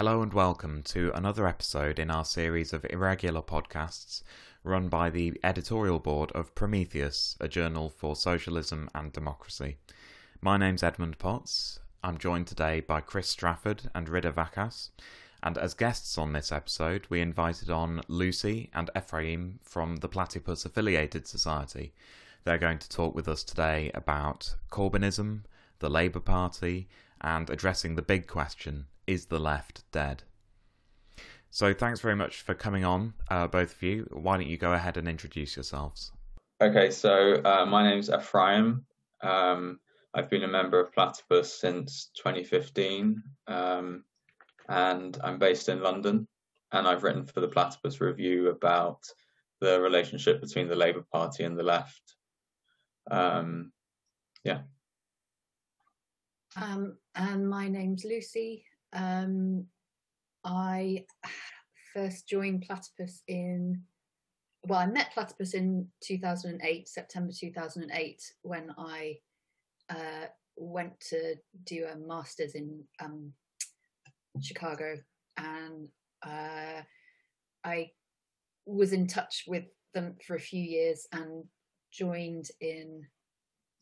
Hello and welcome to another episode in our series of irregular podcasts run by the editorial board of Prometheus, a journal for socialism and democracy. My name's Edmund Potts. I'm joined today by Chris Strafford and Rida Vaquas. and as guests on this episode, we invited on Lucy and Ephraim from the Platypus Affiliated Society. They're going to talk with us today about Corbynism, the Labour Party, and addressing the big question is the left dead? So thanks very much for coming on, uh, both of you. Why don't you go ahead and introduce yourselves? Okay, so uh, my name's Ephraim. Um, I've been a member of Platypus since 2015, um, and I'm based in London. And I've written for the Platypus Review about the relationship between the Labour Party and the left. Um, yeah. Um, and my name's Lucy. Um, I first joined Platypus in, well, I met Platypus in 2008, September 2008, when I uh, went to do a master's in um, Chicago. And uh, I was in touch with them for a few years and joined in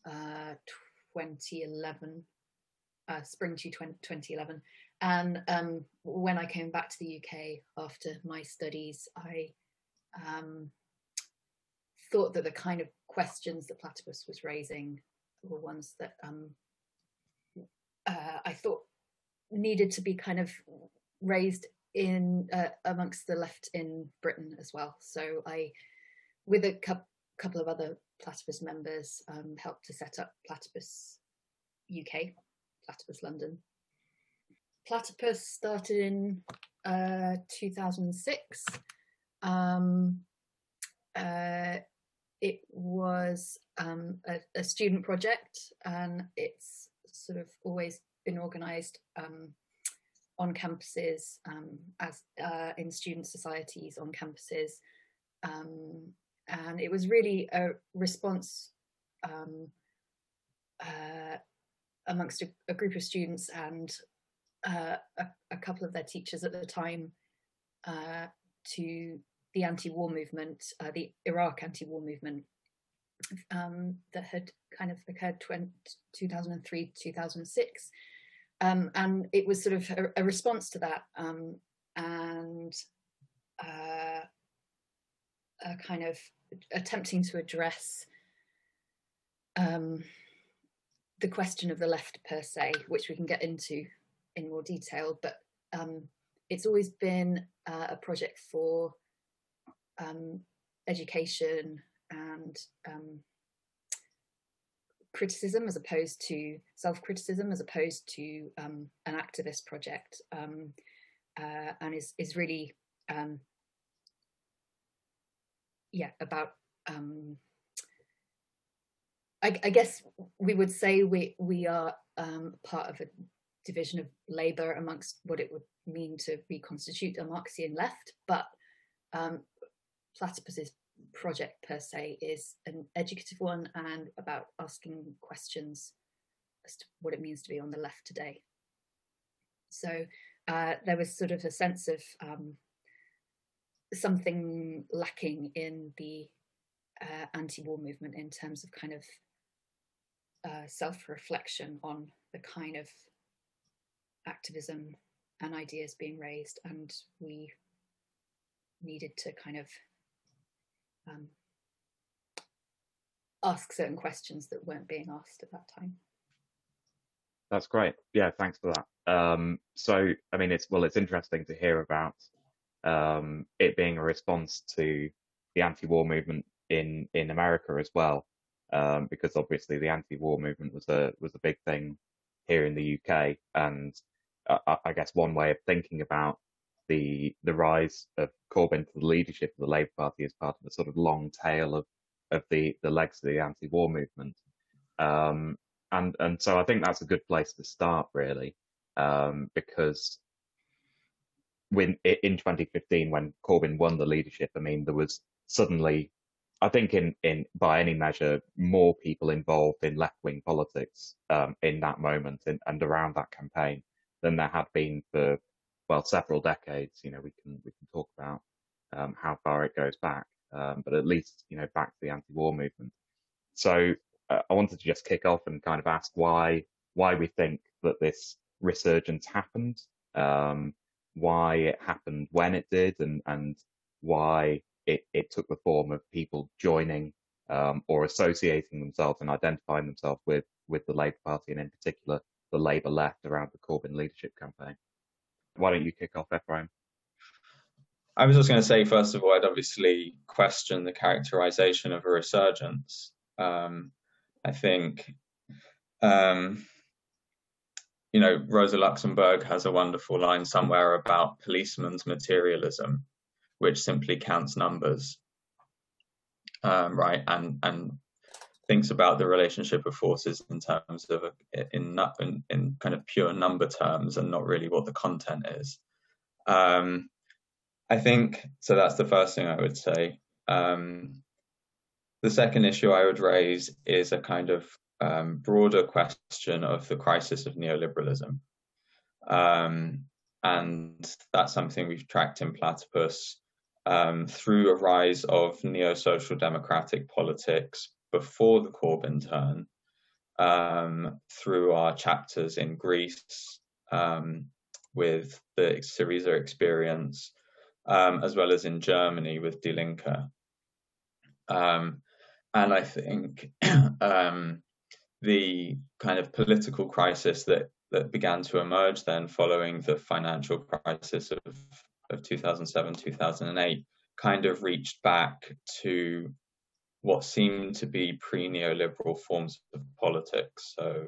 uh, 2011, uh, spring 2011. And um, when I came back to the UK after my studies, I um, thought that the kind of questions that Platypus was raising were ones that um, uh, I thought needed to be kind of raised in uh, amongst the left in Britain as well. So I, with a cu- couple of other Platypus members, um, helped to set up Platypus UK, Platypus London, Platypus started in uh, 2006. Um, uh, it was um, a, a, student project, and it's sort of always been organised um, on campuses um, as uh, in student societies on campuses, um, and it was really a response um, uh, amongst a, a, group of students and uh, a, a, couple of their teachers at the time uh, to the anti-war movement, uh, the Iraq anti-war movement um, that had kind of occurred 20, 2003, 2006. Um, and it was sort of a, a response to that um, and uh, a kind of attempting to address um, the question of the left per se, which we can get into in more detail, but um, it's always been uh, a project for um, education and um, criticism as opposed to self-criticism as opposed to um, an activist project um, uh, and is, is really um, yeah about I, I, guess we would say we we are part of a division of labour amongst what it would mean to reconstitute a Marxian left. But um, Platypus's project per se is an educative one and about asking questions as to what it means to be on the left today. So uh, there was sort of a sense of um, something lacking in the uh, anti-war movement in terms of kind of uh, self-reflection on the kind of activism and ideas being raised, and we needed to kind of um, ask certain questions that weren't being asked at that time. That's great. Yeah, thanks for that. Um, so, I mean, it's well, it's interesting to hear about um, it being a response to the anti-war movement in in America as well, um, because obviously the anti-war movement was a was a big thing here in the UK, and I, I guess one way of thinking about the the rise of Corbyn to the leadership of the Labour Party as part of a sort of long tail of of the the legs of the anti-war movement. Um, and and so I think that's a good place to start really, um, because when in 2015 when Corbyn won the leadership, I mean there was suddenly, I think in in by any measure, more people involved in left wing politics um, in that moment and, and around that campaign than there had been for well, several decades. You know, we can we can talk about um, how far it goes back, um, but at least you know back to the anti-war movement. So uh, I wanted to just kick off and kind of ask why why we think that this resurgence happened, um, why it happened when it did, and and why it, it took the form of people joining um, or associating themselves and identifying themselves with with the Labour Party and in particular the Labour left around the Corbyn leadership campaign. Why don't you kick off, Ephraim? I was just going to say, first of all, I'd obviously question the characterization of a resurgence. Um, I think, um, you know, Rosa Luxemburg has a wonderful line somewhere about policeman's materialism, which simply counts numbers, um, right? And and thinks about the relationship of forces in terms of in, in, in kind of pure number terms and not really what the content is. Um, I think so. That's the first thing I would say. Um, the second issue I would raise is a kind of um, broader question of the crisis of neoliberalism. Um, and that's something we've tracked in Platypus um, through a rise of neo social democratic politics before the Corbyn turn, um, through our chapters in Greece um, with the Syriza experience, um, as well as in Germany with Die Linke. Um, and I think um, the kind of political crisis that that began to emerge then following the financial crisis of, of 2007 2008 kind of reached back to what seemed to be pre-neoliberal forms of politics so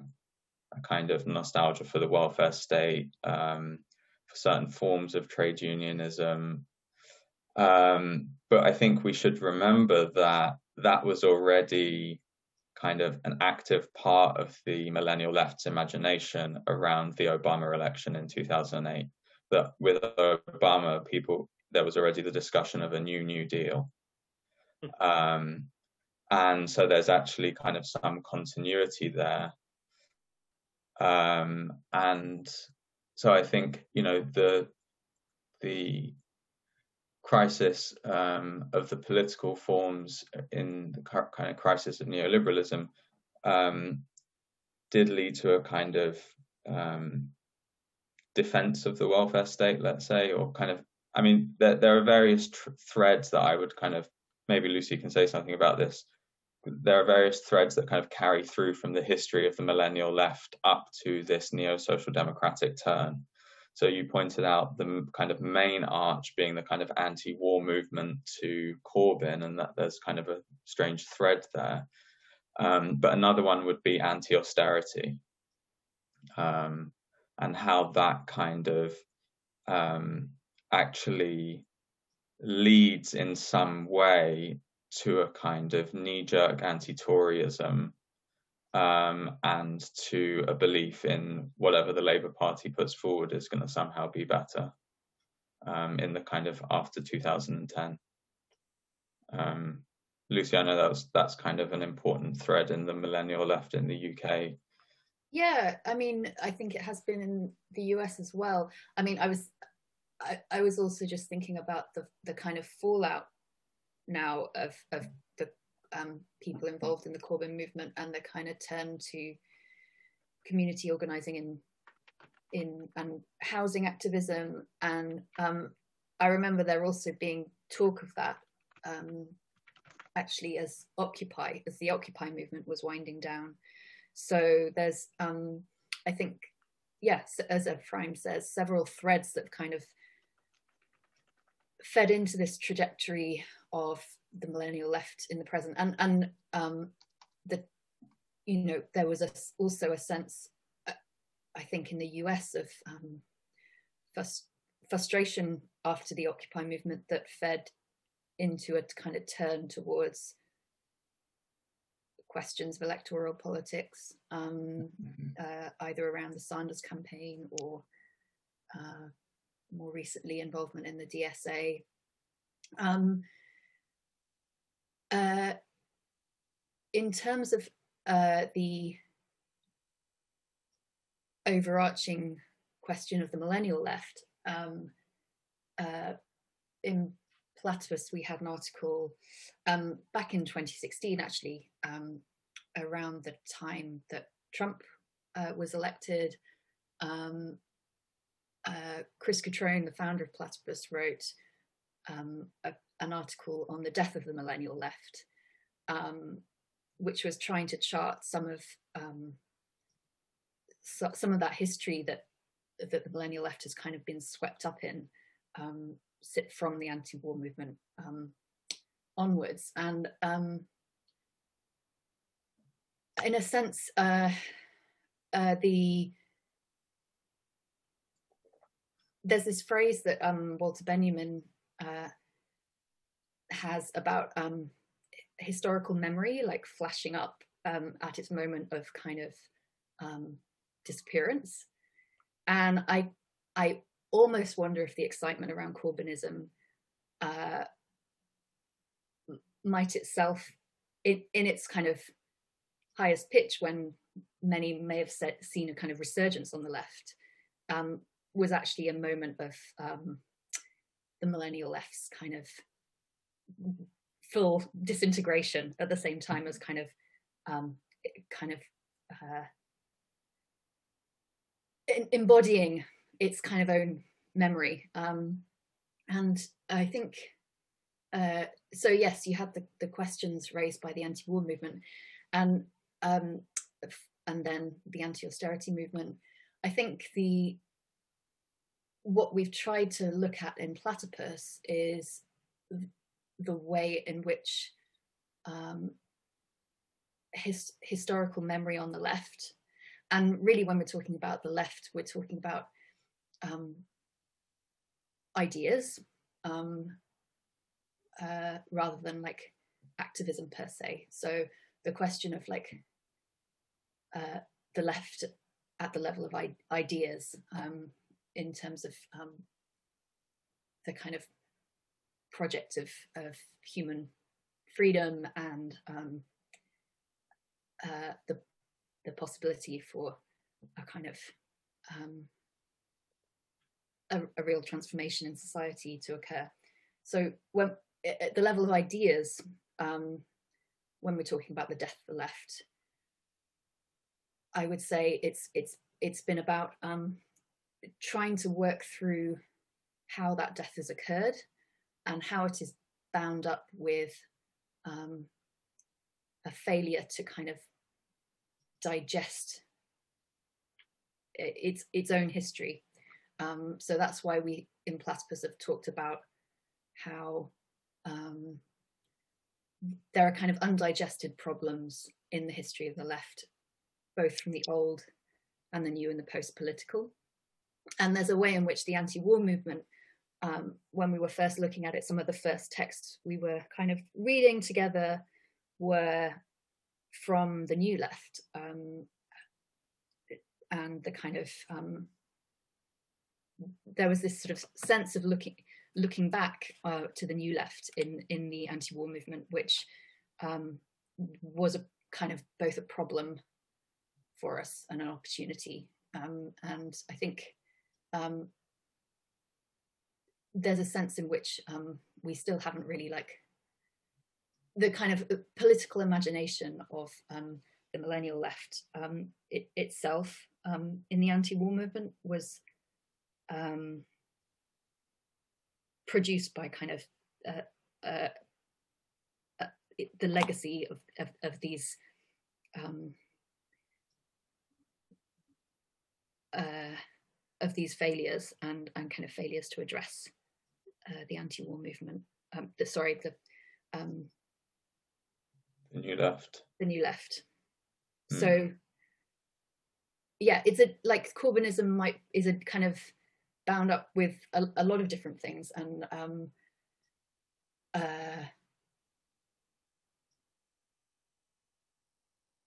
a kind of nostalgia for the welfare state um, for certain forms of trade unionism um, but i think we should remember that that was already kind of an active part of the millennial left's imagination around the Obama election in 2008. That with Obama, people there was already the discussion of a new New Deal, hmm. um, and so there's actually kind of some continuity there. Um, and so I think you know the the crisis um, of the political forms in the kind of crisis of neoliberalism um, did lead to a kind of um, defense of the welfare state, let's say, or kind of, I mean, there, there are various tr- threads that I would kind of, maybe Lucy can say something about this. There are various threads that kind of carry through from the history of the millennial left up to this neo social democratic turn. So you pointed out the kind of main arch being the kind of anti-war movement to Corbyn, and that there's kind of a strange thread there. Um, but another one would be anti-austerity, um, and how that kind of um, actually leads in some way to a kind of knee-jerk anti-Toryism um, and to a belief in whatever the Labour Party puts forward is going to somehow be better um, in the kind of after 2010. Um, Lucy, I know that was, that's kind of an important thread in the millennial left in the UK. Yeah, I mean, I think it has been in the US as well. I mean, I was, I, I was also just thinking about the the kind of fallout now of of um, people involved in the Corbyn movement and the kind of turn to community organising in in and housing activism. And um, I remember there also being talk of that um, actually as Occupy, as the Occupy movement was winding down. So there's, um, I think, yes, as Ephraim says, several threads that kind of fed into this trajectory of the millennial left in the present. And and um the you know there was a, also a sense uh, i think in the us of um frust- frustration after the occupy movement that fed into a kind of turn towards questions of electoral politics um, mm-hmm. uh, either around the sanders campaign or uh, more recently involvement in the dsa um, uh, in terms of uh, the overarching question of the millennial left, um, uh, in Platypus, we had an article um, back in 2016, actually, um, around the time that Trump uh, was elected. Um, uh, Chris Cutrone, the founder of Platypus, wrote um, a, an article on the death of the millennial left, um, which was trying to chart some of um, so, some of that history that that the millennial left has kind of been swept up in um, from the anti-war movement um, onwards, and um, in a sense, uh, uh, the there's this phrase that um, Walter Benjamin uh, has about um, historical memory, like flashing up um, at its moment of kind of um, disappearance. And I, I almost wonder if the excitement around Corbynism uh, might itself, in, in its kind of highest pitch, when many may have set, seen a kind of resurgence on the left, um, was actually a moment of um, the millennial left's kind of full disintegration at the same time as kind of um, kind of uh, embodying its kind of own memory. Um, and I think uh, so. Yes, you had the, the questions raised by the anti-war movement, and um, and then the anti-austerity movement. I think the what we've tried to look at in Platypus is the way in which um, his, historical memory on the left, and really when we're talking about the left, we're talking about um, ideas um, uh, rather than like activism per se. So the question of like uh, the left at the level of I- ideas um, in terms of um, the kind of project of, of human freedom and um, uh, the the possibility for a kind of um, a, a, real transformation in society to occur. So when at the level of ideas, um, when we're talking about the death of the left, I would say it's it's it's been about um, trying to work through how that death has occurred and how it is bound up with um, a failure to kind of digest its its own history. Um, so that's why we in Platypus have talked about how um, there are kind of undigested problems in the history of the left, both from the old and the new and the post-political. And there's a way in which the anti-war movement um, when we were first looking at it, some of the first texts we were kind of reading together were from the New Left um, and the kind of um, there was this sort of sense of looking looking back uh, to the New Left in in the anti-war movement, which um, was a kind of both a problem for us and an opportunity. Um, and I think um, there's a sense in which um, we still haven't really like the kind of uh, political imagination of um, the millennial left um, it, itself um, in the anti-war movement was produced by kind of uh, uh, uh, the legacy of, of, of these um, uh, of these failures and, and kind of failures to address uh, the anti-war movement. Um, the sorry, the um, the new left. The new left. Mm. So yeah, it's a like Corbynism might is a kind of bound up with a, a lot of different things and um, uh,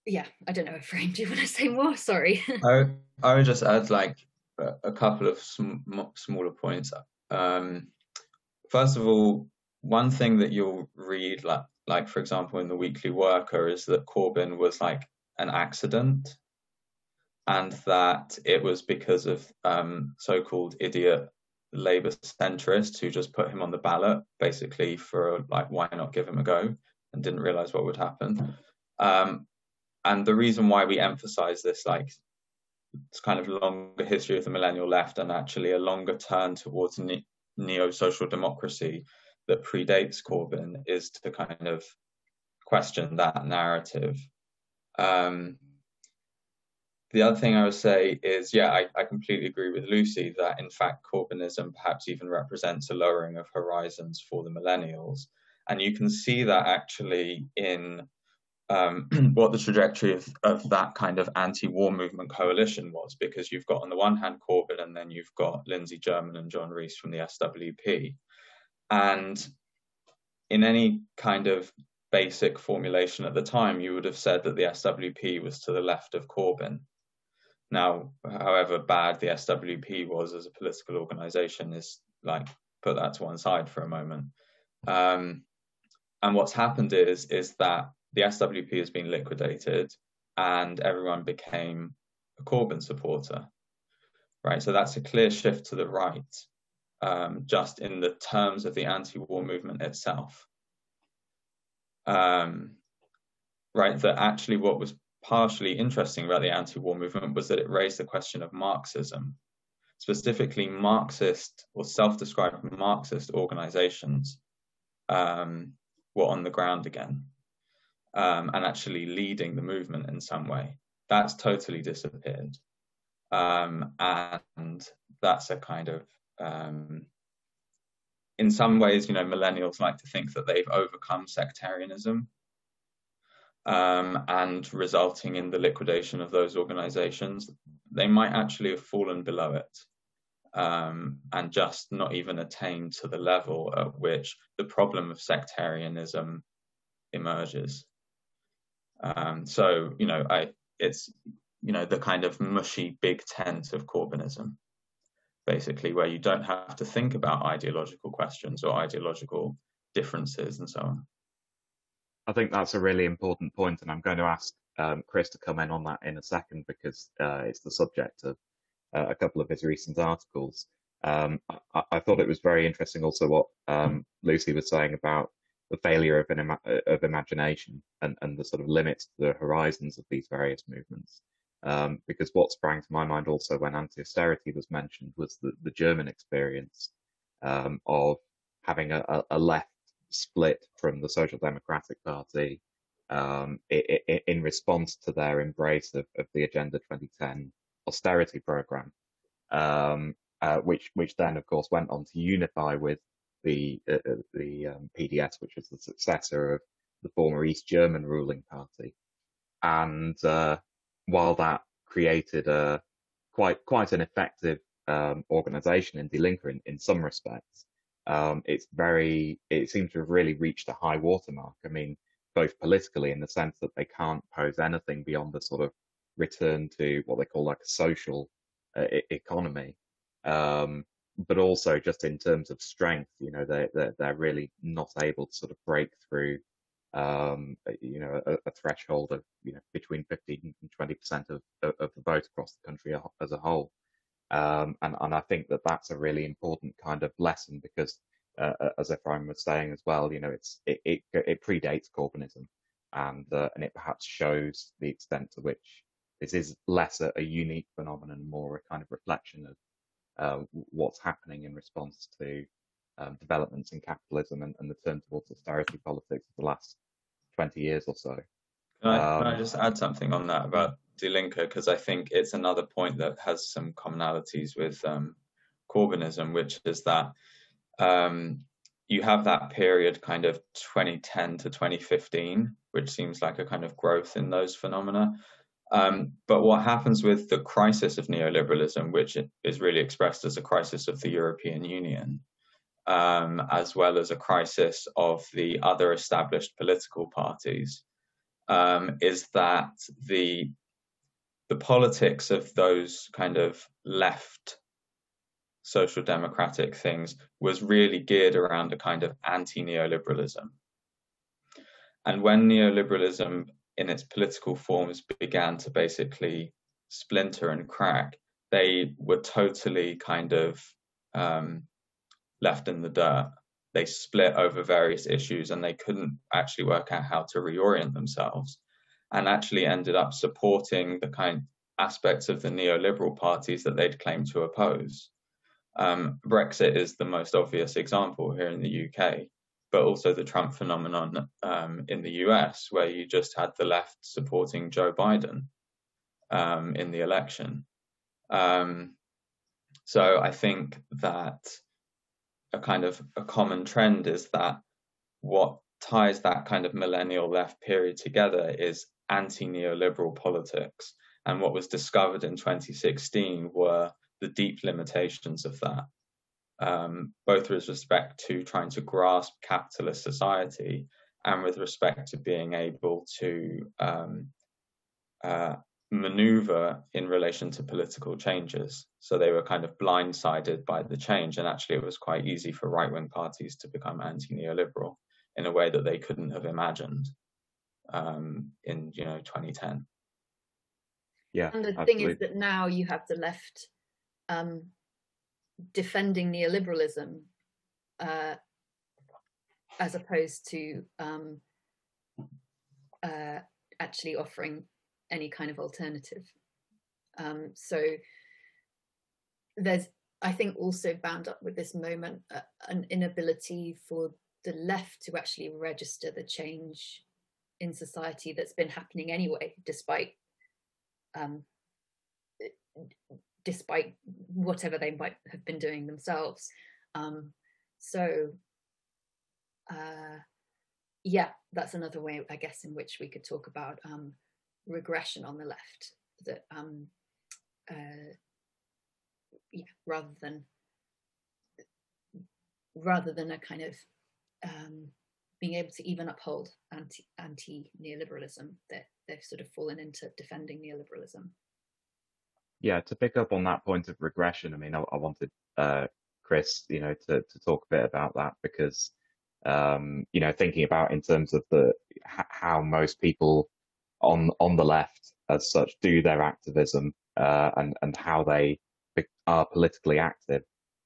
yeah, I don't know, Ephraim. Do you want to say more? Sorry. I I would just add like a, a couple of sm- smaller points. Um, first of all, one thing that you'll read, like, like for example, in the Weekly Worker, is that Corbyn was like an accident, and that it was because of um, so-called idiot Labour centrists who just put him on the ballot, basically for like, why not give him a go, and didn't realise what would happen. Um, and the reason why we emphasise this, like, it's kind of longer history of the millennial left and actually a longer turn towards ne- neo-social democracy that predates Corbyn, is to kind of question that narrative. Um, the other thing I would say is, yeah, I, I, completely agree with Lucy that in fact Corbynism perhaps even represents a lowering of horizons for the millennials. And you can see that actually in um, what the trajectory of, of that kind of anti-war movement coalition was, because you've got on the one hand Corbyn and then you've got Lindsay German and John Rees from the SWP. And in any kind of basic formulation at the time, you would have said that the SWP was to the left of Corbyn. Now, however bad the SWP was as a political organization is like put that to one side for a moment. Um, and what's happened is is that the SWP has been liquidated and everyone became a Corbyn supporter. Right. So that's a clear shift to the right, um, just in the terms of the anti-war movement itself. Um, right, that actually what was partially interesting about the anti-war movement was that it raised the question of Marxism, specifically Marxist or self-described Marxist organizations um, were on the ground again um, and actually leading the movement in some way. That's totally disappeared. Um, and that's a kind of, um, in some ways, you know, millennials like to think that they've overcome sectarianism um, and resulting in the liquidation of those organizations, they might actually have fallen below it um, and just not even attained to the level at which the problem of sectarianism emerges. Um, so, you know, I, it's, you know, the kind of mushy big tent of Corbynism, basically, where you don't have to think about ideological questions or ideological differences and so on. I think that's a really important point, and I'm going to ask um, Chris to come in on that in a second because uh, it's the subject of uh, a couple of his recent articles. Um, I, I, thought it was very interesting also what um, Lucy was saying about the failure of, an, of imagination and, and the sort of limits to the horizons of these various movements. Um, because what sprang to my mind also when anti-austerity was mentioned was the, the German experience um, of having a, a, left split from the Social Democratic Party um, in response to their embrace of, of, the Agenda 2010 austerity program, um, uh, which which then of course went on to unify with the uh, uh the um, PDS, which was the successor of the former East German ruling party, and uh, while that created a quite quite an effective um, organization in Die Linke in, in some respects um, it's very, it seems to have really reached a high watermark. I mean, both politically in the sense that they can't pose anything beyond the sort of return to what they call like a social uh, economy. Um, but also just in terms of strength, you know, they, they're, they're really not able to sort of break through, um, you know, a, a, threshold of, you know, between 15 and 20% of, of the vote across the country as a whole. Um, and, and I think that that's a really important kind of lesson because, uh, uh, as Ephraim was saying as well, you know, it's it it, it predates Corbynism, and uh, and it perhaps shows the extent to which this is less a, a unique phenomenon, more a kind of reflection of uh, what's happening in response to um, developments in capitalism and, and, the turn towards austerity politics of the last 20 years or so. Can I, um, can I um, just add something on that about Die Linke because I think it's another point that has some commonalities with um, Corbynism, which is that um, you have that period kind of 2010 to 2015, which seems like a kind of growth in those phenomena. Um, but what happens with the crisis of neoliberalism, which is really expressed as a crisis of the European Union, um, as well as a crisis of the other established political parties, um, is that the the politics of those kind of left social democratic things was really geared around a kind of anti neoliberalism. And when neoliberalism in its political forms began to basically splinter and crack, they were totally kind of um, left in the dirt. They split over various issues and they couldn't actually work out how to reorient themselves and actually ended up supporting the kind aspects of the neoliberal parties that they'd claimed to oppose. Um, Brexit is the most obvious example here in the UK, but also the Trump phenomenon um, in the US, where you just had the left supporting Joe Biden um, in the election. Um, so I think that a kind of a common trend is that what ties that kind of millennial left period together is anti neoliberal politics. And what was discovered in 2016 were the deep limitations of that, um, both with respect to trying to grasp capitalist society and with respect to being able to um, uh, maneuver in relation to political changes. So they were kind of blindsided by the change, and actually, it was quite easy for right wing parties to become anti neoliberal in a way that they couldn't have imagined um, in you know 2010. Yeah, and the absolutely. thing is that now you have the left um, defending neoliberalism uh, as opposed to um, uh, actually offering any kind of alternative. Um, so there's, I think, also bound up with this moment uh, an inability for the left to actually register the change in society that's been happening anyway, despite um, despite whatever they might have been doing themselves. Um, so, uh, yeah, that's another way, I guess, in which we could talk about um, regression on the left. That um, uh, yeah, rather than rather than a kind of um, being able to even uphold anti anti neoliberalism, that they've sort of fallen into defending neoliberalism. Yeah, to pick up on that point of regression, I mean, I, I wanted uh, Chris, you know, to to talk a bit about that because, um, you know, thinking about in terms of the how most people on on the left as such do their activism uh, and and how they are politically active,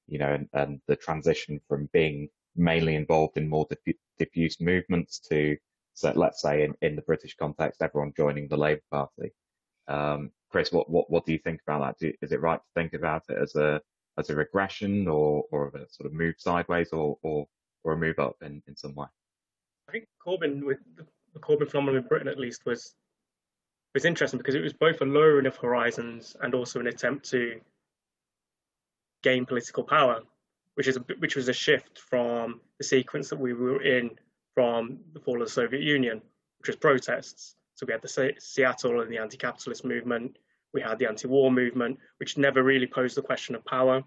you know, and, and the transition from being mainly involved in more diffu- diffuse movements to, so let's say in, in the British context, everyone joining the Labour Party. Um, Chris, what, what, what do you think about that? Do, is it right to think about it as a, as a regression or, or a sort of move sideways or, or, or a move up in, in some way? I think Corbyn, with the Corbyn phenomenon in Britain at least, was was interesting because it was both a lowering of horizons and also an attempt to gain political power which is a, which was a shift from the sequence that we were in from the fall of the Soviet Union, which was protests. So we had the Seattle and the anti-capitalist movement. We had the anti-war movement, which never really posed the question of power.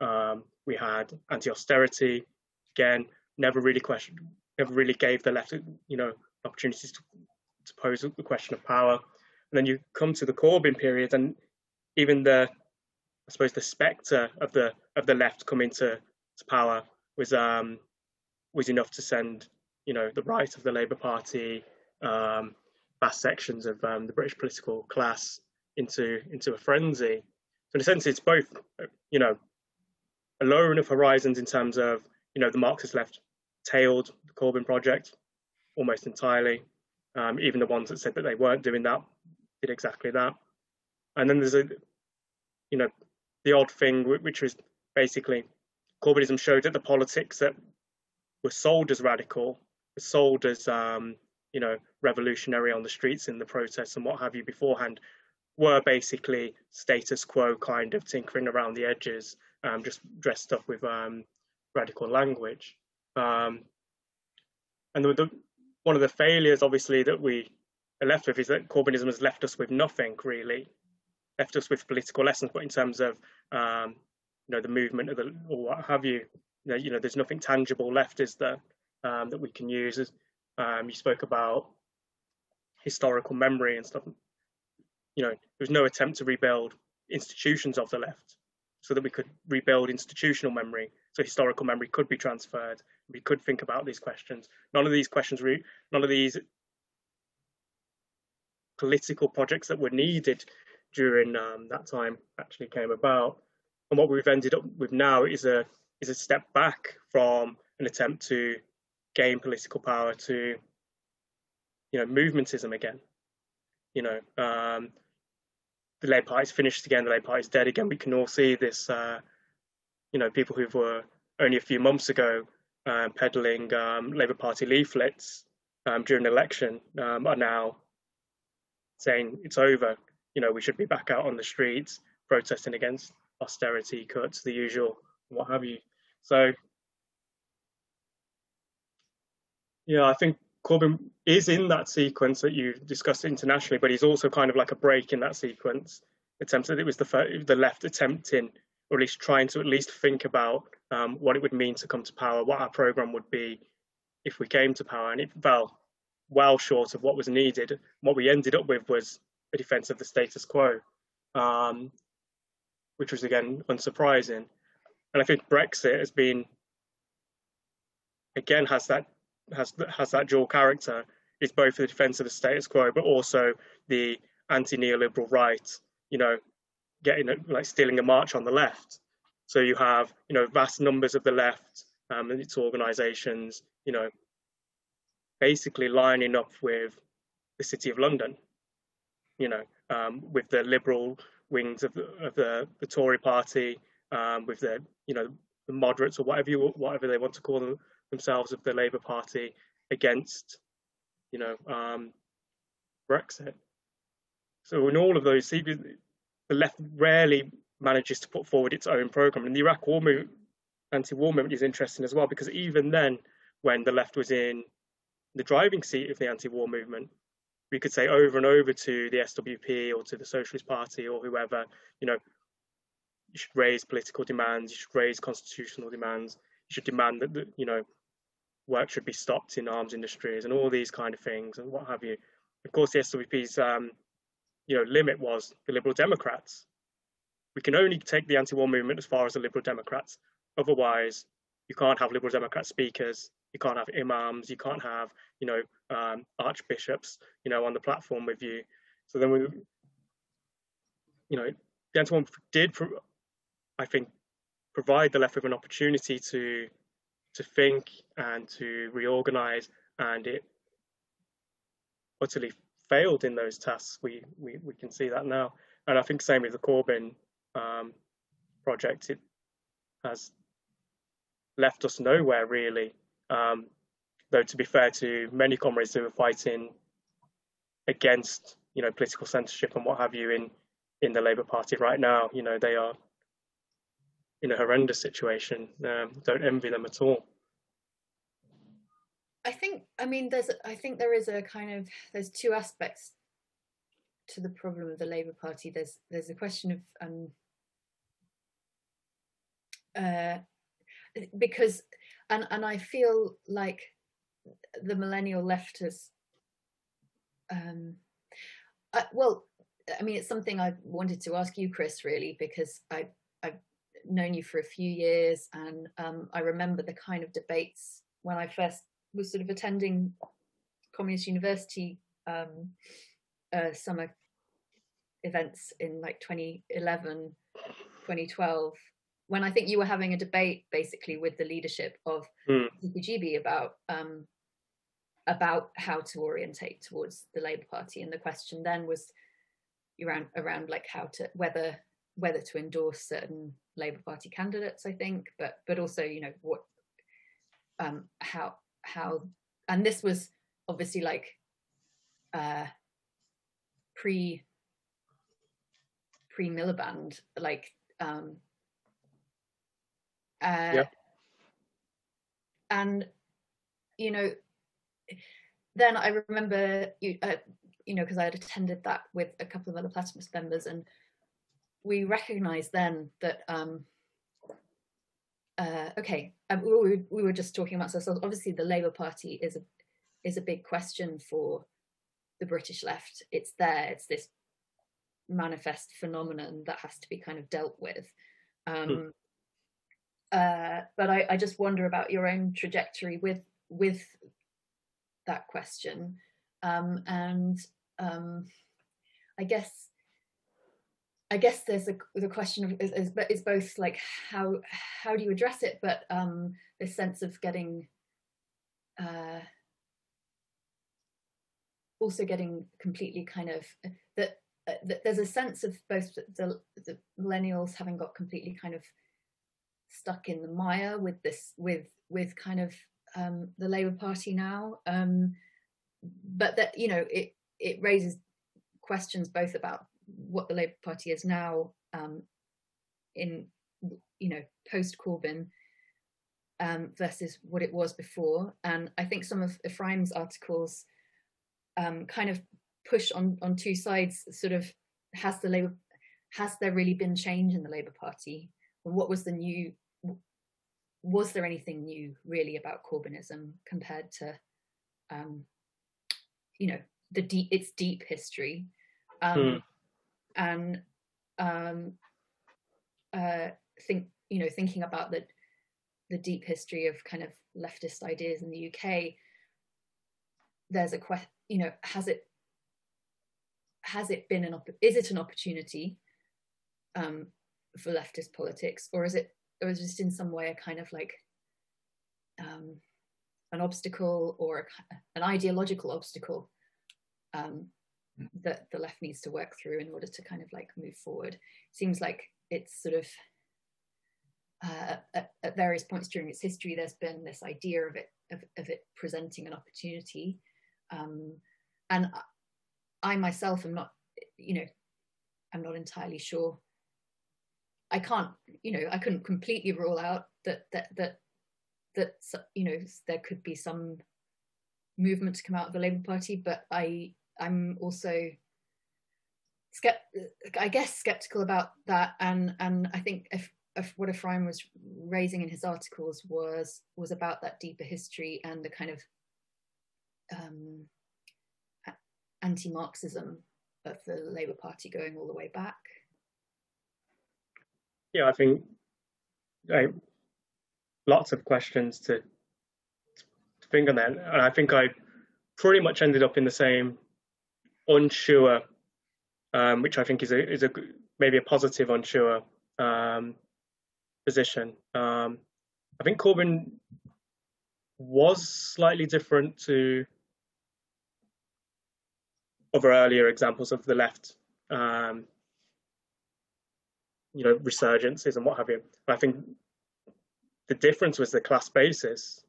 Um, we had anti-austerity, again, never really questioned, never really gave the left, you know, opportunities to, to pose the question of power. And then you come to the Corbyn period, and even the I suppose the spectre of the of the left coming to, to power was um, was enough to send you know the right of the Labour Party, um, vast sections of um, the British political class into into a frenzy. So in a sense, it's both you know a lowering of horizons in terms of you know the Marxist left tailed the Corbyn project almost entirely. Um, even the ones that said that they weren't doing that did exactly that. And then there's a you know the odd thing, which was basically Corbynism showed that the politics that were sold as radical, were sold as um, you know revolutionary on the streets in the protests and what have you beforehand, were basically status quo kind of tinkering around the edges, um, just dressed up with um, radical language. Um, and the, the, one of the failures, obviously, that we are left with is that Corbynism has left us with nothing really left us with political lessons, but in terms of um, you know the movement of the or what have you, you know, you know there's nothing tangible left, is there, um, that we can use. As um, you spoke about historical memory and stuff. You know, there was no attempt to rebuild institutions of the left, so that we could rebuild institutional memory, so historical memory could be transferred. We could think about these questions. None of these questions, none of these political projects that were needed during um, that time actually came about. and what we've ended up with now is a is a step back from an attempt to gain political power to you know movementism again. You know um, the Labour Party's finished again the Labour Party's dead again. We can all see this uh, you know people who were only a few months ago um, peddling um, Labour Party leaflets um, during the election um, are now saying it's over. You know we should be back out on the streets protesting against austerity cuts the usual what have you. So yeah, I think Corbyn is in that sequence that you discussed internationally, but he's also kind of like a break in that sequence. Attempted it was the the left attempting, or at least trying to at least think about um, what it would mean to come to power, what our program would be if we came to power, and it fell well short of what was needed. What we ended up with was a defence of the status quo, um, which was again unsurprising. And I think Brexit has been again has that has has that dual character. It's both the defence of the status quo, but also the anti-neoliberal right. You know, getting like stealing a march on the left. So you have you know vast numbers of the left um, and its organisations. You know, basically lining up with the City of London. You know, um, with the liberal wings of the, of the, the Tory party, um, with the you know the moderates or whatever you whatever they want to call them, themselves of the Labour Party against, you know, um, Brexit. So in all of those, the left rarely manages to put forward its own program. And the Iraq War movement, anti-war movement is interesting as well because even then, when the left was in the driving seat of the anti-war movement, we could say over and over to the SWP or to the Socialist Party or whoever, you know, you should raise political demands, you should raise constitutional demands, you should demand that, you know, work should be stopped in arms industries and all these kind of things and what have you. Of course, the SWP's um, you know limit was the Liberal Democrats. We can only take the anti-war movement as far as the Liberal Democrats. Otherwise, you can't have Liberal Democrat speakers. You can't have imams. You can't have you know um, archbishops you know on the platform with you. So then we, you know, the anti-war did, I think, provide the left with an opportunity to to think and to reorganize, and it utterly failed in those tasks. We, we, we can see that now. And I think same with the Corbyn um, project, it has left us nowhere really. Um, though to be fair to many comrades who are fighting against, you know, political censorship and what have you in in the Labour Party right now, you know, they are in a horrendous situation. Um, don't envy them at all. I think, I mean, there's, I think there is a kind of, there's two aspects to the problem of the Labour Party. There's, there's a question of, um, uh, because, and and I feel like the millennial left has, um, uh, well, I mean, it's something I wanted to ask you, Chris, really, because I known you for a few years, and um, I remember the kind of debates when I first was sort of attending Communist University um, uh, summer events in like 2011, 2012, when I think you were having a debate basically with the leadership of mm. CPGB about um, about how to orientate towards the Labour Party, and the question then was around around like how to whether whether to endorse certain Labour Party candidates, I think, but but also you know what um, how how and this was obviously like uh pre pre Miliband like um uh yeah. and you know then I remember you uh, you know because I had attended that with a couple of other Platypus members and we recognized then that um uh, okay, um, we, we, were just talking about so obviously the Labour Party is a is a big question for the British left. It's there. It's this manifest phenomenon that has to be kind of dealt with. Um, hmm. uh, but I, I, just wonder about your own trajectory with with that question, um, and um, I guess I guess there's a, the question of is, is, is, both like how how do you address it, but um, this sense of getting uh, also getting completely kind of that, uh, that there's a sense of both the, the millennials having got completely kind of stuck in the mire with this with with kind of um, the Labour Party now, um, but that you know it it raises questions both about what the Labour Party is now um, in, you know, post Corbyn um, versus what it was before. And I think some of Ephraim's articles um, kind of push on on two sides. Sort of has the Labour has there really been change in the Labour Party? what was the new? Was there anything new really about Corbynism compared to, um, you know, the deep its deep history? Um, hmm and um, uh, think you know thinking about the the deep history of kind of leftist ideas in the UK. There's a question, you know, has it has it been an op- is it an opportunity um, for leftist politics, or is it or is it just in some way a kind of like um, an obstacle or an ideological obstacle um, that the left needs to work through in order to kind of like move forward. Seems like it's sort of uh, at, at, various points during its history, there's been this idea of it of, of it presenting an opportunity, um, and I myself am not, you know, I'm not entirely sure. I can't, you know, I couldn't completely rule out that that that that you know there could be some movement to come out of the Labour Party, but I I'm also I guess skeptical about that, and and I think if, if what Ephraim was raising in his articles was was about that deeper history and the kind of um, anti-Marxism of the Labour Party going all the way back. Yeah, I think lots of questions to, to think on that, and I think I pretty much ended up in the same unsure, um, which I think is a is a maybe a positive unsure um, position. Um, I think Corbyn was slightly different to other earlier examples of the left, um, you know, resurgences and what have you. I think the difference was the class basis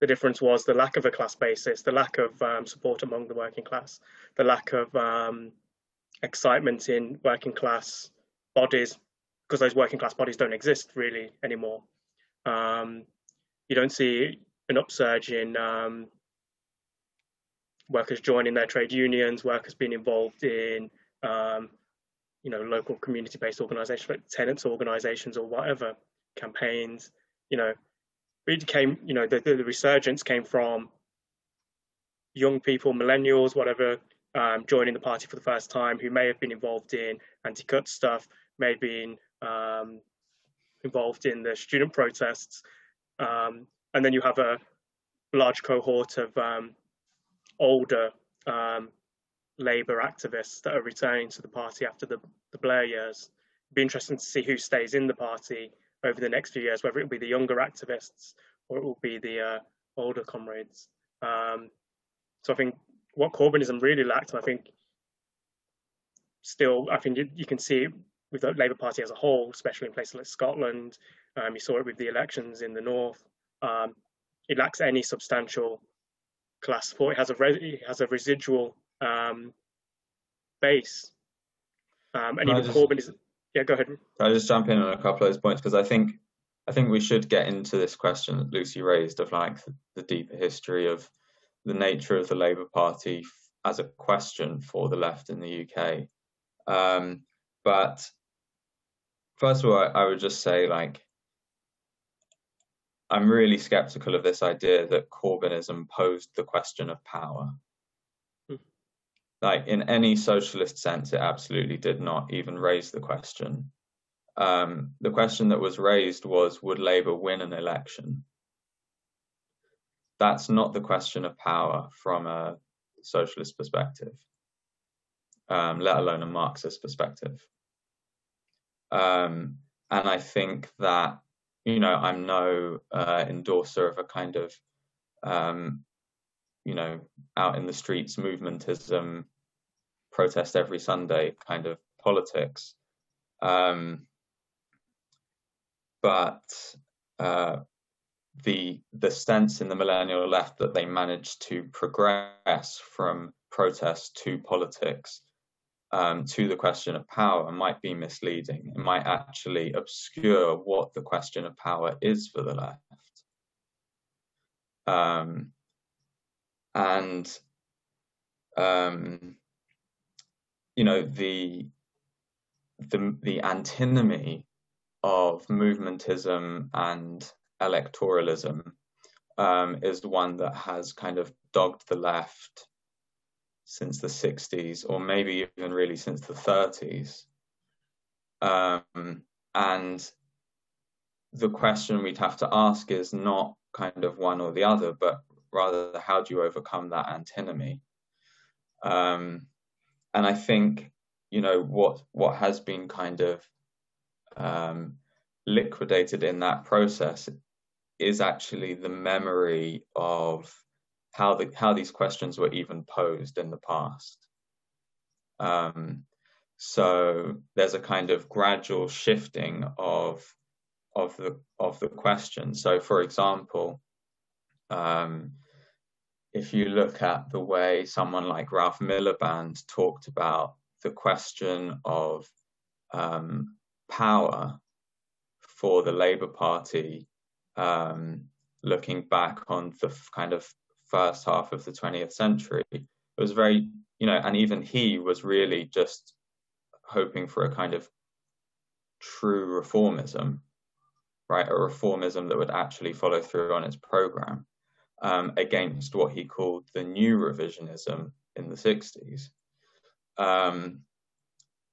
the difference was the lack of a class basis, the lack of um, support among the working class, the lack of um, excitement in working class bodies, because those working class bodies don't exist really anymore. Um, you don't see an upsurge in um, workers joining their trade unions, workers being involved in um, you know local community-based organizations like tenants organizations or whatever campaigns you know it came, you know, the, the resurgence came from young people, millennials, whatever, um, joining the party for the first time, who may have been involved in anti-cut stuff, may have been um, involved in the student protests, um, and then you have a large cohort of um, older um, Labour activists that are returning to the party after the, the Blair years. It'd be interesting to see who stays in the party over the next few years, whether it will be the younger activists or it will be the uh, older comrades. Um, so I think what Corbynism really lacked, I think still, I think you, you, can see it with the Labour Party as a whole, especially in places like Scotland. Um, you saw it with the elections in the north. Um, it lacks any substantial class support. It has a it has a residual um, base, um, and even just, Corbyn is yeah, go ahead. I'll just jump in on a couple of those points because I think I think we should get into this question that Lucy raised of like the, the deeper history of the nature of the Labour Party as a question for the left in the UK. Um, but first of all, I, I would just say like I'm really skeptical of this idea that Corbynism posed the question of power like in any socialist sense, it absolutely did not even raise the question. Um, the question that was raised was would Labour win an election? That's not the question of power from a socialist perspective, um, let alone a Marxist perspective. Um, and I think that, you know, I'm no uh, endorser of a kind of, um, you know, out in the streets movementism, protest every Sunday kind of politics. Um, but uh, the the sense in the millennial left that they managed to progress from protest to politics um, to the question of power might be misleading. It might actually obscure what the question of power is for the left. Um, and um, you know the the the antinomy of movementism and electoralism um, is one that has kind of dogged the left since the 60s, or maybe even really since the 30s. Um, and the question we'd have to ask is not kind of one or the other, but rather how do you overcome that antinomy? Um, and I think, you know, what what has been kind of um, liquidated in that process is actually the memory of how the how these questions were even posed in the past. Um, so there's a kind of gradual shifting of of the of the question. So, for example, um, if you look at the way someone like Ralph Miliband talked about the question of um, power for the Labour Party, um, looking back on the kind of first half of the 20th century. It was very, you know, and even he was really just hoping for a kind of true reformism, right? A reformism that would actually follow through on its program um, against what he called the new revisionism in the 60s. Um,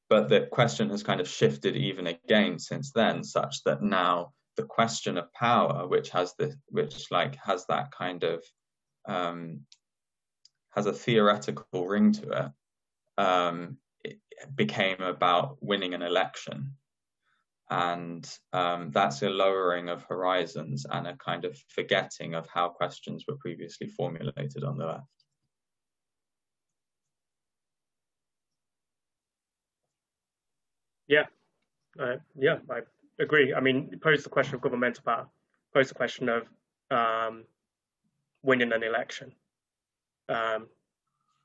but the question has kind of shifted even again since then, such that now the question of power, which has the which like has that kind of um, has a theoretical ring to it, um, it became about winning an election. And um, that's a lowering of horizons and a kind of forgetting of how questions were previously formulated on the left. Yeah, uh, yeah, I agree. I mean, it posed the question of governmental power, posed the question of um, winning an election. Um,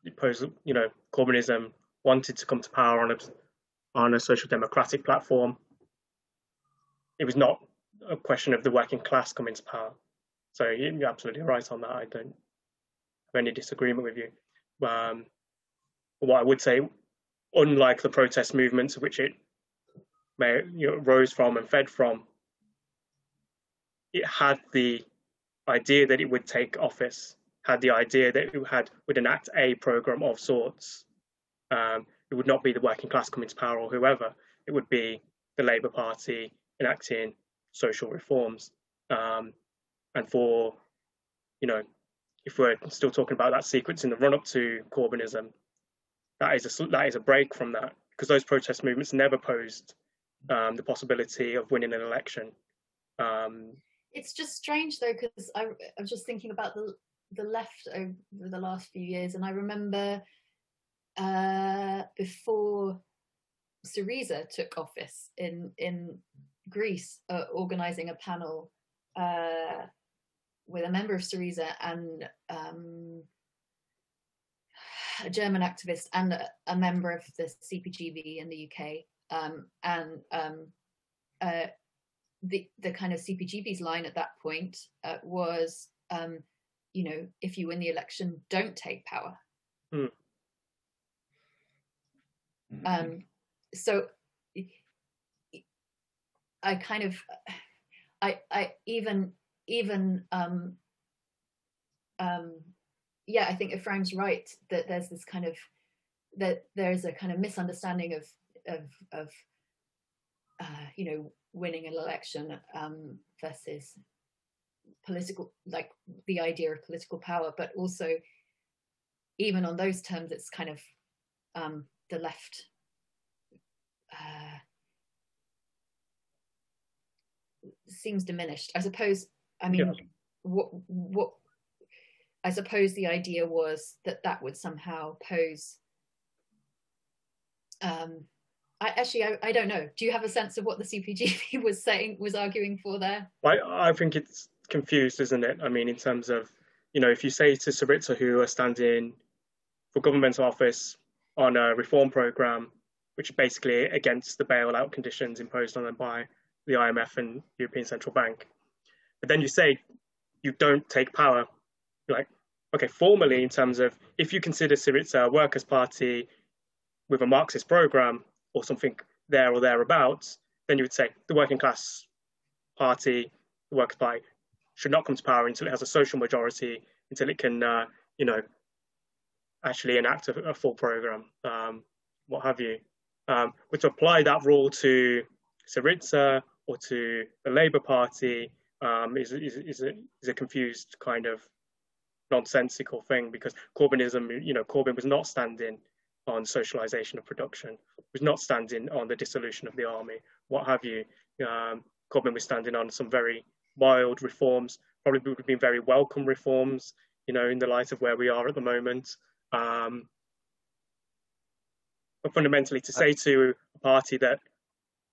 it posed, you know, Corbynism wanted to come to power on a on a social democratic platform. It was not a question of the working class coming to power. So you're absolutely right on that. I don't have any disagreement with you. Um, what I would say, unlike the protest movements which it may, you know, rose from and fed from, it had the idea that it would take office, had the idea that it had would enact a program of sorts. Um, it would not be the working class coming to power or whoever. It would be the Labour Party enacting social reforms. Um, and for, you know, if we're still talking about that sequence in the run up to Corbynism, that is a that is a break from that because those protest movements never posed um, the possibility of winning an election. Um, it's just strange though because I, I was just thinking about the the left over the last few years, and I remember uh, before Syriza took office in in Greece, uh, organising a panel uh, with a member of Syriza and um, a German activist and a, a, member of the CPGB in the UK, um, and um, uh, the the kind of CPGB's line at that point uh, was, um, you know, if you win the election, don't take power. Mm. Um, so I kind of, I I even even um, um, yeah, I think Ephraim's right that there's this kind of that there's a kind of misunderstanding of of of uh, you know winning an election um, versus political, like the idea of political power, but also even on those terms, it's kind of um, the left. Uh, seems diminished. I suppose. I mean, yeah. what what? I suppose the idea was that that would somehow pose. Um, I actually I, I don't know. Do you have a sense of what the CPGB was saying was arguing for there? I I think it's confused, isn't it? I mean, in terms of you know, if you say to Syriza who are standing for governmental office on a reform program, which is basically against the bailout conditions imposed on them by the IMF and European Central Bank. But then you say you don't take power. You're like, okay, formally, in terms of if you consider Syriza a workers' party with a Marxist program or something there or thereabouts, then you would say the working class party, the workers' party, should not come to power until it has a social majority, until it can, uh, you know, actually enact a, a full program, um, what have you. Um, but to apply that rule to Syriza or to the Labour Party um, is, is, is, a, is a confused kind of nonsensical thing because Corbynism, you know, Corbyn was not standing on socialisation of production, was not standing on the dissolution of the army, what have you. Um, Corbyn was standing on some very mild reforms, probably would have been very welcome reforms, you know, in the light of where we are at the moment. Um, but fundamentally, to say to a party that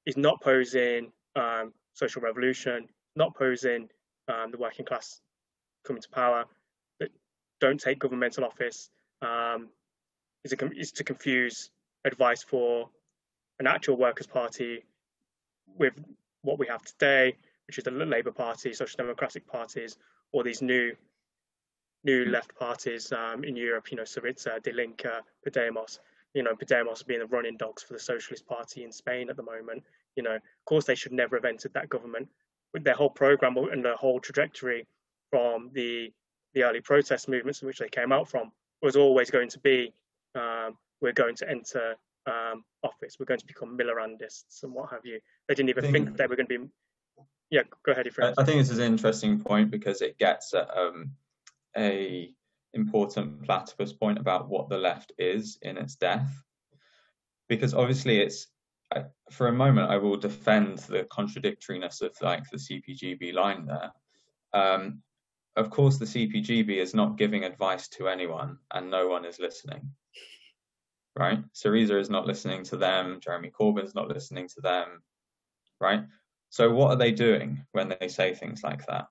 is not posing um, social revolution, not posing um, the working class coming to power, that don't take governmental office, um, is, a, is to confuse advice for an actual workers' party with what we have today, which is the Labour Party, Social Democratic parties, or these new new left parties um, in Europe, you know, Syriza, Die Linke, Podemos, you know, Podemos being the running dogs for the Socialist Party in Spain at the moment. You know, of course, they should never have entered that government. With their whole program and their whole trajectory from the the early protest movements in which they came out from was always going to be um, we're going to enter um, office, we're going to become Millerandists and what have you. They didn't even think, think they were going to be yeah, go ahead. I, I think this is an interesting point because it gets at um, a important platypus point about what the left is in its death. Because obviously, it's for a moment I will defend the contradictoriness of like the CPGB line there. Um, of course, the CPGB is not giving advice to anyone, and no one is listening. Right? Syriza is not listening to them. Jeremy Corbyn's not listening to them. Right? So, what are they doing when they say things like that?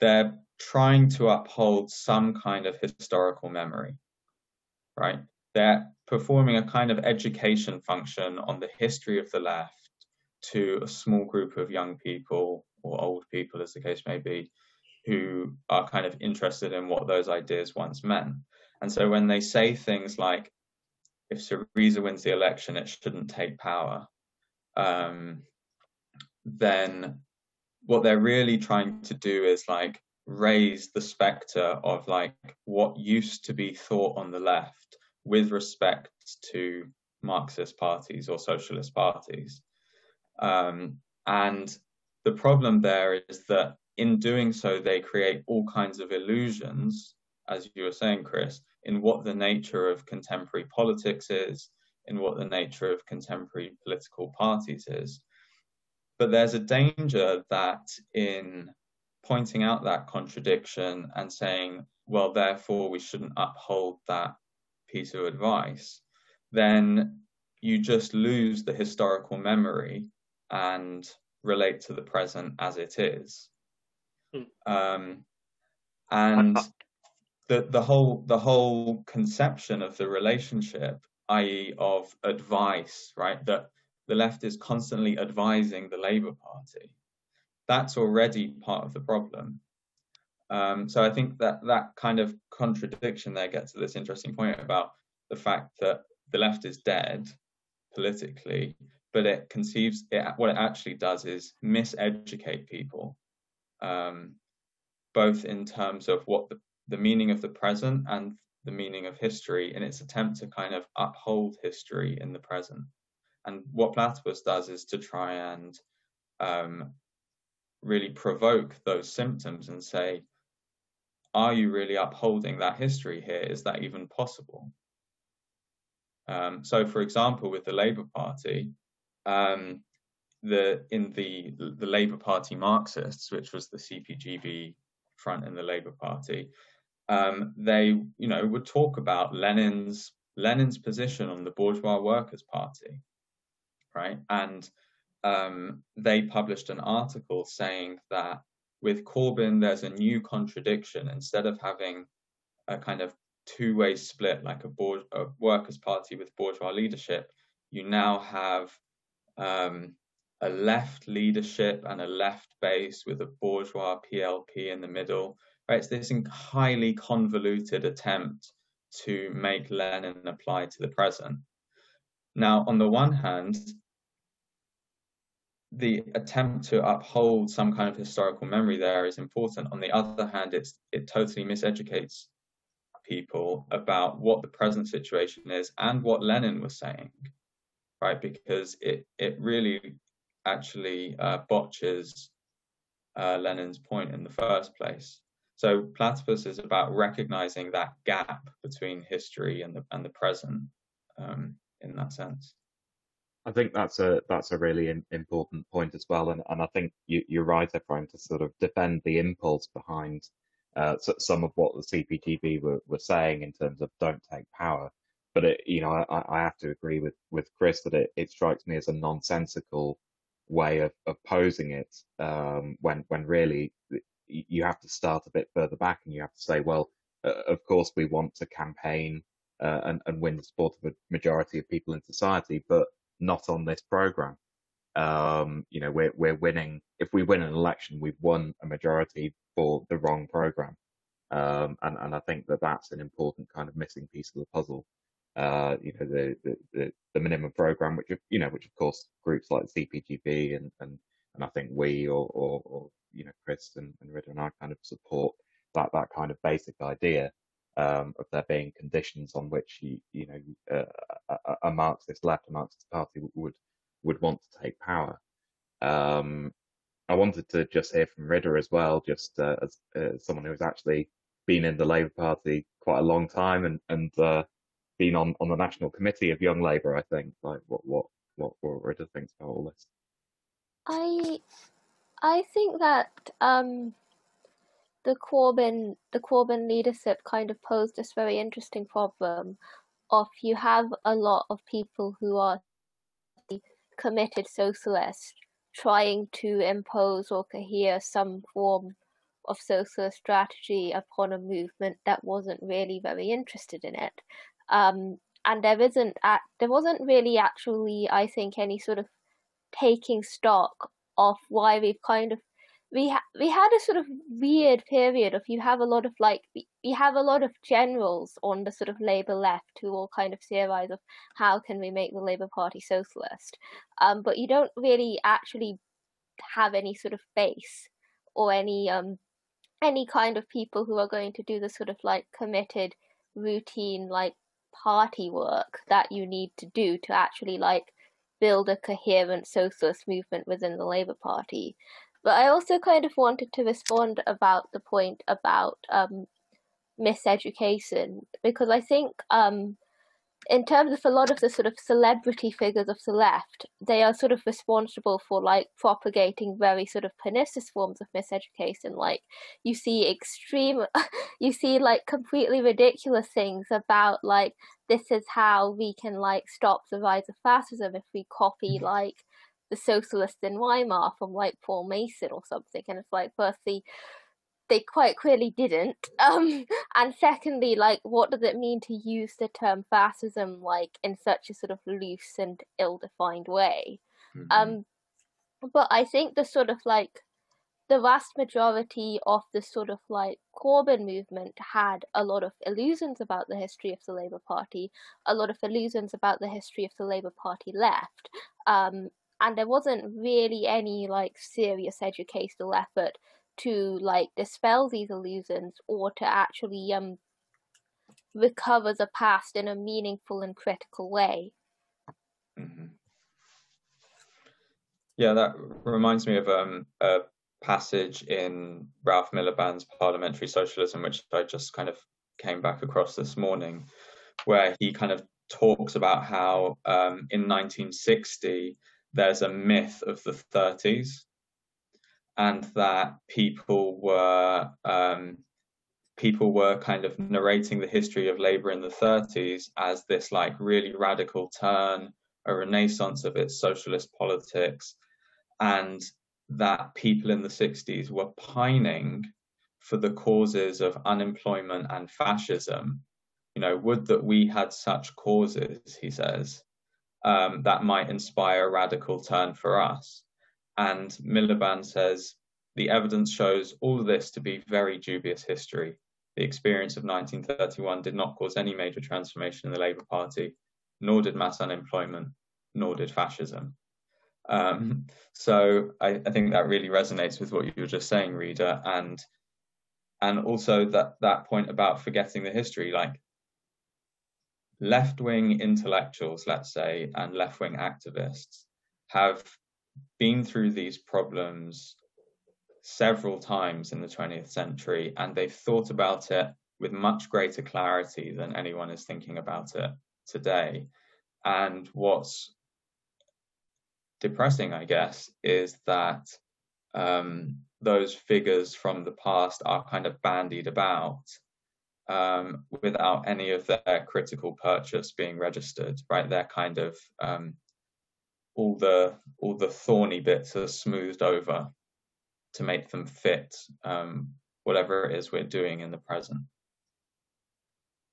They're trying to uphold some kind of historical memory, right? They're performing a kind of education function on the history of the left to a small group of young people or old people, as the case may be, who are kind of interested in what those ideas once meant. And so when they say things like, if Syriza wins the election, it shouldn't take power, um, then what they're really trying to do is like raise the specter of like what used to be thought on the left with respect to Marxist parties or socialist parties. Um, and the problem there is that in doing so, they create all kinds of illusions, as you were saying, Chris, in what the nature of contemporary politics is, in what the nature of contemporary political parties is. But there's a danger that in pointing out that contradiction and saying, well, therefore we shouldn't uphold that piece of advice, then you just lose the historical memory and relate to the present as it is. Mm. Um, and the the whole the whole conception of the relationship, i.e., of advice, right? That the left is constantly advising the Labour Party. That's already part of the problem. Um, so I think that that kind of contradiction there gets to this interesting point about the fact that the left is dead politically, but it conceives it, what it actually does is miseducate people, um, both in terms of what the, the meaning of the present and the meaning of history in its attempt to kind of uphold history in the present. And what Platypus does is to try and um, really provoke those symptoms and say, are you really upholding that history here? Is that even possible? Um, so, for example, with the Labour Party, um, the in the the Labour Party Marxists, which was the CPGB front in the Labour Party, um, they you know would talk about Lenin's Lenin's position on the bourgeois workers' party, right? And um, they published an article saying that with Corbyn, there's a new contradiction. Instead of having a kind of two-way split like a, board, a workers' party with bourgeois leadership, you now have um, a left leadership and a left base with a bourgeois PLP in the middle. Right, it's this highly convoluted attempt to make Lenin apply to the present. Now, on the one hand, the attempt to uphold some kind of historical memory there is important. On the other hand, it's it totally miseducates people about what the present situation is and what Lenin was saying, right? Because it it really actually uh, botches uh, Lenin's point in the first place. So Platypus is about recognizing that gap between history and the and the present um, in that sense. I think that's a that's a really important point as well, and and I think you, you're right, Ephraim, to sort of defend the impulse behind uh, some of what the CPGB were, were saying in terms of don't take power. But it, you know, I, I have to agree with with Chris that it, it strikes me as a nonsensical way of, of posing it um, when when really you have to start a bit further back and you have to say, well, uh, of course we want to campaign uh, and, and win the support of a majority of people in society, but not on this program. Um, you know, we're we're winning. If we win an election, we've won a majority for the wrong program, um, and and I think that that's an important kind of missing piece of the puzzle. Uh, you know, the, the, the the minimum program, which you know, which of course groups like CPGB and and and I think we or or, or you know Chris and, and Rida and I kind of support that that kind of basic idea um, of there being conditions on which you you know uh, a, Marxist left, a Marxist party would would want to take power. Um, I wanted to just hear from Rida as well, just uh, as uh, someone who has actually been in the Labour Party quite a long time and and uh, been on, on the national committee of Young Labour. I think like what what what what Rida thinks about all this. I I think that um, the Corbyn the Corbyn leadership kind of posed this very interesting problem of you have a lot of people who are committed socialists trying to impose or cohere some form of socialist strategy upon a movement that wasn't really very interested in it. Um, and there isn't, there wasn't really actually, I think, any sort of taking stock of why we've kind of we ha- we had a sort of weird period of you have a lot of like we have a lot of generals on the sort of Labour left who all kind of theorize of how can we make the Labour Party socialist, um, but you don't really actually have any sort of base or any um any kind of people who are going to do the sort of like committed routine like party work that you need to do to actually like build a coherent socialist movement within the Labour Party. But I also kind of wanted to respond about the point about um, miseducation because I think um, in terms of a lot of the sort of celebrity figures of the left, they are sort of responsible for like propagating very sort of pernicious forms of miseducation. Like you see extreme, you see like completely ridiculous things about like this is how we can like stop the rise of fascism if we copy mm-hmm. like the socialists in Weimar from like Paul Mason or something. And it's like, firstly, they quite clearly didn't. Um, and secondly, like, what does it mean to use the term fascism like in such a sort of loose and ill-defined way? Mm-hmm. Um, but I think the sort of like the vast majority of the sort of like Corbyn movement had a lot of illusions about the history of the Labour Party, a lot of illusions about the history of the Labour Party left, um, and there wasn't really any like serious educational effort to like dispel these illusions or to actually um recover the past in a meaningful and critical way. Mm-hmm. Yeah, that reminds me of um, a passage in Ralph Miliband's Parliamentary Socialism, which I just kind of came back across this morning, where he kind of talks about how um, in 1960 there's a myth of the 30s and that people were um, people were kind of narrating the history of labor in the 30s as this like really radical turn, a renaissance of its socialist politics, and that people in the 60s were pining for the causes of unemployment and fascism. You know, would that we had such causes, he says, um, that might inspire a radical turn for us. And Miliband says the evidence shows all of this to be very dubious history. The experience of 1931 did not cause any major transformation in the Labour Party, nor did mass unemployment, nor did fascism. Um, so I, I, think that really resonates with what you were just saying, Rida, and and also that that point about forgetting the history, like left-wing intellectuals, let's say, and left-wing activists have been through these problems several times in the 20th century, and they've thought about it with much greater clarity than anyone is thinking about it today. And what's depressing, I guess, is that um, those figures from the past are kind of bandied about um, without any of their critical purchase being registered, right? They're kind of um, all the all the thorny bits are smoothed over to make them fit um, whatever it is we're doing in the present.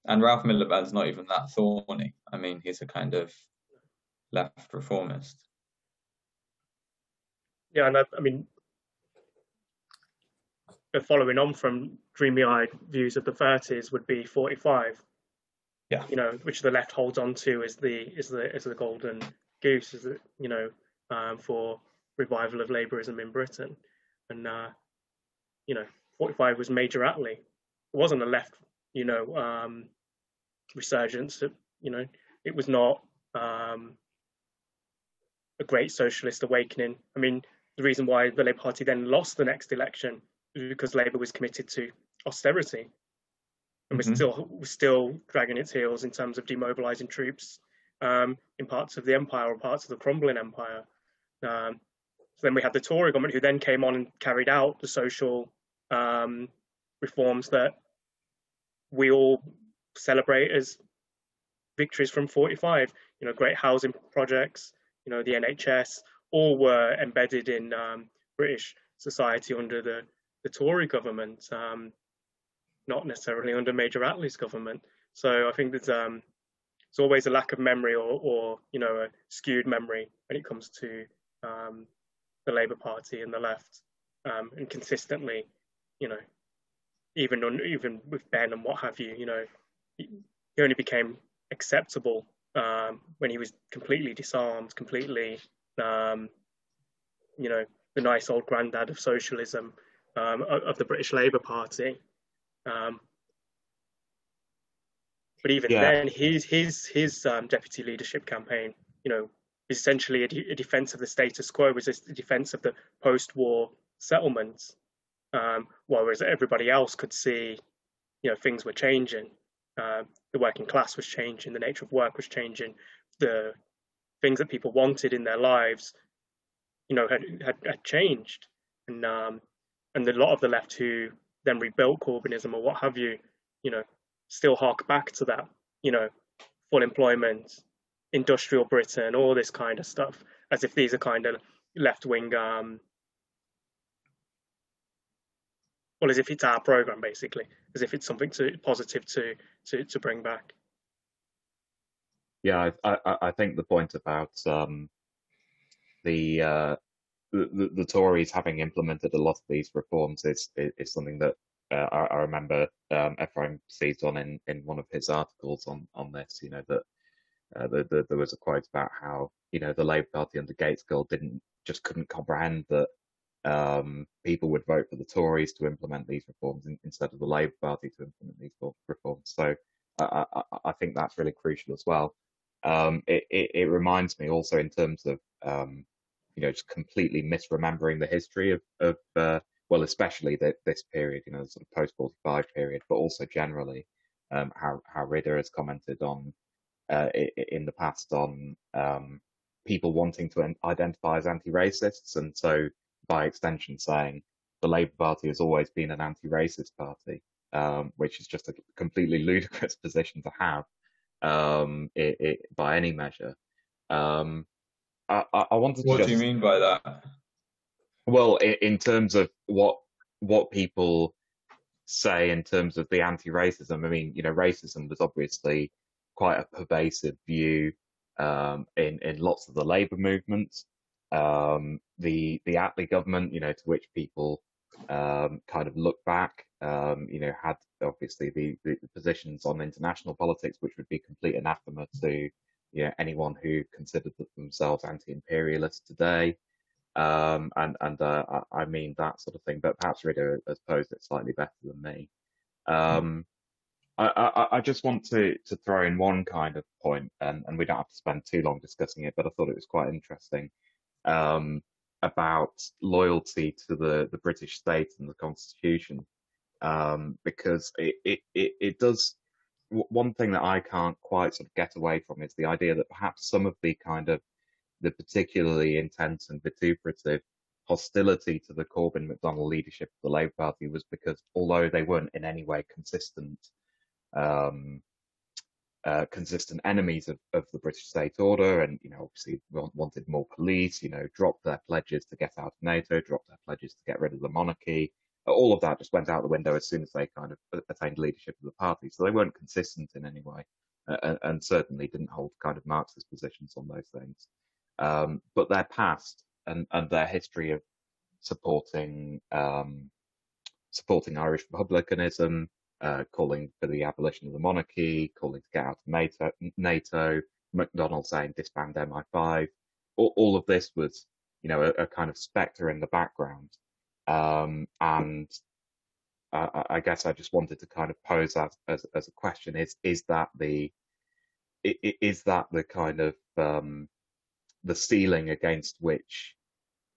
And Ralph Miliband's not even that thorny. I mean, he's a kind of left reformist. Yeah, and I, I mean, following on from dreamy-eyed views of the 30s would be 45. Yeah. You know, which the left holds on to as the is the as the golden goose, is it, you know, um, for revival of labourism in Britain, and uh, you know, 45 was Major Attlee. It wasn't a left, you know, um, resurgence. You know, it was not um, a great socialist awakening. I mean, the reason why the Labour Party then lost the next election because Labour was committed to austerity, and mm-hmm. we're still we're still dragging its heels in terms of demobilising troops um, in parts of the empire or parts of the crumbling empire. Um, so then we had the Tory government, who then came on and carried out the social um, reforms that we all celebrate as victories from 45. You know, great housing projects, you know, the NHS, all were embedded in um, British society under the the Tory government, um, not necessarily under Major Attlee's government. So I think there's um, there's always a lack of memory or, or you know a skewed memory when it comes to um, the Labour Party and the left, um, and consistently, you know, even on, even with Benn and what have you, you know, he, only became acceptable um, when he was completely disarmed, completely, um, you know, the nice old granddad of socialism, um, of the British Labour Party. Um, but even yeah. then, his his his um, deputy leadership campaign, you know, is essentially a, de- a, defense of the status quo, was a defense of the post-war settlements, um, whereas everybody else could see, you know, things were changing. Uh, the working class was changing, the nature of work was changing, the things that people wanted in their lives, you know, had had, had changed, and um, and a lot of the left who then rebuilt Corbynism or what have you, you know, still hark back to that, you know, full employment, industrial Britain, all this kind of stuff, as if these are kind of left wing, um, well, as if it's our program basically, as if it's something to positive to to to bring back. Yeah, I I, I think the point about um, the uh, the, the, Tories having implemented a lot of these reforms is is, is something that uh, I, I, remember um, Ephraim seized on in, in one of his articles on on this. You know that uh, the, the, there was a quote about how you know the Labour Party under Gaitskell didn't just couldn't comprehend that um, people would vote for the Tories to implement these reforms in, instead of the Labour Party to implement these reforms. So I, I, I think that's really crucial as well. Um, it, it, it, reminds me also in terms of um, you know, just completely misremembering the history of, of uh, well, especially the, this period, you know, the sort of post 45 period, but also generally, um, how, how Rida has commented on, uh, in the past on, um, people wanting to identify as anti-racists, and so by extension saying the Labour Party has always been an anti-racist party, um, which is just a completely ludicrous position to have um, it, it, by any measure. Um, I, I, wanted to What just, do you mean by that? Well, in, in terms of what what people say in terms of the anti-racism, I mean, you know, racism was obviously quite a pervasive view um, in in lots of the labour movements. Um, the the Attlee government, you know, to which people um, kind of look back, um, you know, had obviously the, the, positions on international politics, which would be complete anathema to you know anyone who considered themselves anti-imperialist today. Um, and and uh, I mean that sort of thing, but perhaps Rida has posed it slightly better than me. Um, I, I, I, just want to, to throw in one kind of point, and, and we don't have to spend too long discussing it, but I thought it was quite interesting um, about loyalty to the, the British state and the constitution, um, because it, it, it, it does. One thing that I can't quite sort of get away from is the idea that perhaps some of the kind of the particularly intense and vituperative hostility to the Corbyn McDonnell leadership of the Labour Party was because although they weren't in any way consistent um, uh, consistent enemies of, of the British state order and, you know, obviously wanted more police, you know, dropped their pledges to get out of NATO, dropped their pledges to get rid of the monarchy. All of that just went out the window as soon as they kind of attained leadership of the party. So they weren't consistent in any way uh, and certainly didn't hold kind of Marxist positions on those things. Um, but their past and, and their history of supporting um, supporting Irish republicanism, uh, calling for the abolition of the monarchy, calling to get out of NATO, NATO McDonnell saying disband MI5. All, all, of this was, you know, a, a, kind of spectre in the background. Um, and I, I, guess I just wanted to kind of pose as, as, as a question: is is that the is that the kind of um, the ceiling against which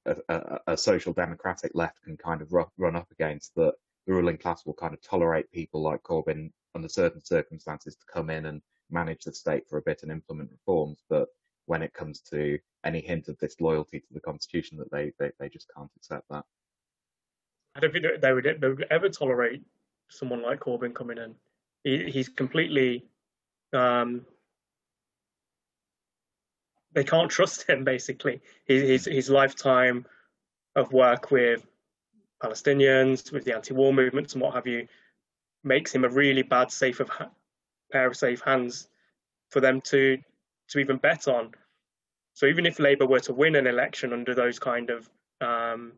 a, a, a, social democratic left can kind of run up against that the ruling class will kind of tolerate people like Corbyn under certain circumstances to come in and manage the state for a bit and implement reforms. But when it comes to any hint of disloyalty to the constitution, that they, they, they just can't accept that. I don't think they would, they would ever tolerate someone like Corbyn coming in. He, he's completely, um, they can't trust him basically. His, his, his lifetime of work with Palestinians, with the anti-war movements and what have you, makes him a really bad safe of ha- pair of safe hands for them to to even bet on. So even if Labour were to win an election under those kind of um,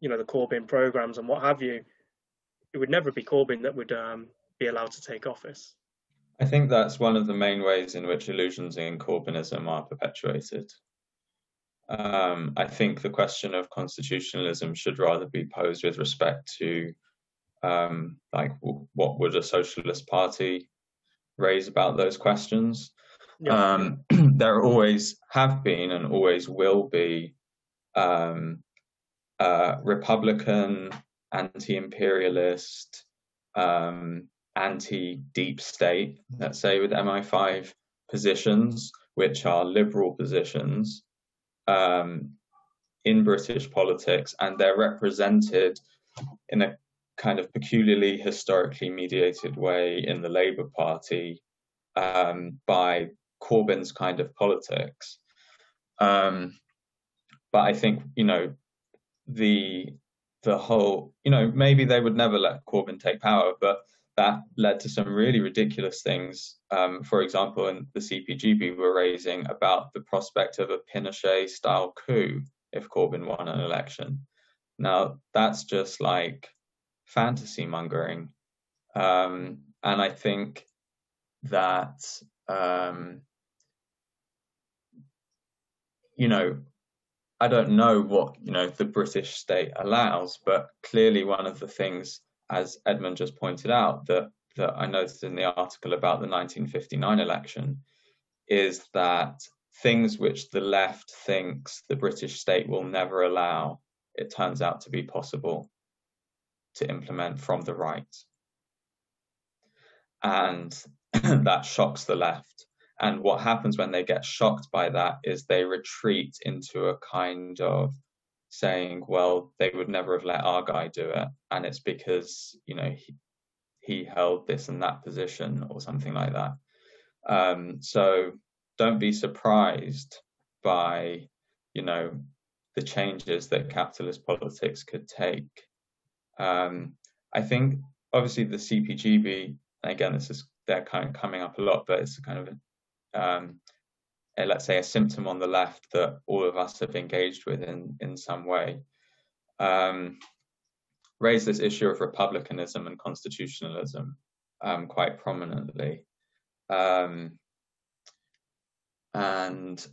you know the Corbyn programs and what have you, it would never be Corbyn that would um, be allowed to take office. I think that's one of the main ways in which illusions in Corbynism are perpetuated. Um, I think the question of constitutionalism should rather be posed with respect to, um, like, what would a socialist party raise about those questions? Yeah. Um, there always have been and always will be um, uh, Republican, anti-imperialist, um, anti-deep state, let's say, with MI5 positions, which are liberal positions um, in British politics, and they're represented in a kind of peculiarly historically mediated way in the Labour Party um, by Corbyn's kind of politics. Um, but I think you know the the whole you know maybe they would never let Corbyn take power, but that led to some really ridiculous things. Um, for example, in the CPGB were raising about the prospect of a Pinochet style coup if Corbyn won an election. Now, that's just like fantasy mongering. Um, and I think that, um, you know, I don't know what, you know, the British state allows, but clearly one of the things as Edmund just pointed out, that, that I noticed in the article about the 1959 election, is that things which the left thinks the British state will never allow, it turns out to be possible to implement from the right. And that shocks the left. And what happens when they get shocked by that is they retreat into a kind of saying, well, they would never have let our guy do it. And it's because, you know, he, he held this and that position or something like that. Um, so don't be surprised by, you know, the changes that capitalist politics could take. Um, I think obviously the CPGB, again, this is they're kind of coming up a lot, but it's kind of um, let's say a symptom on the left that all of us have engaged with in in some way. Um, raise this issue of republicanism and constitutionalism um, quite prominently. Um, and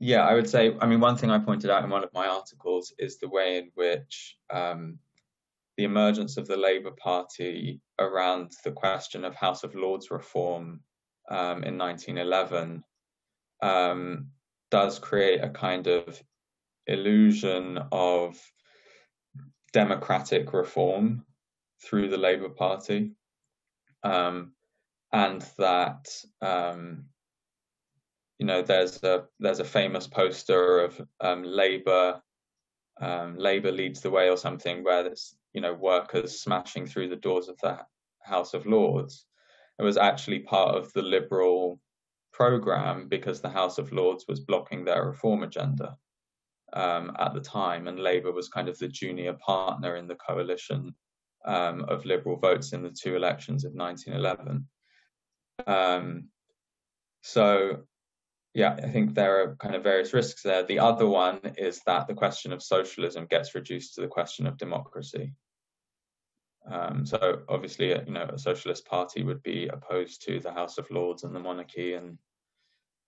yeah, I would say, I mean, one thing I pointed out in one of my articles is the way in which um, the emergence of the Labour Party around the question of House of Lords reform um, in 1911 um, does create a kind of illusion of democratic reform through the Labour Party, um, and that um, you know there's a there's a famous poster of um, Labour um, Labour leads the way or something where there's you know workers smashing through the doors of the House of Lords. It was actually part of the Liberal program because the House of Lords was blocking their reform agenda um, at the time, and Labour was kind of the junior partner in the coalition um, of Liberal votes in the two elections of 1911. Um, so, yeah, I think there are kind of various risks there. The other one is that the question of socialism gets reduced to the question of democracy. Um, so obviously, you know, a socialist party would be opposed to the House of Lords and the monarchy and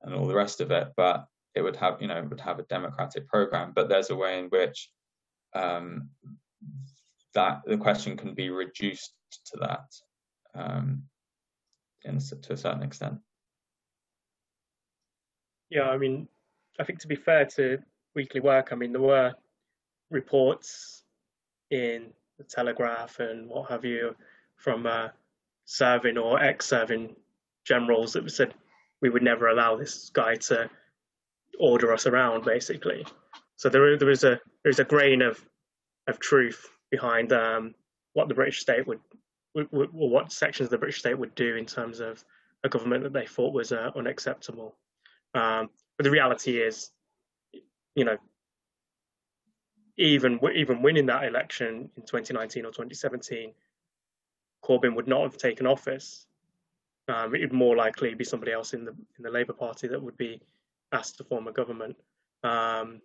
and all the rest of it, but it would have, you know, would have a democratic program. But there's a way in which um, that the question can be reduced to that um, in, to a certain extent. Yeah, I mean, I think to be fair to Weekly Worker, I mean, there were reports in the Telegraph and what have you from uh, serving or ex-serving generals that said we would never allow this guy to order us around, basically. So there, there is a there is a grain of of truth behind um, what the British state would, would, would, or what sections of the British state would do in terms of a government that they thought was uh, unacceptable. Um, but the reality is, you know, even even winning that election in 2019 or 2017, Corbyn would not have taken office. Um, it would more likely be somebody else in the in the Labour Party that would be asked to form a government. Um,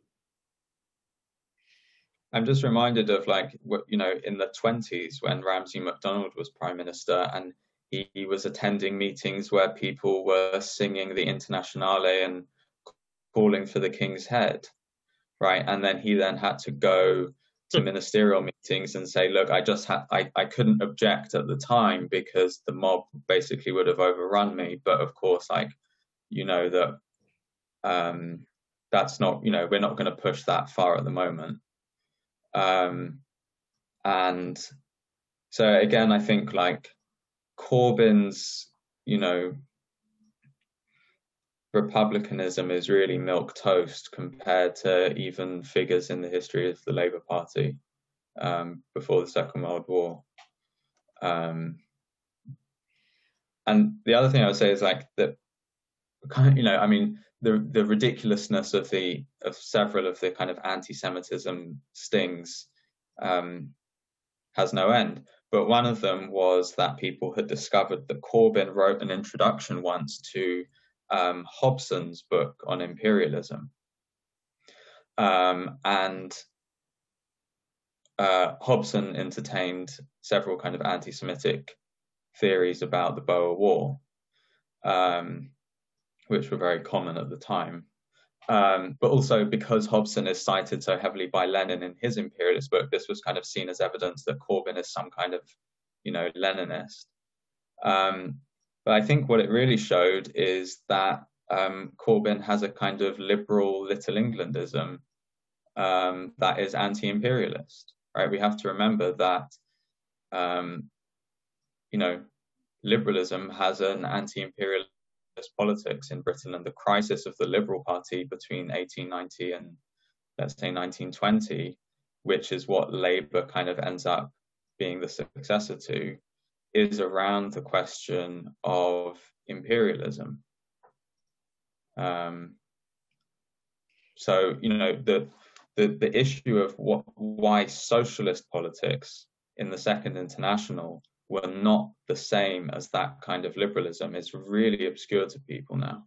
I'm just reminded of like you know in the 20s when Ramsay MacDonald was prime minister and he, was attending meetings where people were singing the Internationale and calling for the king's head right? And then he then had to go to ministerial meetings and say, look, I just had, I, I couldn't object at the time because the mob basically would have overrun me. But of course, like, you know, that um, that's not, you know, we're not going to push that far at the moment. Um, and so again, I think like Corbyn's, you know, republicanism is really milk toast compared to even figures in the history of the Labour Party um, before the Second World War. Um, and the other thing I would say is like that, you know, I mean, the the ridiculousness of the of several of the kind of anti-Semitism stings um, has no end. But one of them was that people had discovered that Corbyn wrote an introduction once to um, Hobson's book on imperialism. Um, and uh, Hobson entertained several kind of anti-Semitic theories about the Boer War, um, which were very common at the time. Um, but also because Hobson is cited so heavily by Lenin in his imperialist book, this was kind of seen as evidence that Corbyn is some kind of, you know, Leninist. Um, but I think what it really showed is that um, Corbyn has a kind of liberal Little Englandism um, that is anti-imperialist. Right? We have to remember that, um, you know, liberalism has an anti-imperialist politics in Britain, and the crisis of the Liberal Party between 1890 and let's say 1920, which is what Labour kind of ends up being the successor to, is around the question of imperialism. Um, so you know the the the issue of what why socialist politics in the Second International were not the same as that kind of liberalism is really obscure to people now.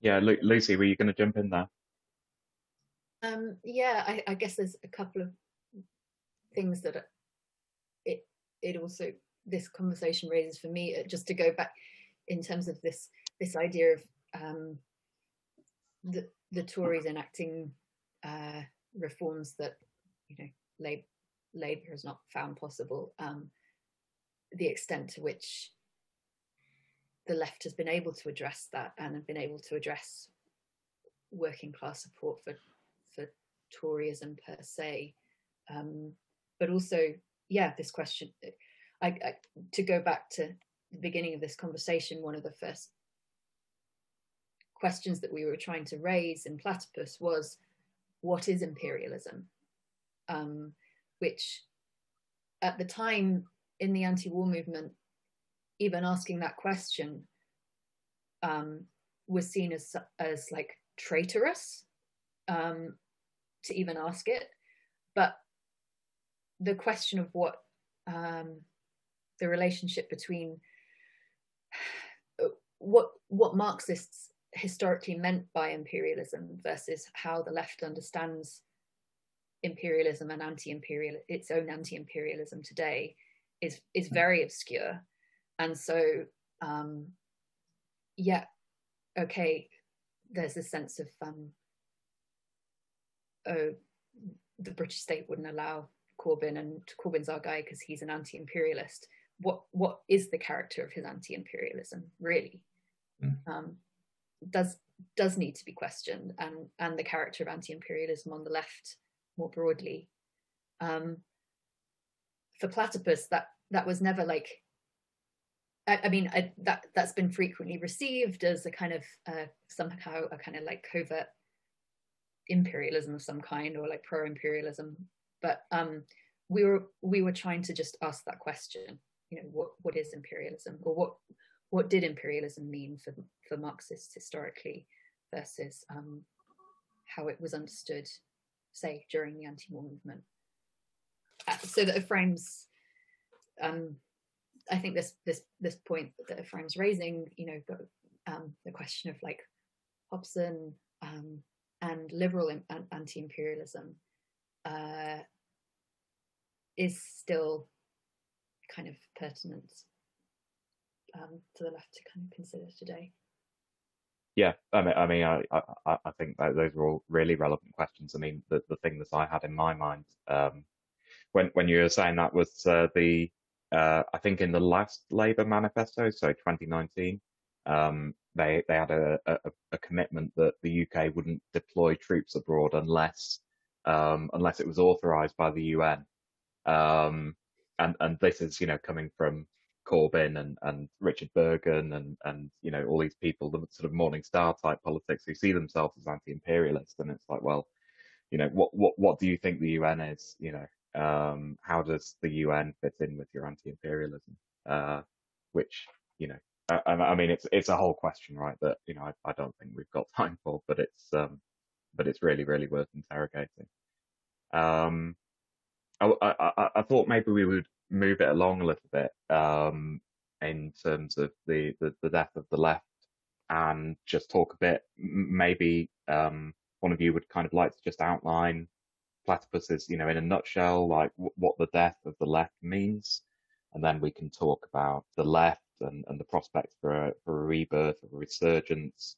Yeah, Lu- Lucy, were you going to jump in there? Um, yeah, I, I, guess there's a couple of things that it it also this conversation raises for me. Uh, just to go back in terms of this this idea of um, the the Tories enacting uh, reforms that you know Labour has not found possible. Um, the extent to which the left has been able to address that and have been able to address working class support for for Toryism per se, um, but also yeah, this question. I, I, to go back to the beginning of this conversation, one of the first questions that we were trying to raise in Platypus was, what is imperialism? Um, which at the time in the anti-war movement even asking that question um, was seen as as like traitorous um, to even ask it. But the question of what um, the relationship between what what Marxists historically meant by imperialism versus how the left understands imperialism and anti-imperial its own anti-imperialism today is is hmm. very obscure and so um, yeah okay there's a sense of um, oh the british state wouldn't allow corbyn and corbyn's our guy because he's an anti-imperialist what what is the character of his anti-imperialism really mm. um, does does need to be questioned and and the character of anti-imperialism on the left more broadly um, for platypus that that was never like I, I mean, I, that that's been frequently received as a kind of uh, somehow a kind of like covert imperialism of some kind or like pro-imperialism. But um, we were we were trying to just ask that question. You know, what what is imperialism, or what what did imperialism mean for for Marxists historically, versus um, how it was understood, say during the anti-war movement. Uh, so that frames um, I think this this this point that Ephraim's raising, you know, the, um, the question of like Hobson um, and liberal anti-imperialism uh, is still kind of pertinent um, for the left to kind of consider today. Yeah, I mean, I mean, I, I, I think those are all really relevant questions. I mean, the, the thing that I had in my mind um, when when you were saying that was uh, the uh, I think in the last Labour manifesto, so 2019, um, they they had a, a, a, commitment that the UK wouldn't deploy troops abroad unless um, unless it was authorised by the UN. Um, and and this is you know coming from Corbyn and, and Richard Burgon and and you know all these people, the sort of Morning Star type politics who see themselves as anti-imperialist, and it's like, well, you know, what what what do you think the UN is? You know, um, how does the UN fit in with your anti-imperialism? Uh, which you know, I, I, mean, it's it's a whole question, right? That you know, I, I don't think we've got time for, but it's um, but it's really really worth interrogating. Um, I, I, I thought maybe we would move it along a little bit um, in terms of the, the, the death of the left and just talk a bit. Maybe um, one of you would kind of like to just outline platypus is, you know, in a nutshell, like w- what the death of the left means, and then we can talk about the left and, and the prospects for a, for a rebirth, or a resurgence,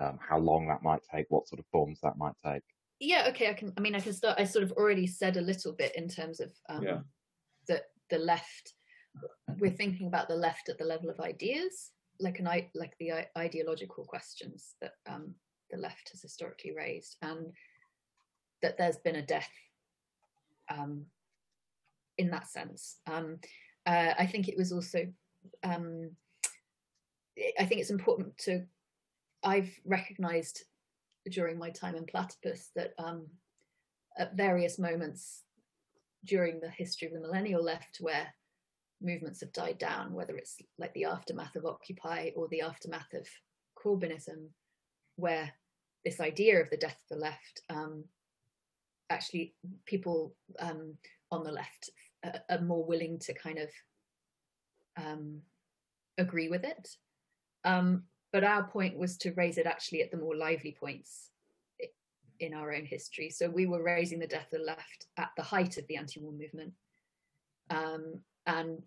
um, how long that might take, what sort of forms that might take. Yeah, okay, I can. I mean, I can start. I sort of already said a little bit in terms of um, yeah. the the left. We're thinking about the left at the level of ideas, like an like the ideological questions that um, the left has historically raised, and that there's been a death um, in that sense. Um, uh, I think it was also, um, I think it's important to, I've recognized during my time in Platypus that um, at various moments during the history of the millennial left where movements have died down, whether it's like the aftermath of Occupy or the aftermath of Corbynism, where this idea of the death of the left, um, actually people um, on the left are, are, more willing to kind of um, agree with it. Um, but our point was to raise it actually at the more lively points in our own history. So we were raising the death of the left at the height of the anti-war movement. Um, and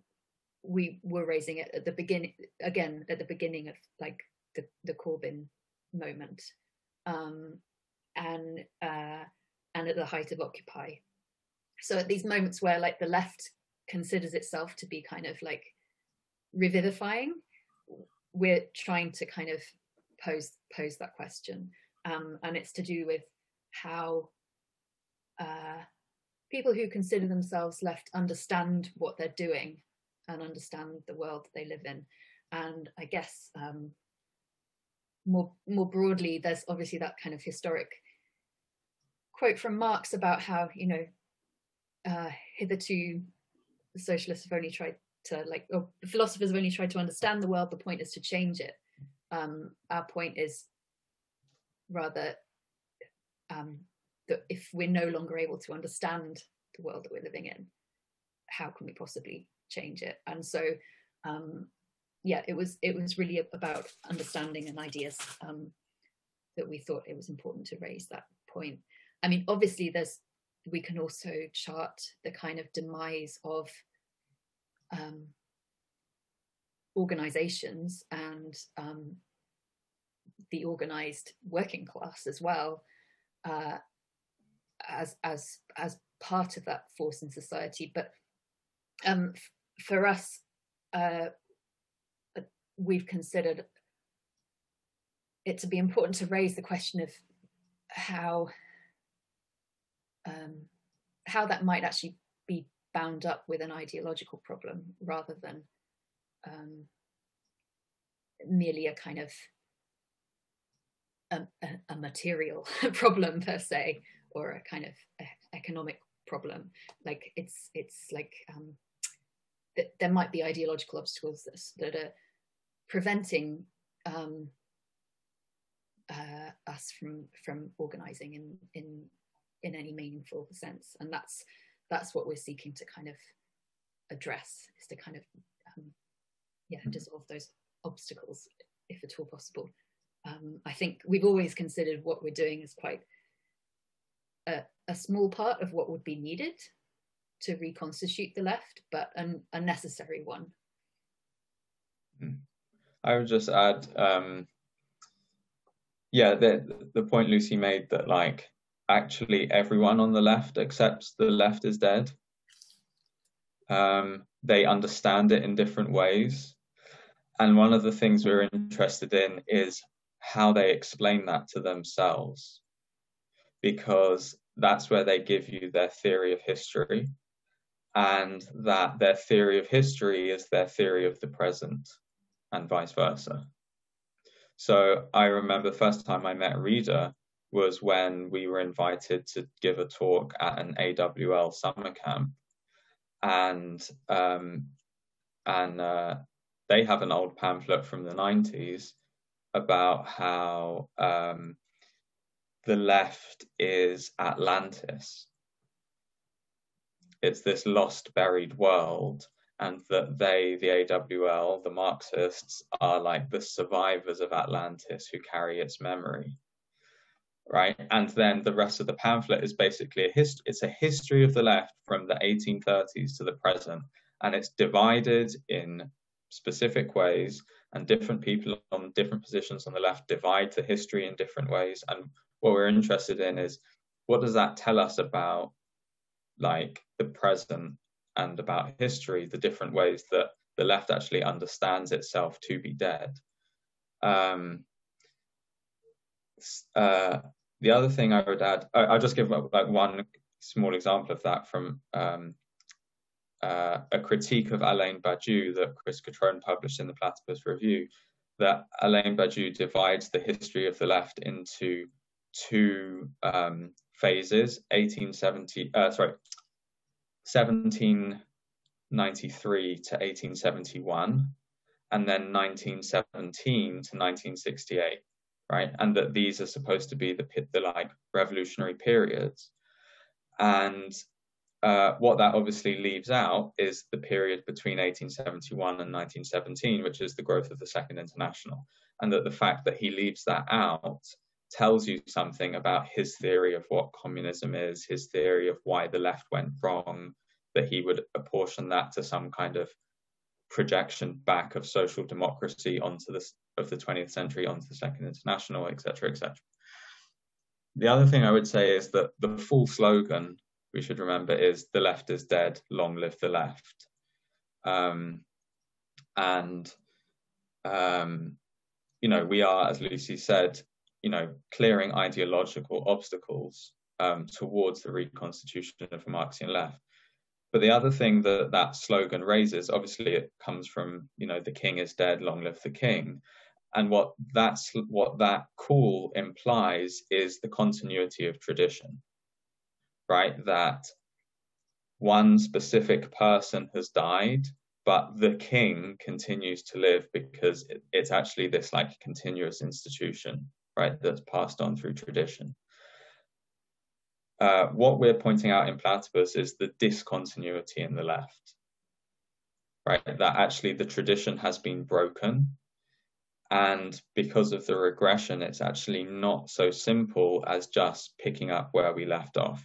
we were raising it at the beginning, again, at the beginning of like the, the Corbyn moment. Um, and, uh, and at the height of Occupy. So at these moments where like the left considers itself to be kind of like revivifying, we're trying to kind of pose pose that question. Um, and it's to do with how uh, people who consider themselves left understand what they're doing and understand the world they live in. And I guess um, more more broadly, there's obviously that kind of historic quote from Marx about how you know uh, hitherto the socialists have only tried to like, or philosophers have only tried to understand the world. The point is to change it. Um, our point is rather um, that if we're no longer able to understand the world that we're living in, how can we possibly change it? And so, um, yeah, it was it was really about understanding and ideas um, that we thought it was important to raise that point. I mean, obviously, there's we can also chart the kind of demise of um, organizations and um, the organized working class as well uh, as as as part of that force in society. But um, f- for us, uh, we've considered it to be important to raise the question of how um, how that might actually be bound up with an ideological problem rather than um, merely a kind of a, a, material problem per se or a kind of economic problem. Like it's it's like um, that there might be ideological obstacles that, that are preventing um, uh, us from from organizing in in in any meaningful sense. And that's that's what we're seeking to kind of address is to kind of um, yeah mm-hmm. dissolve those obstacles if at all possible um, I think we've always considered what we're doing as quite a, a, small part of what would be needed to reconstitute the left, but an, a necessary one. Hmm. I would just add, um, yeah, the the point Lucy made that like actually everyone on the left accepts the left is dead. Um, they understand it in different ways. And one of the things we're interested in is how they explain that to themselves, because that's where they give you their theory of history, and that their theory of history is their theory of the present, and vice versa. So I remember the first time I met Rida was when we were invited to give a talk at an AWL summer camp, and um, and uh, they have an old pamphlet from the 90s about how um, the left is Atlantis. It's this lost, buried world, and that they, the AWL, the Marxists, are like the survivors of Atlantis who carry its memory. Right, and then the rest of the pamphlet is basically a history. It's a history of the left from the 1830s to the present, and it's divided in specific ways and different people on different positions on the left divide the history in different ways. And what we're interested in is what does that tell us about like the present and about history the different ways that the left actually understands itself to be dead? Um, uh, the other thing i would add I, will just give like one small example of that from um, uh, a critique of Alain Badiou that Chris Cutrone published in the Platypus Review, that Alain Badiou divides the history of the left into two um, phases: 1870, uh, sorry, 1793 to 1871, and then 1917 to 1968, right? And that these are supposed to be the, the like revolutionary periods. And uh, what that obviously leaves out is the period between 1871 and 1917, which is the growth of the Second International. And that the fact that he leaves that out tells you something about his theory of what communism is, his theory of why the left went wrong, that he would apportion that to some kind of projection back of social democracy onto the of the 20th century onto the Second International, etc., etc. The other thing I would say is that the full slogan we should remember is "the left is dead, long live the left," um, and um, you know we are, as Lucy said, you know, clearing ideological obstacles um, towards the reconstitution of a Marxian left. But the other thing that that slogan raises, obviously, it comes from you know the king is dead, long live the king, and what that's what that call implies is the continuity of tradition, right? That one specific person has died, but the king continues to live because it, it's actually this like continuous institution, right? That's passed on through tradition. Uh, what we're pointing out in Platypus is the discontinuity in the left, right? That actually the tradition has been broken. And because of the regression, it's actually not so simple as just picking up where we left off.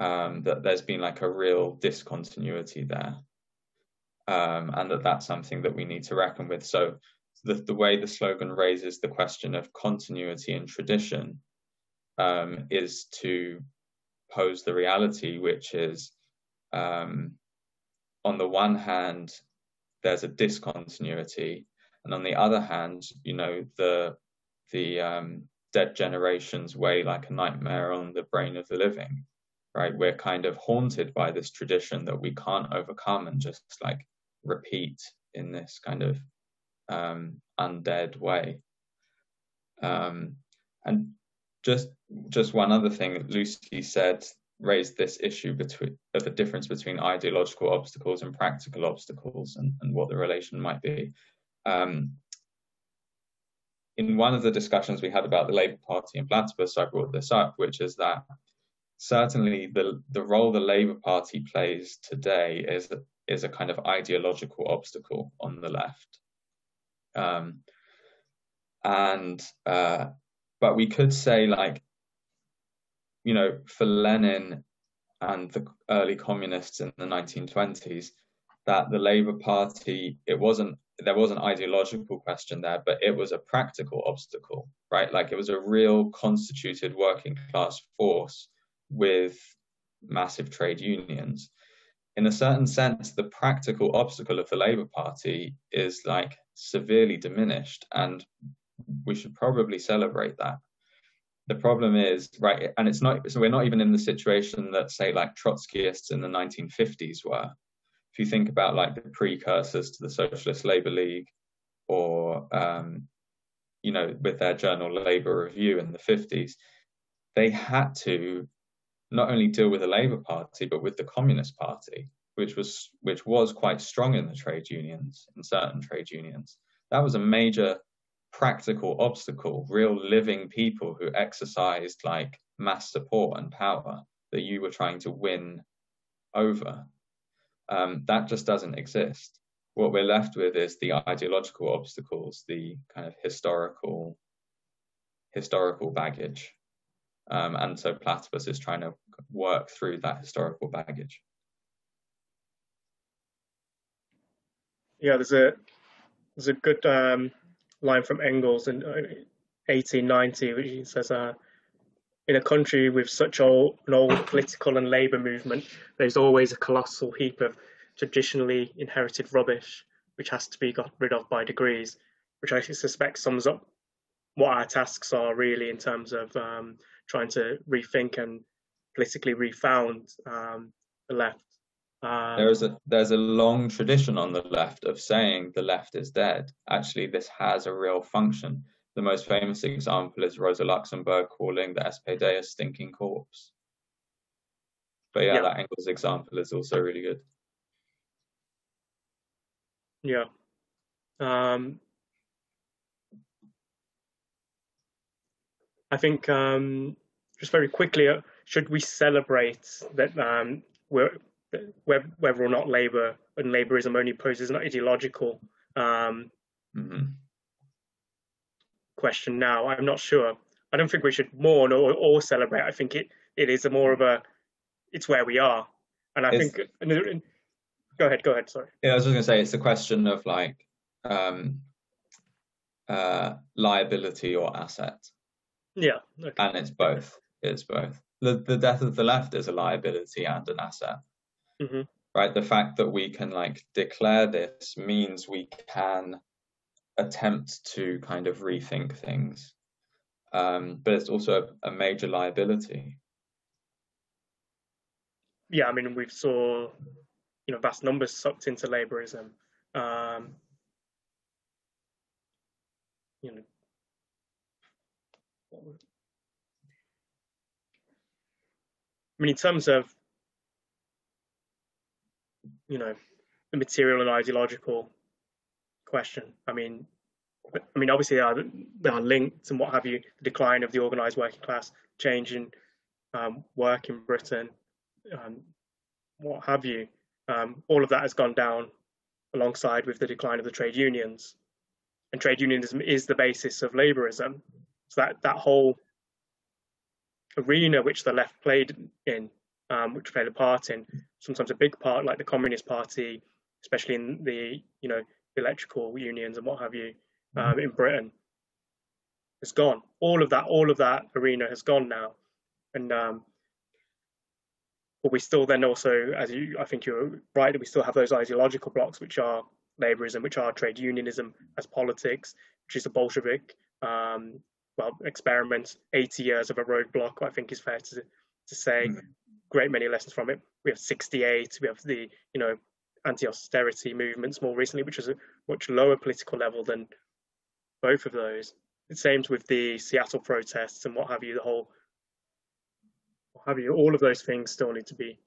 Um, that there's been like a real discontinuity there. Um, and that that's something that we need to reckon with. So the, the way the slogan raises the question of continuity and tradition um, is to pose the reality, which is um, on the one hand, there's a discontinuity, and on the other hand, you know, the the um, dead generations weigh like a nightmare on the brain of the living, right? We're kind of haunted by this tradition that we can't overcome and just like repeat in this kind of um, undead way. Um, and just just one other thing Lucy said raised this issue between of the difference between ideological obstacles and practical obstacles and, and what the relation might be. Um, in one of the discussions we had about the Labour Party in Platypus, I brought this up, which is that certainly the the role the Labour Party plays today is is a kind of ideological obstacle on the left. Um, and uh, but we could say like you know for lenin and the early communists in the 1920s that the labor party it wasn't there was an ideological question there but it was a practical obstacle right like it was a real constituted working class force with massive trade unions in a certain sense the practical obstacle of the labor party is like severely diminished and we should probably celebrate that. The problem is, right, and it's not, so we're not even in the situation that, say, like Trotskyists in the 1950s were. If you think about like the precursors to the Socialist Labour League or, um, you know, with their journal Labour Review in the 50s, they had to not only deal with the Labour Party, but with the Communist Party, which was which was quite strong in the trade unions, in certain trade unions. That was a major practical obstacle, real living people who exercised like mass support and power that you were trying to win over. Um, that just doesn't exist. What we're left with is the ideological obstacles, the kind of historical historical baggage. Um, and so Platypus is trying to work through that historical baggage. Yeah, there's a there's a good um, line from Engels in 1890, uh, which says, uh, "In a country with such old, an old political and labour movement, there's always a colossal heap of traditionally inherited rubbish, which has to be got rid of by degrees." Which I suspect sums up what our tasks are really in terms of um, trying to rethink and politically refound um, the left. Um, there is a there's a long tradition on the left of saying the left is dead. Actually, this has a real function. The most famous example is Rosa Luxemburg calling the SPD a stinking corpse. But yeah, Yeah. that Engels example is also really good. Yeah. Um, I think um, just very quickly, uh, should we celebrate that um, we're, whether or not Labour and Labourism only poses an ideological um, hmm question now? I'm not sure. I don't think we should mourn or, or celebrate. I think it, it is a more of a, it's where we are. And I It's- think, and, and- go ahead, go ahead, sorry. Yeah, I was just gonna say it's a question of like um, uh, liability or asset, Yeah, okay. and it's both. It's both. The the death of the left is a liability and an asset. Mhm. Right. The fact that we can like declare this means we can attempt to kind of rethink things, um, but it's also a, a major liability. yeah, I mean, we've saw, you know, vast numbers sucked into Labourism. Um, you know, what was- I mean, in terms of, you know, the material and ideological question, I mean, I mean, obviously they are, they are linked and what have you, the decline of the organised working class, change in um, work in Britain, um, what have you. Um, all of that has gone down alongside with the decline of the trade unions. And trade unionism is the basis of labourism. So that, that whole arena which the left played in, um, which played a part in, sometimes a big part, like the Communist Party, especially in the you know electrical unions and what have you, um, in Britain, has gone. All of that, all of that arena has gone now, and um, but we still then also, as you, I think you're right, that we still have those ideological blocks, which are labourism, which are trade unionism as politics, which is a Bolshevik, um, well, experiments, 80 years of a roadblock, I think is fair to, to say. Mm. Great many lessons from it. We have 68, we have the, you know, anti-austerity movements more recently, which is a much lower political level than both of those. The same with the Seattle protests and what have you, the whole what have you, all of those things still need to be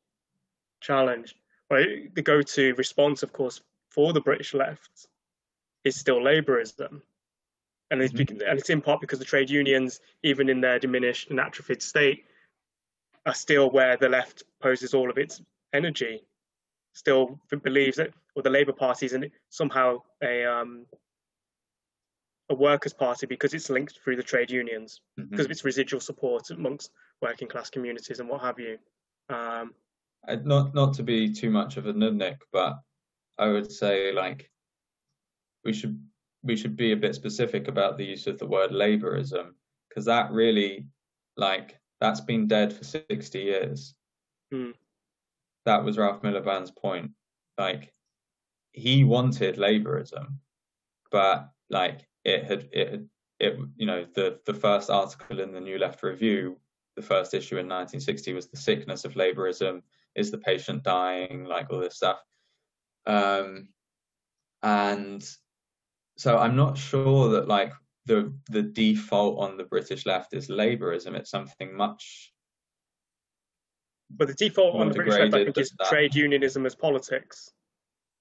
challenged. But the go-to response, of course, for the British left is still Labourism. And it's, bec- and it's in part because the trade unions, even in their diminished and atrophied state, are still where the left poses all of its energy. Still believes that, or the Labour Party is somehow a um, a workers' party because it's linked through the trade unions Mhm. because of its residual support amongst working class communities and what have you. Um, not not to be too much of a nudnik, but I would say like we should we should be a bit specific about the use of the word laborism because that really like that's been dead for 60 years. Hmm. That was Ralph Miliband's point. Like he wanted laborism but like it had it had it you know the the first article in the New Left Review, the first issue in 1960 was the sickness of laborism is the patient dying like all this stuff um and so i'm not sure that like the the default on the british left is labourism it's something much but the default on the British left, I think, is that. trade unionism as politics.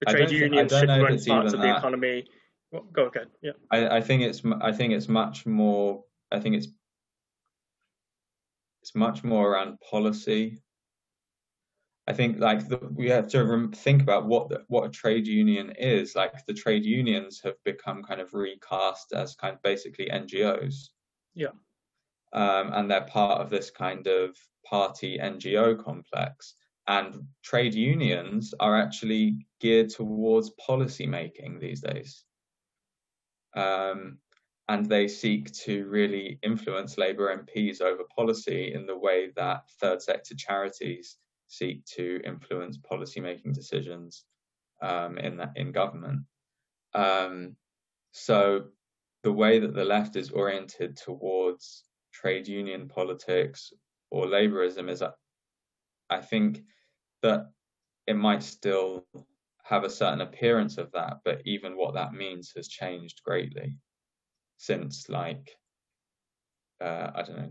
The trade don't thi- I unions should run parts of the that. economy. Well, go again. Yeah. I, I think it's I think it's much more I think it's it's much more around policy. I think like the, we have to rem- think about what the, what a trade union is. Like the trade unions have become kind of recast as kind of basically NGOs. Yeah. Um, and they're part of this kind of party NGO complex. And trade unions are actually geared towards policy making these days. Um, and they seek to really influence Labour MPs over policy in the way that third sector charities seek to influence policy making decisions um, in that in government. Um, so the way that the left is oriented towards trade union politics or labourism is, I think that it might still have a certain appearance of that, but even what that means has changed greatly since like uh, I don't know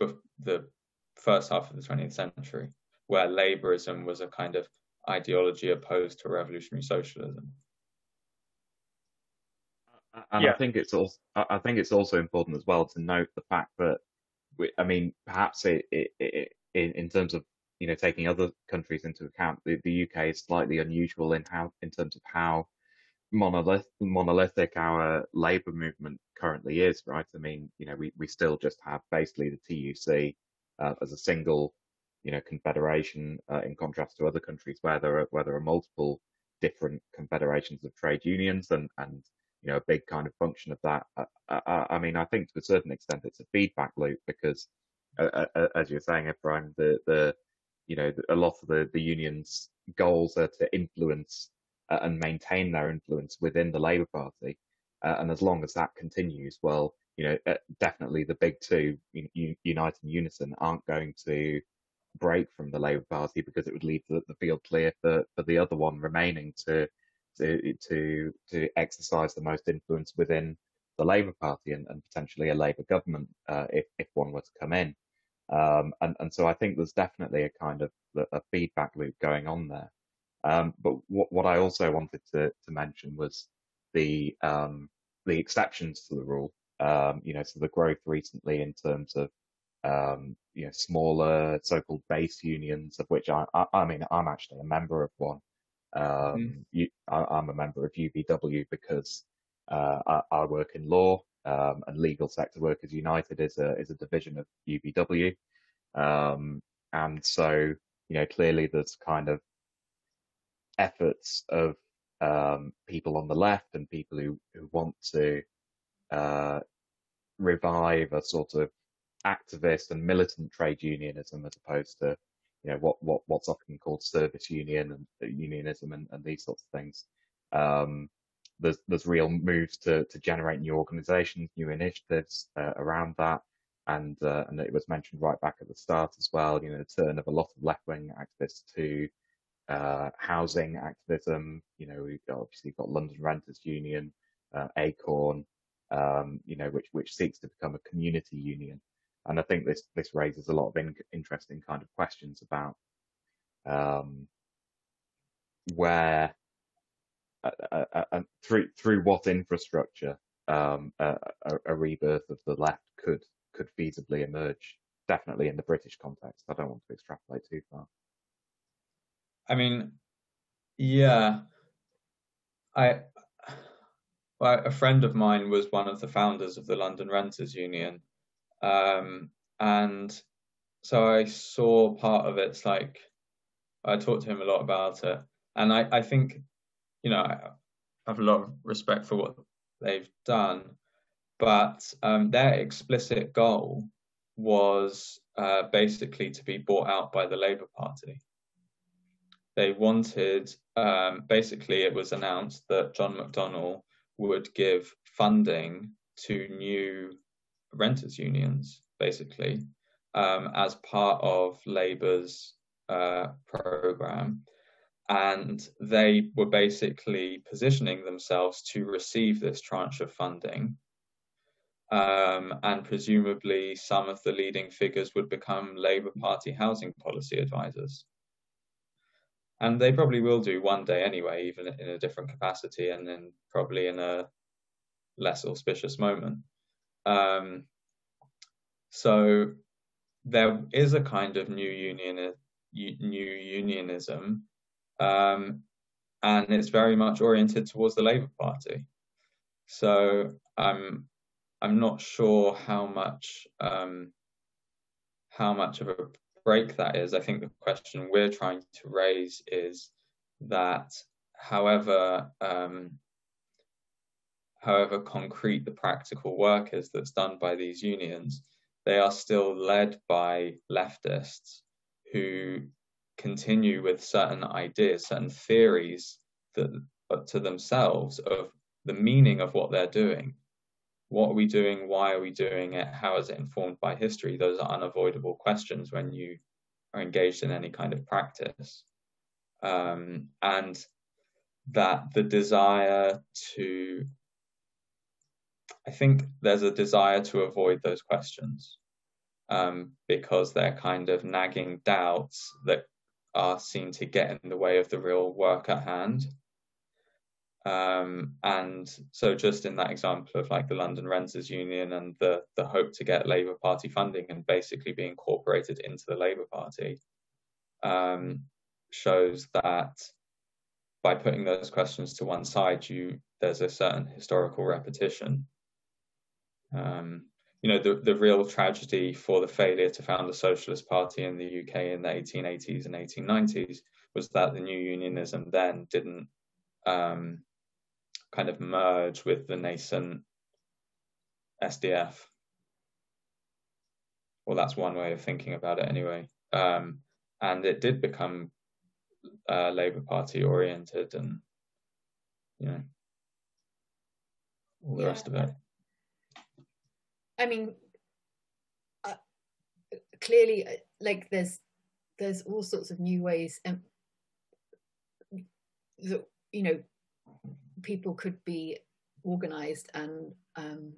the the first half of the 20th century, where labourism was a kind of ideology opposed to revolutionary socialism. And yeah. I think it's also I think it's also important as well to note the fact that we, I mean perhaps it, it, it, in in terms of you know taking other countries into account, the, the UK is slightly unusual in how in terms of how monolith, monolithic our labour movement currently is, right? I mean, you know, we, we still just have basically the TUC uh, as a single, you know, confederation uh, in contrast to other countries where there are where there are multiple different confederations of trade unions and and you know a big kind of function of that. I, uh, I, uh, I mean, I think to a certain extent it's a feedback loop because, uh, uh as you're saying, Ephraim, the the you know a lot of the the unions' goals are to influence uh, and maintain their influence within the Labour Party. Uh, and as long as that continues, well, you know, uh, definitely the big two, Unite and Unison, aren't going to break from the Labour Party because it would leave the, the field clear for, for the other one remaining to to to to exercise the most influence within the Labour Party and, and potentially a Labour government uh, if if one were to come in. Um, and and so I think there's definitely a kind of a feedback loop going on there. Um, but what, what I also wanted to, to mention was the um, the exceptions to the rule. Um, you know, so the growth recently in terms of um, you know smaller so-called base unions, of which I, I, I mean I'm actually a member of one. Mm. You, I, am a member of UVW because uh, I, I, work in law um, and Legal Sector Workers United is a is a division of UVW, um, and so you know clearly there's kind of efforts of um, people on the left and people who, who want to uh, revive a sort of activist and militant trade unionism as opposed to you know what what what's often called service union and uh, unionism and, and these sorts of things. Um, there's there's real moves to to generate new organisations, new initiatives uh, around that, and uh, and it was mentioned right back at the start as well. You know, the turn of a lot of left wing activists to uh, housing activism. You know, we've obviously got London Renters Union, uh, Acorn, um, you know, which which seeks to become a community union. And I think this this raises a lot of in, interesting kind of questions about um, where uh, uh, uh, uh through through what infrastructure um, a, a, rebirth of the left could could feasibly emerge. Definitely in the British context. I don't want to extrapolate too far. I mean, yeah, I well, a friend of mine was one of the founders of the London Renters Union, um, and so I saw part of it. It's like I talked to him a lot about it, and I, I think, you know, I have a lot of respect for what they've done, but um, their explicit goal was uh, basically to be bought out by the Labour Party they wanted, um, basically, it was announced that John McDonnell would give funding to new renters unions, basically, um, as part of Labour's uh, program. And they were basically positioning themselves to receive this tranche of funding. Um, and presumably, some of the leading figures would become Labour Party housing policy advisors and they probably will do one day anyway, even in a different capacity, and then probably in a less auspicious moment. Um, so there is a kind of new union, new unionism, um, and it's very much oriented towards the Labour Party. So I'm I'm not sure how much um, how much of a break that is, I think the question we're trying to raise is that however um, however concrete the practical work is that's done by these unions, they are still led by leftists who continue with certain ideas, certain theories that to themselves of the meaning of what they're doing what are we doing? Why are we doing it? How is it informed by history? Those are unavoidable questions when you are engaged in any kind of practice. um, and that the desire to I think there's a desire to avoid those questions um, because they're kind of nagging doubts that are seen to get in the way of the real work at hand. Um, and so, just in that example of like the London Renters Union and the the hope to get Labour Party funding and basically be incorporated into the Labour Party, um, shows that by putting those questions to one side, you there's a certain historical repetition. Um, you know, the, the real tragedy for the failure to found a socialist party in the UK in the 1880s and 1890s was that the new unionism then didn't um, kind of merge with the nascent SDF. Well, that's one way of thinking about it anyway. Um, and it did become uh, Labour Party oriented and, you know, all the yeah. rest of it. I mean, uh, clearly, uh, like there's there's all sorts of new ways, and that you know, people could be organised and um,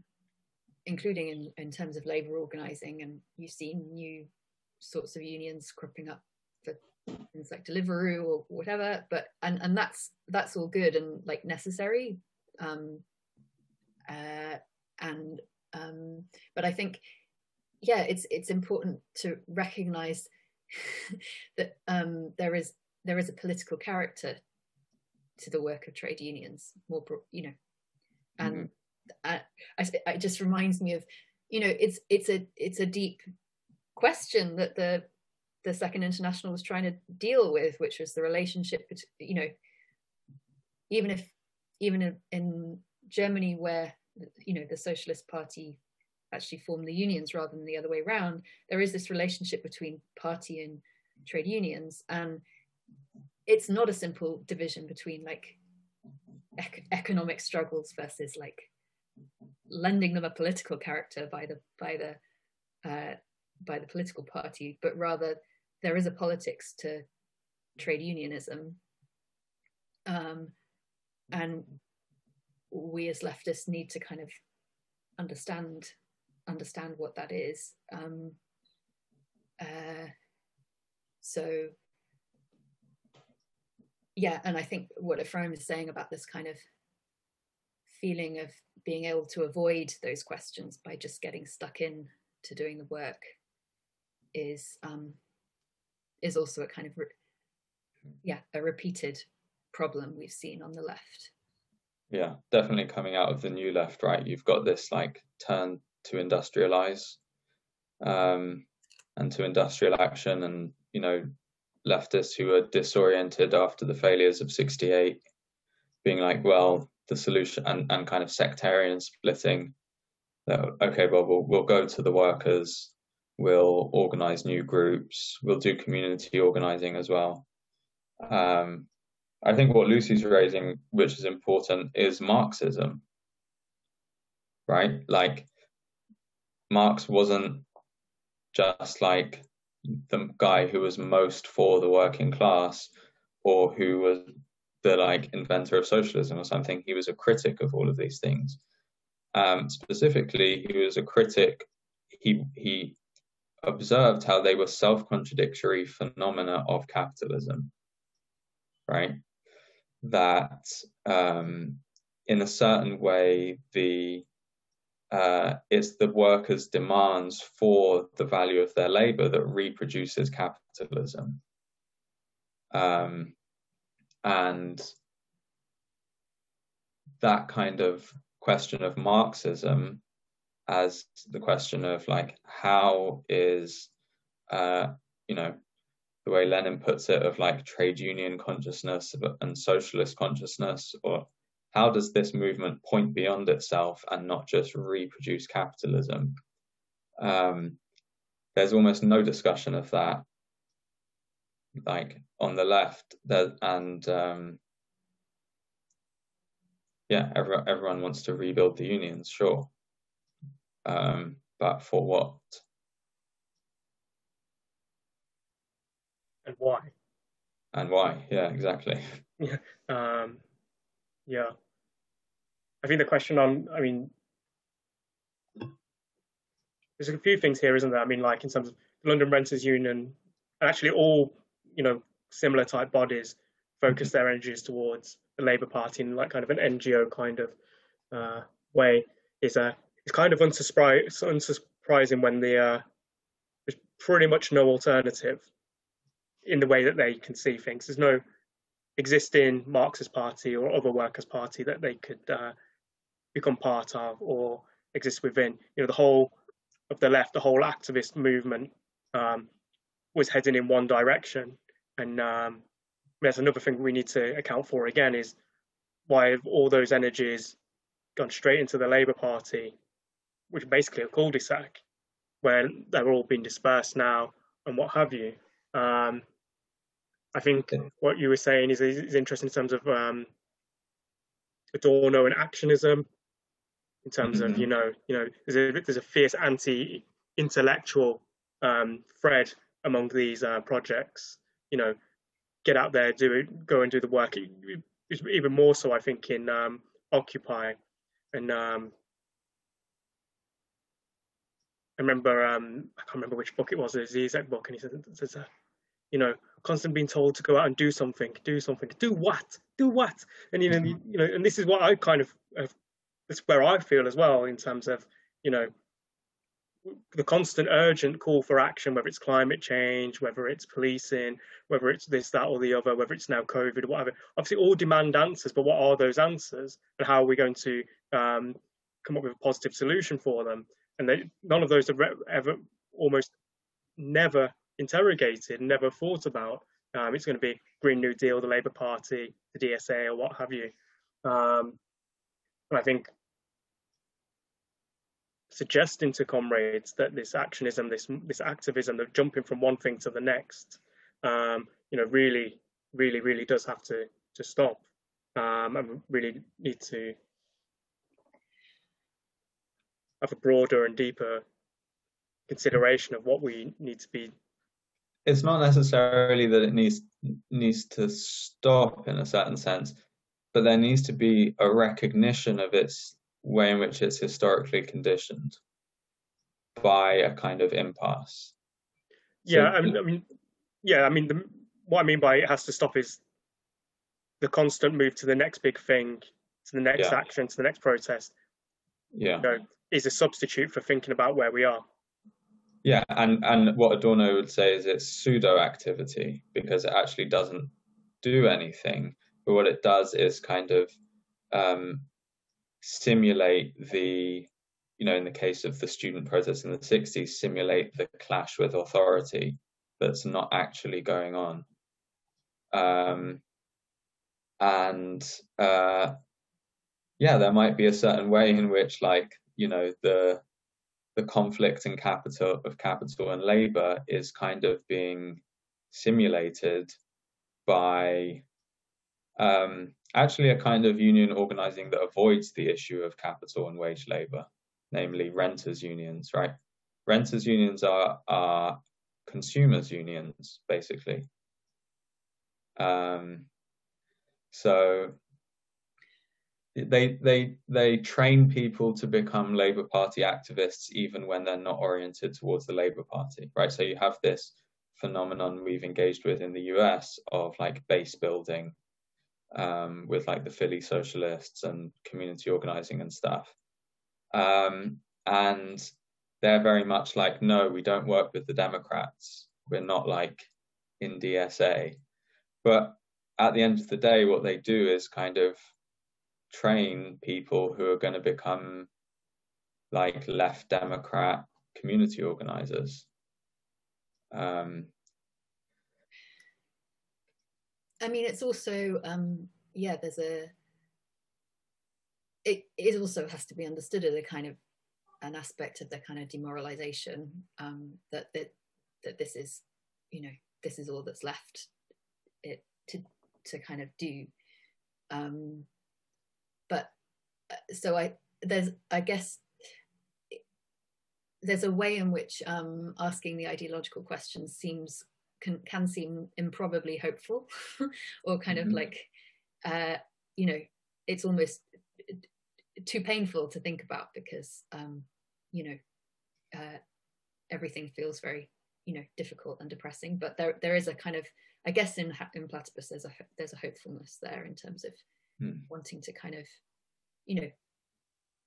including in, in terms of labour organising, and you've seen new sorts of unions cropping up for things like Deliveroo or whatever. But and and that's that's all good and like necessary. Um, uh, and um, but I think, yeah, it's it's important to recognise that um, there is there is a political character to the work of trade unions. More, you know, and mm-hmm. I, I, it just reminds me of, you know, it's it's a it's a deep question that the the Second International was trying to deal with, which was the relationship between, you know, even if even in, in Germany where you know the socialist party actually formed the unions rather than the other way around there is this relationship between party and trade unions. And it's not a simple division between like ec- economic struggles versus like lending them a political character by the by the uh, by the political party but rather there is a politics to trade unionism. Um, and we as leftists need to kind of understand understand what that is. Um, uh, so yeah, and I think what Ephraim is saying about this kind of feeling of being able to avoid those questions by just getting stuck in to doing the work is um, is also a kind of yeah a repeated problem we've seen on the left yeah definitely coming out of the new left right you've got this like turn to industrialize um, and to industrial action and you know leftists who are disoriented after the failures of 68 being like well the solution and, and kind of sectarian splitting that okay well, we'll we'll go to the workers we'll organize new groups we'll do community organizing as well. Um, I think what Lucy's raising, which is important, is Marxism, right? Like, Marx wasn't just like the guy who was most for the working class or who was the like inventor of socialism or something. He was a critic of all of these things. Um, specifically, he was a critic. He he observed how they were self-contradictory phenomena of capitalism, right? That um, in a certain way the uh, it's the workers' demands for the value of their labor that reproduces capitalism. Um, and that kind of question of Marxism as the question of like how is uh, you know the way Lenin puts it, of like trade union consciousness and socialist consciousness, or how does this movement point beyond itself and not just reproduce capitalism? Um, there's almost no discussion of that, like on the left, there, and um, yeah, everyone, everyone wants to rebuild the unions, sure, um, but for what? And why? and why. Yeah, exactly. Yeah. Um, yeah. I think the question on, I mean, there's a few things here, isn't there? I mean, like in terms of the London Renters Union, and actually all, you know, similar type bodies focus their energies towards the Labour Party in like kind of an NGO kind of uh, way. Is a it's kind of unsurprising when the uh, there's pretty much no alternative in the way that they can see things. There's no existing Marxist party or other workers' party that they could uh, become part of or exist within. You know, the whole of the left, the whole activist movement um, was heading in one direction, and um, that's another thing we need to account for again is why have all those energies gone straight into the Labour Party, which is basically a cul-de-sac, where they're all being dispersed now and what have you. Um, I think what you were saying is, is interesting in terms of um, Adorno and actionism, in terms mm-hmm. of you know, you know, there's a there's a fierce anti-intellectual um, thread among these uh, projects. You know, get out there, do it, go and do the work. It's even more so, I think, in um, Occupy, and um, I remember um, I can't remember which book it was. It was the Zizek book, and he says, says uh, you know, constantly being told to go out and do something, do something, do what, do what, and you know, you, you know, and this is what I kind of, have, that's where I feel as well in terms of, you know, the constant urgent call for action, whether it's climate change, whether it's policing, whether it's this, that, or the other, whether it's now COVID, whatever. Obviously, all demand answers, but what are those answers, and how are we going to um, come up with a positive solution for them? And they, none of those have ever, almost never interrogated, never thought about. Um, it's going to be Green New Deal, the Labour Party, the DSA, or what have you. Um, and I think suggesting to comrades that this actionism, this this activism, the jumping from one thing to the next, um, you know, really, really, really does have to to stop, um, and really need to have a broader and deeper consideration of what we need to be it's not necessarily that it needs needs to stop in a certain sense, but there needs to be a recognition of its way in which it's historically conditioned by a kind of impasse. Yeah, so, I, mean, I mean, yeah, I mean, the, what I mean by it has to stop is the constant move to the next big thing, to the next yeah. action, to the next protest. Yeah, you know, is a substitute for thinking about where we are. Yeah, and and what Adorno would say is it's pseudo activity because it actually doesn't do anything, but what it does is kind of um, simulate the, you know, in the case of the student protests in the '60s, simulate the clash with authority that's not actually going on. Um, and uh, yeah, there might be a certain way in which, like, you know, the the conflict in capital of capital and labor is kind of being simulated by um, actually a kind of union organizing that avoids the issue of capital and wage labor, namely renters unions, right? Renters unions are, are consumers unions, basically. Um, so they they they train people to become Labour Party activists even when they're not oriented towards the Labour Party, right? So you have this phenomenon we've engaged with in the US of like base building um, with like the Philly socialists and community organizing and stuff. Um, and they're very much like, no, we don't work with the Democrats. We're not like in DSA. But at the end of the day, what they do is kind of train people who are going to become like left Democrat community organizers. Um, I mean, it's also, um, yeah, there's a, it, it also has to be understood as a kind of an aspect of the kind of demoralization um, that, that, that this is, you know, this is all that's left it to, to kind of do. Um, but uh, so I there's I guess there's a way in which um, asking the ideological questions seems can can seem improbably hopeful, or kind of Mhm. like, uh, you know, it's almost too painful to think about because um, you know uh, everything feels very you know difficult and depressing. But there there is a kind of I guess in in platypus there's a there's a hopefulness there in terms of Hmm. wanting to kind of you know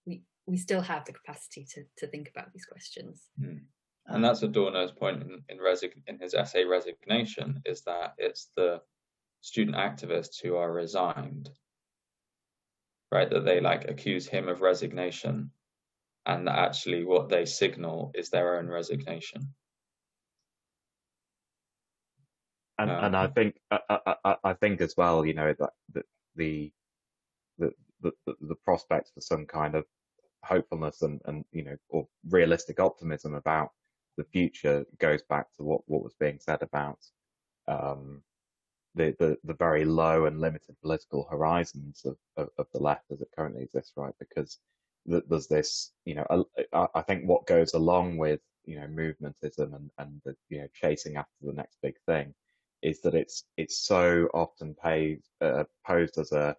we we still have the capacity to to think about these questions. Hmm. And that's Adorno's point in in, resig- in his essay Resignation is that it's the student activists who are resigned, right? That they like accuse him of resignation, and that actually what they signal is their own resignation. and Um, and I think I, I, I- I think as well, you know, that that the the the the prospects for some kind of hopefulness and and you know or realistic optimism about the future goes back to what what was being said about um, the, the the very low and limited political horizons of, of, of the left as it currently exists, right? Because th- there's this, you know, I think what goes along with you know movementism and and the you know chasing after the next big thing is that it's it's so often paid, uh, posed as a,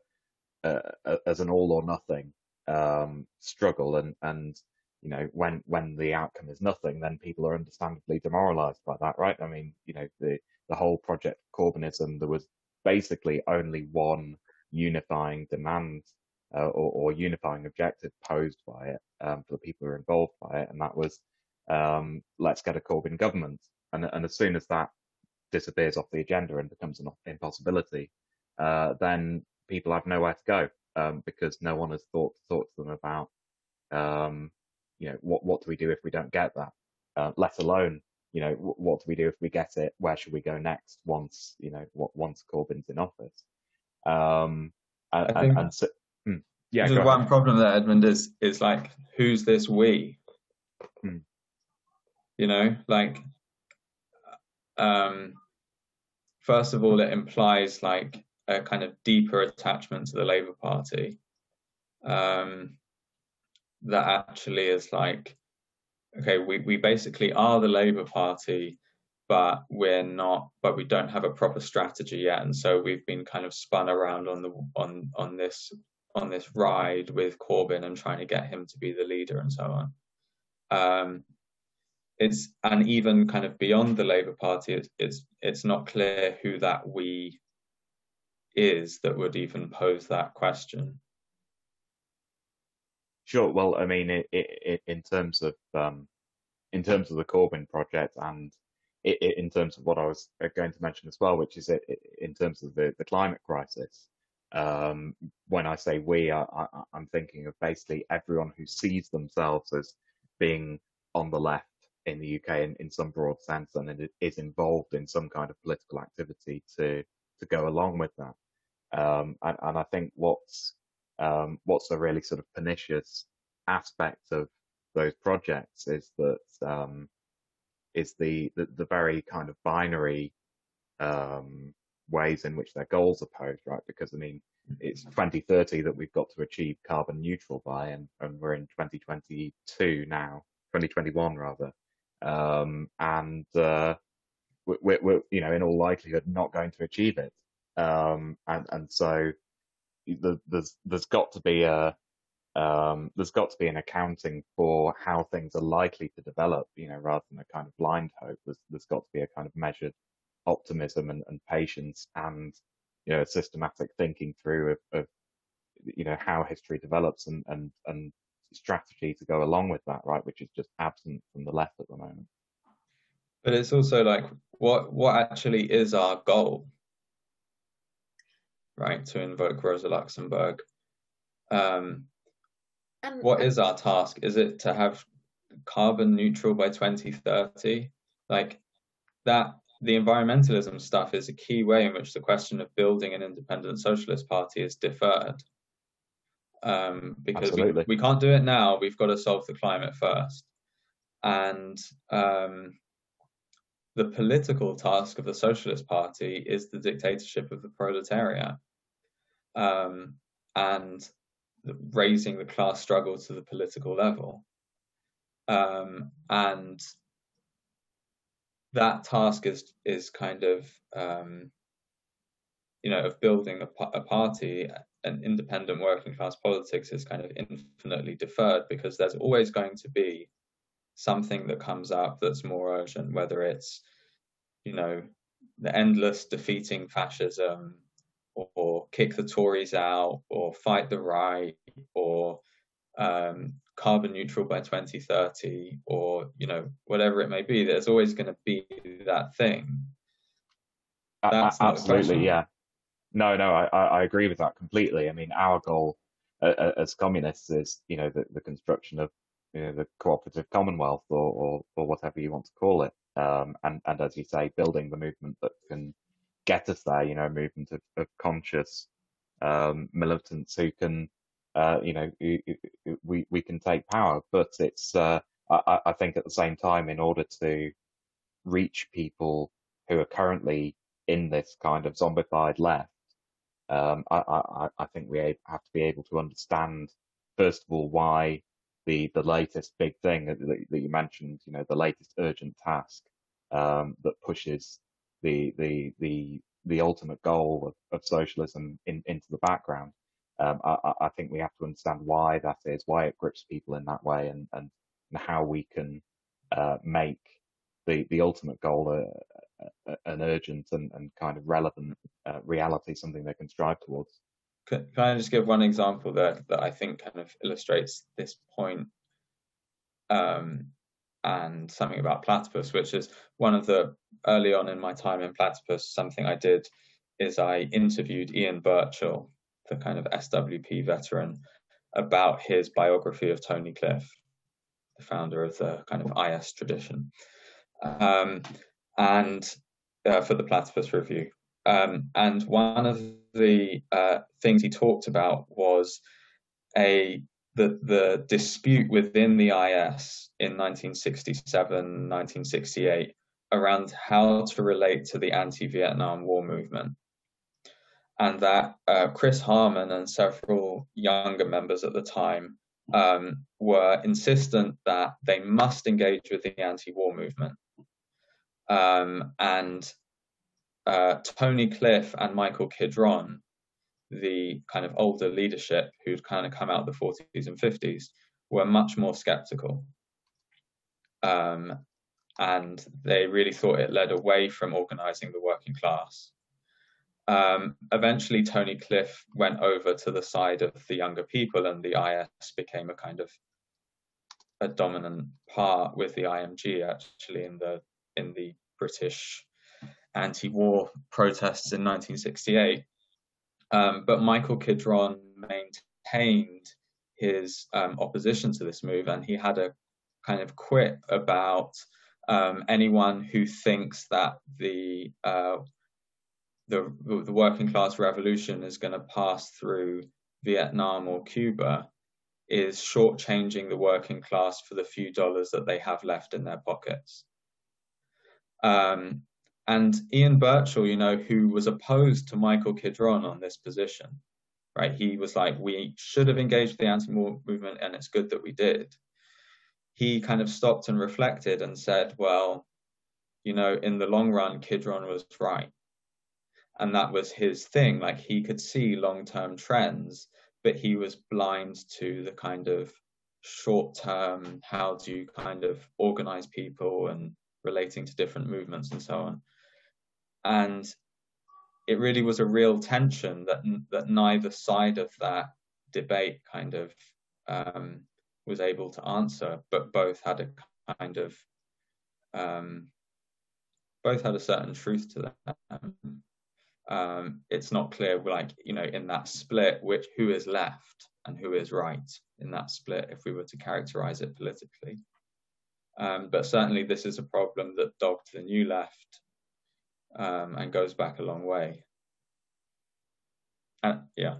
a as an all or nothing um, struggle, and and you know when when the outcome is nothing, then people are understandably demoralised by that, right? I mean, you know the the whole project Corbynism, there was basically only one unifying demand uh, or, or unifying objective posed by it um, for the people who are involved by it, and that was um, let's get a Corbyn government. And, and as soon as that disappears off the agenda and becomes an impossibility, uh, then people have nowhere to go um, because no one has thought thought to them about, um, you know, what what do we do if we don't get that? Uh, let alone, you know, w- what do we do if we get it? Where should we go next once you know what once Corbyn's in office? Um, and, I and, think- and so, hmm, yeah, the one ahead. problem there, Edmund, is is like who's this we? Hmm. You know, like um, first of all, it implies like a kind of deeper attachment to the Labour Party. Um, that actually is like, okay, we, we basically are the Labour Party, but we're not, but we don't have a proper strategy yet, and so we've been kind of spun around on the on on this on this ride with Corbyn and trying to get him to be the leader and so on. Um, it's and even kind of beyond the Labour Party, it's it's it's not clear who that we is that would even pose that question. Sure. Well, I mean, it, it, it, in terms of um, in terms of the Corbyn project, and in terms of what I was uh, going to mention as well, which is in terms of the, the climate crisis. Um, when I say we, I, I'm thinking of basically everyone who sees themselves as being on the left in the UK in, in some broad sense, and is involved in some kind of political activity to to go along with that. Um, and, and I think what's um, what's a really sort of pernicious aspect of those projects is that um, is the, the the very kind of binary um, ways in which their goals are posed, right? Because I mean, it's 2030 that we've got to achieve carbon neutral by, and, and we're in 2022 now, 2021 rather, um, and uh, we're, we're you know in all likelihood not going to achieve it, um, and and so the, there's there's got to be a um, there's got to be an accounting for how things are likely to develop, you know, rather than a kind of blind hope. There's there's got to be a kind of measured optimism and, and patience and you know systematic thinking through of, of you know how history develops and and and strategy to go along with that, right? Which is just absent from the left at the moment. But it's also like what what actually is our goal, right? To invoke Rosa Luxemburg. Um, And what and- is our task? Is it to have carbon neutral by 2030? Like that, the environmentalism stuff is a key way in which the question of building an independent socialist party is deferred. Um, because we, we can't do it now, we've got to solve the climate first. And um, the political task of the Socialist Party is the dictatorship of the proletariat. Um, and raising the class struggle to the political level. Um, and that task is is kind of um, you know of building a, a party an independent working class politics is kind of infinitely deferred because there's always going to be something that comes up that's more urgent whether it's you know the endless defeating fascism or, or kick the tories out or fight the right or um, carbon neutral by 2030 or you know whatever it may be there's always going to be that thing. That's absolutely yeah. No no I, I agree with that completely. I mean our goal uh, as communists is you know the, the construction of you know the cooperative commonwealth or, or or whatever you want to call it. Um and and as you say building the movement that can get us there you know a movement of, of conscious um militants who can uh, you know, we we can take power, but it's uh, I, I think at the same time, in order to reach people who are currently in this kind of zombified left, um, I, I, I think we have to be able to understand first of all why the the latest big thing that, that you mentioned, you know, the latest urgent task um, that pushes the the the the ultimate goal of, of socialism in, into the background um, I, I, think we have to understand why that is, why it grips people in that way, and, and, and how we can uh, make the, the ultimate goal a, a, an urgent and, and kind of relevant uh, reality, something they can strive towards. Can, can I just give one example that, that I think kind of illustrates this point, um, and something about platypus, which is one of the early on in my time in platypus, something I did is I interviewed Ian Birchall, the kind of SWP veteran, about his biography of Tony Cliff, the founder of the kind of IS tradition, um, and uh, for the Platypus Review. Um, and one of the uh, things he talked about was a the the dispute within the IS in 1967, 1968 around how to relate to the anti-Vietnam War movement and that uh, Chris Harman and several younger members at the time um, were insistent that they must engage with the anti-war movement. Um, and uh, Tony Cliff and Michael Kidron, the kind of older leadership who'd kind of come out of the 40s and 50s, were much more skeptical. Um, and they really thought it led away from organizing the working class. Um, eventually, Tony Cliff went over to the side of the younger people, and the IS became a kind of a dominant part with the IMG actually in the in the British anti-war protests in 1968. Um, but Michael Kidron maintained his um, opposition to this move, and he had a kind of quip about um, anyone who thinks that the uh, the the working class revolution is going to pass through Vietnam or Cuba is shortchanging the working class for the few dollars that they have left in their pockets. Um, and Ian Birchall, you know, who was opposed to Michael Kidron on this position, right? He was like, we should have engaged the anti-war movement, and it's good that we did. He kind of stopped and reflected and said, well, you know, in the long run, Kidron was right and that was his thing like he could see long-term trends but he was blind to the kind of short-term how do you kind of organize people and relating to different movements and so on and it really was a real tension that that neither side of that debate kind of um, was able to answer but both had a kind of um, both had a certain truth to them um, it's not clear, like you know, in that split, which who is left and who is right in that split, if we were to characterize it politically. Um, but certainly, this is a problem that dogged the new left um, and goes back a long way. Uh, yeah.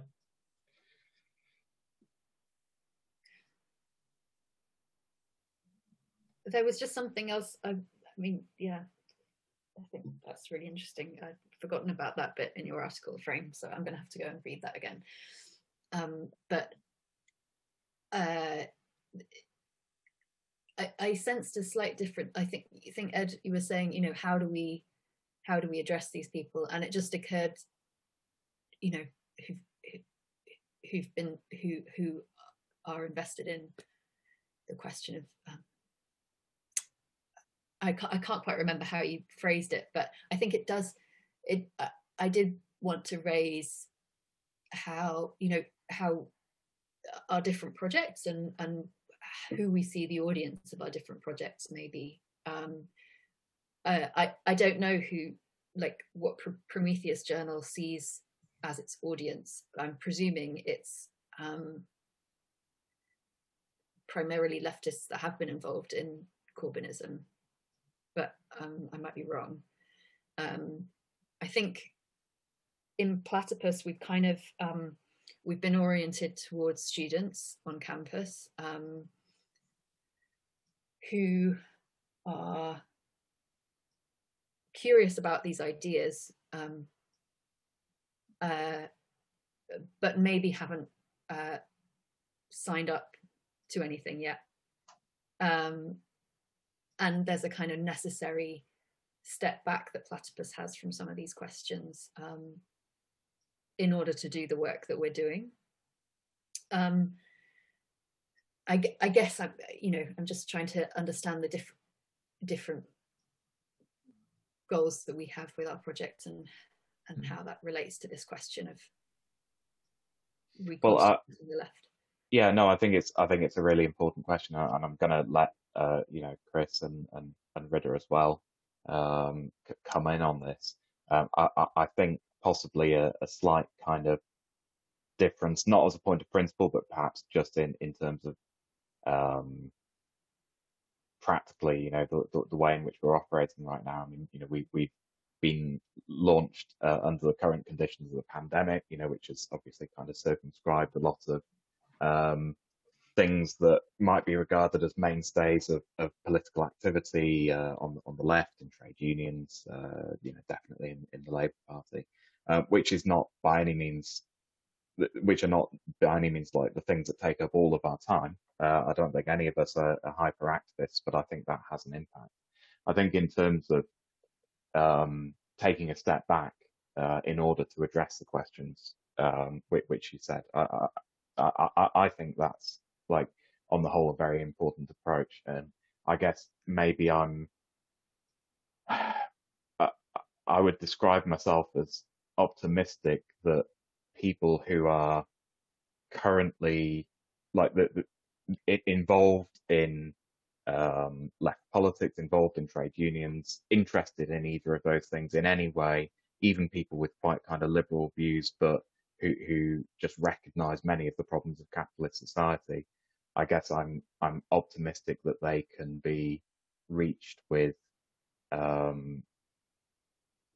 There was just something else. I, I mean, yeah, I think that's really interesting. I'd forgotten about that bit in your article Ephraim, so I'm going to have to go and read that again. Um, but uh, I, I sensed a slight different. I think you think Ed, you were saying, you know, how do we, how do we address these people? And it just occurred, you know, who've who've been who who are invested in the question of. Um, I can't, I can't quite remember how you phrased it, but I think it does. It uh, I did want to raise how you know how our different projects and and who we see the audience of our different projects maybe um uh, i i don't know who like what Pr- prometheus journal sees as its audience i'm presuming it's um primarily leftists that have been involved in corbynism. But um i might be wrong. Um i think in platypus we've kind of um we've been oriented towards students on campus um, who are curious about these ideas, um, uh, but maybe haven't uh, signed up to anything yet. Um, and there's a kind of necessary step back that Platypus has from some of these questions um, in order to do the work that we're doing. Um, I, I guess I'm, you know, I'm just trying to understand the different different goals that we have with our project and and mm. how that relates to this question of well, uh, the left. Yeah, no, I think it's I think it's a really important question, and I'm going to let uh, you know Chris and and and Rida as well um, come in on this. Um, I, I, I think possibly a, a slight kind of difference, not as a point of principle, but perhaps just in, in terms of um, practically, you know, the, the, the, way in which we're operating right now. I mean, you know, we, we've been launched uh, under the current conditions of the pandemic, you know, which has obviously kind of circumscribed a lot of um, things that might be regarded as mainstays of, of political activity uh, on on the left in trade unions, uh, you know, definitely in, in the Labour Party uh, which is not by any means, which are not by any means like the things that take up all of our time. Uh, I don't think any of us are, are hyperactivists, but I think that has an impact. I think in terms of um, taking a step back uh, in order to address the questions um, which, which, you said, I, I, I, I think that's like on the whole a very important approach. And I guess maybe I'm I would describe myself as optimistic that people who are currently like the, the involved in um, left politics, involved in trade unions, interested in either of those things in any way, even people with quite kind of liberal views, but who, who just recognize many of the problems of capitalist society. I guess I'm I'm optimistic that they can be reached with um,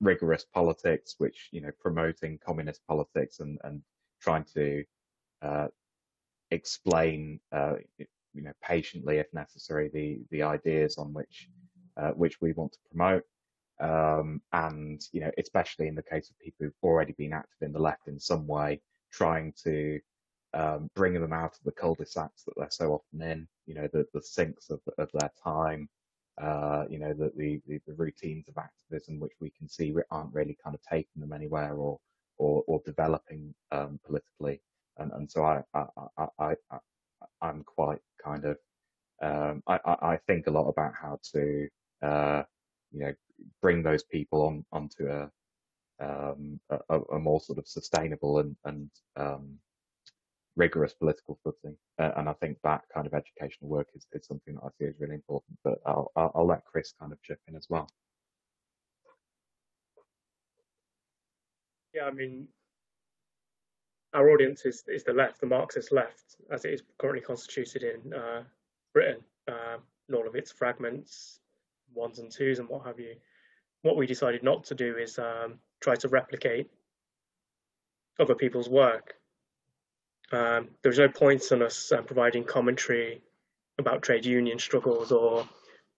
rigorous politics, which you know promoting communist politics and and trying to uh, explain uh, you know patiently if necessary the the ideas on which uh, which we want to promote. Um, and you know, especially in the case of people who've already been active in the left in some way, trying to um, bring them out of the cul-de-sacs that they're so often in, you know, the, the sinks of, of their time, uh, you know, the, the, the, routines of activism, which we can see aren't really kind of taking them anywhere or, or, or developing um, politically. And, and so I, I, I, I, I'm quite kind of, um, I, I think a lot about how to, uh, you know, bring those people on onto a, um, a, a, more sort of sustainable and, and um, rigorous political footing. Uh, and I think that kind of educational work is, is something that I see as really important. But I'll, I'll, I'll let Chris kind of chip in as well. Yeah, I mean, our audience is, is the left, the Marxist left, as it is currently constituted in uh, Britain, uh, and all of its fragments, ones and twos, and what have you. What we decided not to do is um, try to replicate other people's work um, there's no point in us uh, providing commentary about trade union struggles or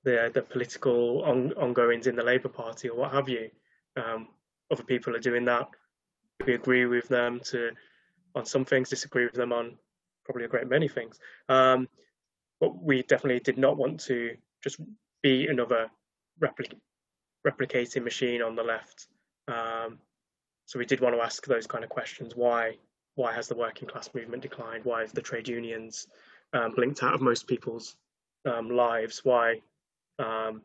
the the political on, ongoings in the Labour Party or what have you. Um, other people are doing that. We agree with them to on some things, disagree with them on probably a great many things. Um, but we definitely did not want to just be another replic- replicating machine on the left. Um, so we did want to ask those kind of questions. Why why has the working class movement declined? Why have the trade unions um, blinked out of most people's um, lives? Why um,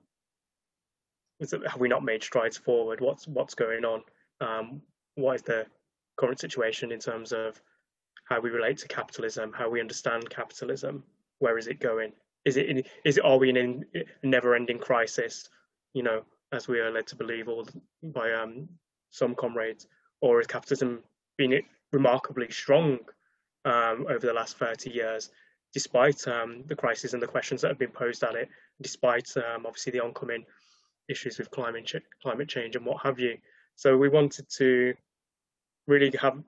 it, have we not made strides forward? What's what's going on? Um, what is the current situation in terms of how we relate to capitalism, how we understand capitalism? Where is it going? Is it in, is it are we in a never-ending crisis? You know, as we are led to believe, all by um, some comrades, or is capitalism being remarkably strong um, over the last 30 years, despite um, the crisis and the questions that have been posed at it, despite um, obviously the oncoming issues with climate ch- climate change and what have you. So we wanted to really have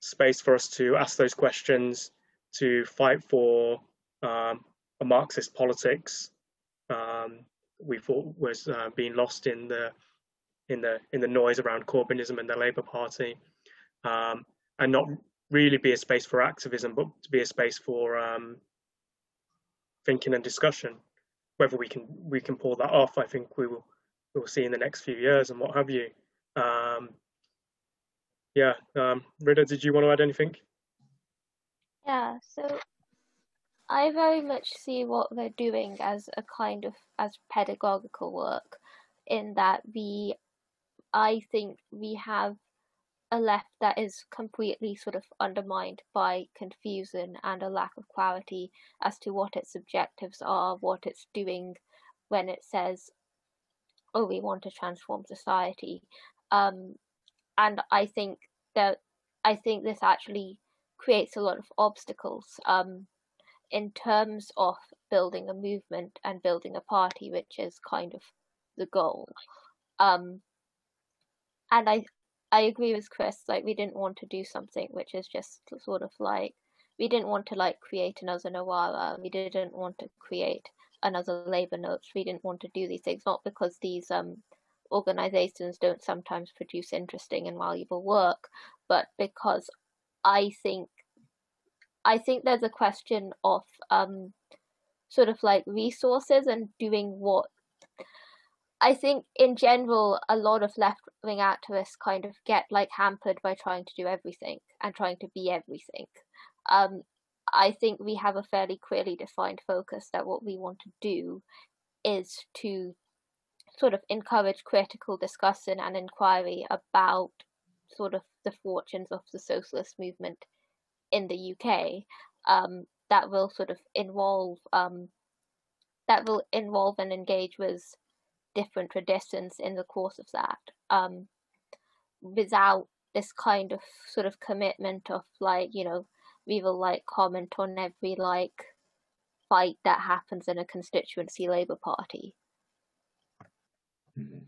space for us to ask those questions, to fight for um, a Marxist politics. Um, we thought was uh, being lost in the in the in the noise around Corbynism and the Labour Party, um, and not really be a space for activism, but to be a space for um, thinking and discussion. Whether we can we can pull that off, I think we will we will see in the next few years and what have you. Um, yeah, um, Rida, did you want to add anything? Yeah, so I very much see what they're doing as a kind of as pedagogical work, in that we, I think we have a left that is completely sort of undermined by confusion and a lack of clarity as to what its objectives are, what it's doing when it says, "Oh, we want to transform society," um, and I think that I think this actually creates a lot of obstacles um, in terms of building a movement and building a party, which is kind of the goal. Um, and I I agree with Chris. Like we didn't want to do something which is just sort of like we didn't want to like create another Novara. We didn't want to create another Labour Notes. We didn't want to do these things not because these um organizations don't sometimes produce interesting and valuable work, but because I think I think there's a question of um sort of like resources and doing what I think in general, a lot of left wing activists kind of get like hampered by trying to do everything and trying to be everything. Um, I think we have a fairly clearly defined focus that what we want to do is to sort of encourage critical discussion and inquiry about sort of the fortunes of the socialist movement in the UK. Um, that will sort of involve um, that will involve and engage with different traditions in the course of that um, without this kind of sort of commitment of like you know we will like comment on every like fight that happens in a constituency labour party mm-hmm.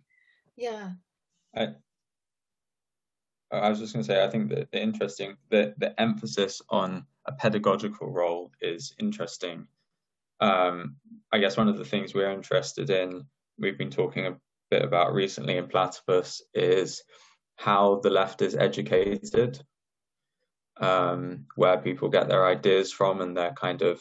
yeah I, I was just going to say, I think that the interesting, the, the emphasis on a pedagogical role is interesting. Um, I guess one of the things we're interested in we've been talking a bit about recently in Platypus is how the left is educated, um, where people get their ideas from and their kind of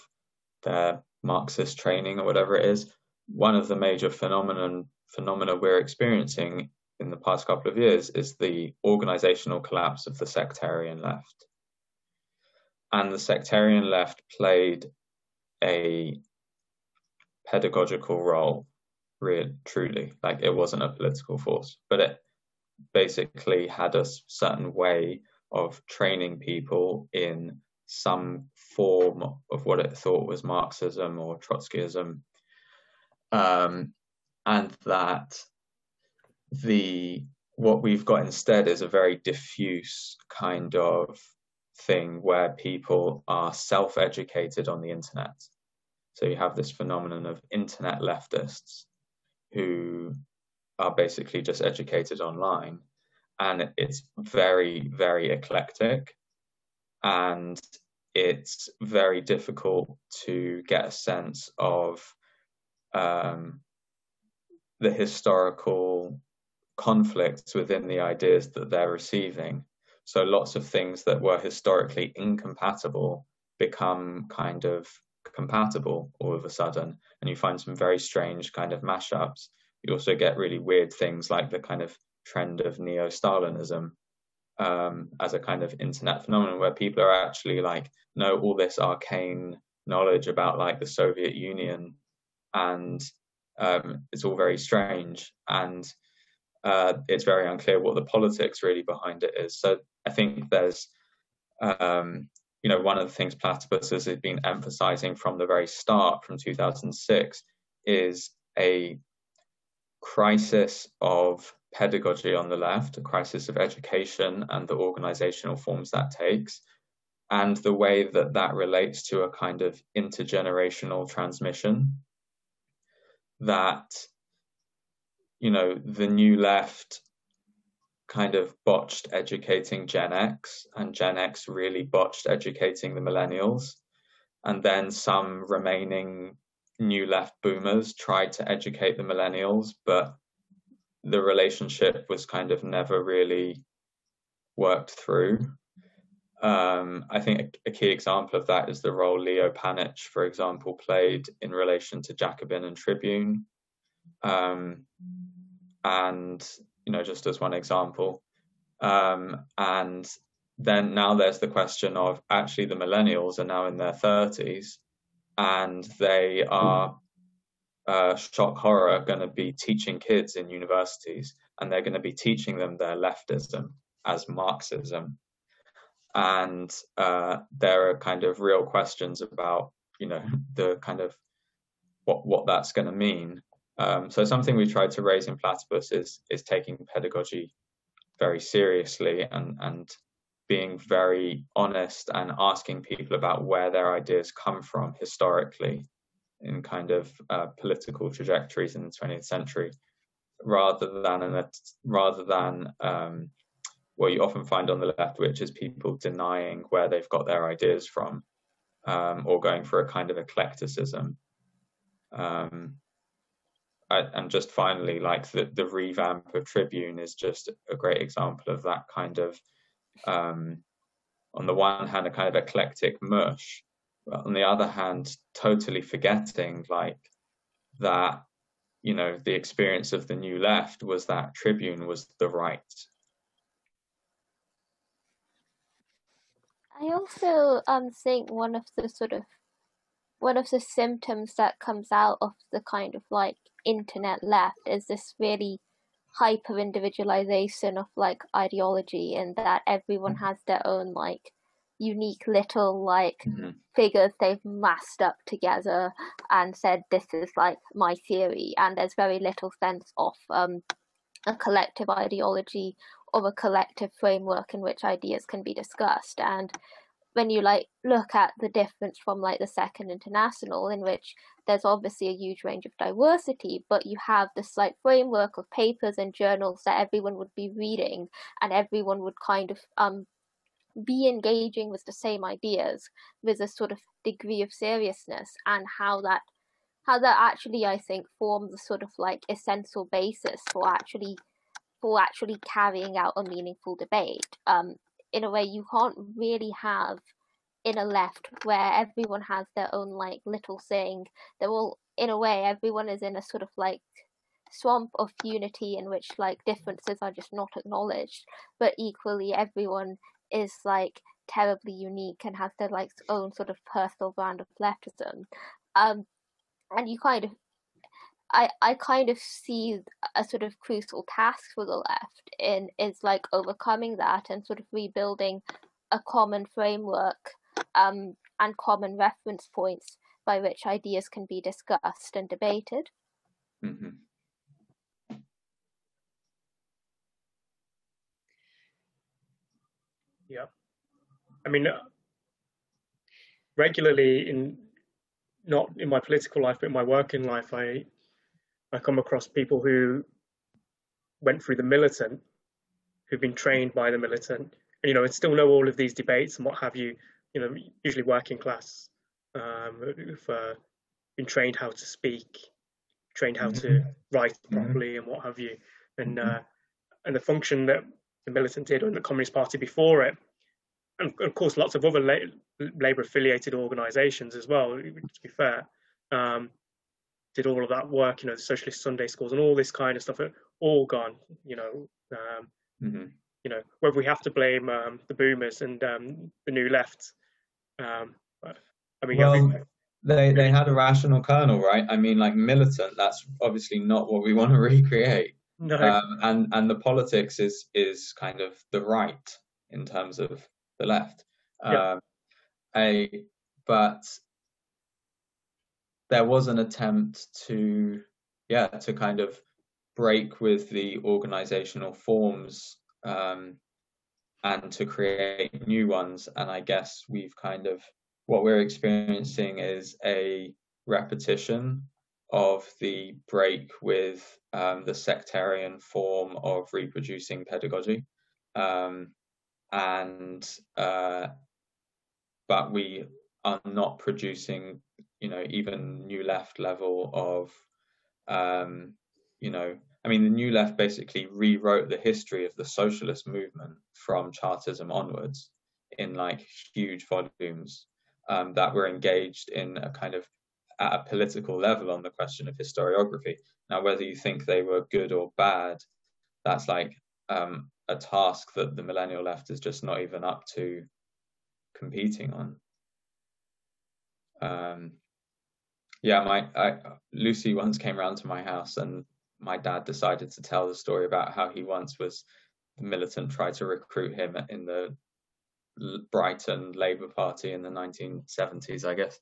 their Marxist training or whatever it is. One of the major phenomenon phenomena we're experiencing in the past couple of years is the organizational collapse of the sectarian left. And the sectarian left played a pedagogical role really truly. Like it wasn't a political force but it basically had a certain way of training people in some form of what it thought was marxism or trotskyism. Um, and that the what we've got instead is a very diffuse kind of thing where people are self-educated on the internet. So you have this phenomenon of internet leftists who are basically just educated online. And it's very, very eclectic. And it's very difficult to get a sense of um, the historical conflicts within the ideas that they're receiving. So lots of things that were historically incompatible become kind of compatible all of a sudden, and you find some very strange kind of mashups. You also get really weird things like the kind of trend of neo Stalinism um, as a kind of internet phenomenon where people are actually like know all this arcane knowledge about like the Soviet Union, and um, it's all very strange and uh, it's very unclear what the politics really behind it is. So I think there's, um, you know, one of the things Platypus has been emphasizing from the very start, from 2006, is a crisis of pedagogy on the left, a crisis of education and the organizational forms that takes, and the way that that relates to a kind of intergenerational transmission that you know, the new left kind of botched educating Gen X, and Gen X really botched educating the millennials. And then some remaining new left boomers tried to educate the millennials, but the relationship was kind of never really worked through. Um, I think a, a, key example of that is the role Leo Panitch, for example, played in relation to Jacobin and Tribune. Um, and you know, just as one example, um, and then now there's the question of actually the millennials are now in their 30s, and they are uh, shock horror going to be teaching kids in universities, and they're going to be teaching them their leftism as Marxism, and uh, there are kind of real questions about you know the kind of what what that's going to mean um, so something we tried to raise in Platypus is is taking pedagogy very seriously and and being very honest and asking people about where their ideas come from historically in kind of uh, political trajectories in the 20th century rather than a, rather than um, what you often find on the left which is people denying where they've got their ideas from um, or going for a kind of eclecticism. Um, and just finally, like the, the revamp of Tribune is just a great example of that kind of, um, on the one hand, a kind of eclectic mush, but on the other hand, totally forgetting like that, you know, the experience of the new left was that Tribune was the right. I also um think one of the sort of one of the symptoms that comes out of the kind of like internet left is this really hyper individualization of like ideology and that everyone mm-hmm. has their own like unique little like mm-hmm. figures they've massed up together and said this is like my theory and there's very little sense of um a collective ideology or a collective framework in which ideas can be discussed and when you like look at the difference from like the second international in which there's obviously a huge range of diversity but you have this like framework of papers and journals that everyone would be reading and everyone would kind of um be engaging with the same ideas with a sort of degree of seriousness and how that how that actually I think forms a sort of like essential basis for actually for actually carrying out a meaningful debate. Um, in a way you can't really have in a left where everyone has their own like little thing. They're all in a way everyone is in a sort of like swamp of unity in which like differences are just not acknowledged, but equally everyone is like terribly unique and has their like own sort of personal brand of leftism. Um, and you kind of I, I kind of see a sort of crucial task for the left in is like overcoming that and sort of rebuilding a common framework um, and common reference points by which ideas can be discussed and debated. Mm-hmm. Yeah, I mean, uh, regularly in not in my political life, but in my working life, I I come across people who went through the militant, who've been trained by the militant, and you know, and still know all of these debates and what have you. You know, usually working class, um, who've uh, been trained how to speak, trained how to mm-hmm. write mm-hmm. properly, and what have you. And mm-hmm. uh, and the function that the militant did, and the Communist Party before it, and of course, lots of other la- labor affiliated organisations as well. To be fair, um, did all of that work. You know, the socialist Sunday schools and all this kind of stuff are all gone. You know, um, mm-hmm. you know whether we have to blame um, the boomers and um, the new left. Um, I mean, well, I they they had a rational kernel, right? I mean, like militant. That's obviously not what we want to recreate. no, Um, and and the politics is is kind of the right in terms of the left. Yeah. Um, a but there was an attempt to yeah to kind of break with the organizational forms um, and to create new ones. And I guess we've kind of what we're experiencing is a repetition of the break with um, the sectarian form of reproducing pedagogy. Um, and uh, but we are not producing, you know, even new left level of, um, you know, I mean, the new left basically rewrote the history of the socialist movement from Chartism onwards in like huge volumes um, that were engaged in a kind of at a political level on the question of historiography. Now, whether you think they were good or bad, that's like um, a task that the millennial left is just not even up to competing on. Um, yeah, my I, Lucy once came round to my house, and my dad decided to tell the story about how he once was the militant tried to recruit him in the Brighton Labour Party in the 1970s, I guess,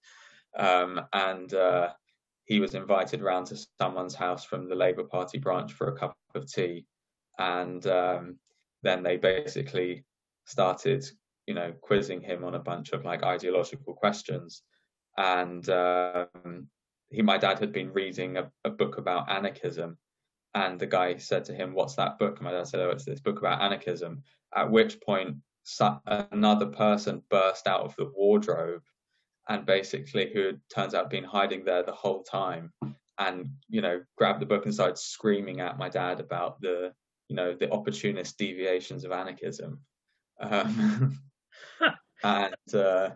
um, and uh, he was invited round to someone's house from the Labour Party branch for a cup of tea, and um, then they basically started, you know, quizzing him on a bunch of like ideological questions, and um, he, my dad had been reading a, a, book about anarchism, and the guy said to him, "What's that book?" And my dad said, "Oh, it's this book about anarchism." At which point, another person burst out of the wardrobe and basically who turns out been hiding there the whole time and you know grabbed the book and started screaming at my dad about the you know the opportunist deviations of anarchism um, and uh,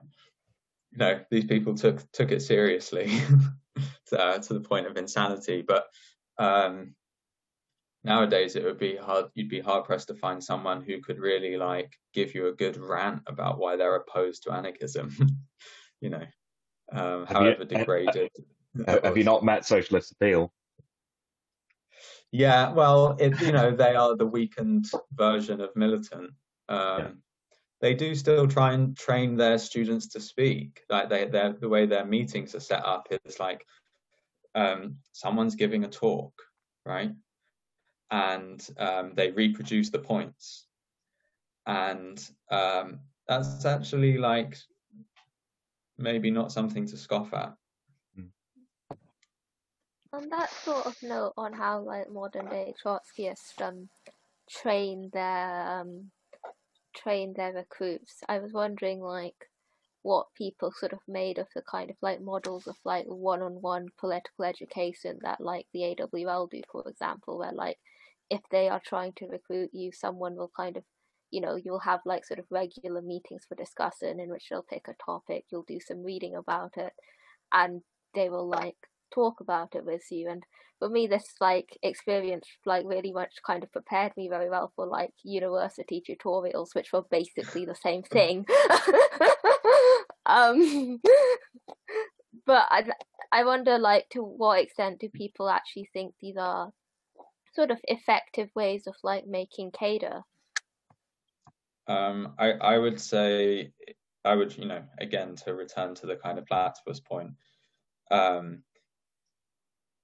you know these people took took it seriously to, uh, to the point of insanity. But um, nowadays it would be hard you'd be hard pressed to find someone who could really like give you a good rant about why they're opposed to anarchism you know um, however you, degraded have, have you not met socialist appeal? Yeah well it, you know they are the weakened version of militant um. They do still try and train their students to speak like they the way their meetings are set up is like um, someone's giving a talk right and um, they reproduce the points. And um, that's actually like maybe not something to scoff at. On that sort of note, on how like modern day Trotskyists train their um, train their recruits, I was wondering like what people sort of made of the kind of like models of like one-on-one political education that like the AWL do, for example, where like if they are trying to recruit you, someone will kind of, you know, you'll have like sort of regular meetings for discussion in which they'll pick a topic, you'll do some reading about it, and they will like talk about it with you. And for me, this like experience like really much kind of prepared me very well for like university tutorials, which were basically the same thing. um, but I I wonder like to what extent do people actually think these are sort of effective ways of like making cadre? Um, I, I would say, I would, you know, again, to return to the kind of platypus point, um,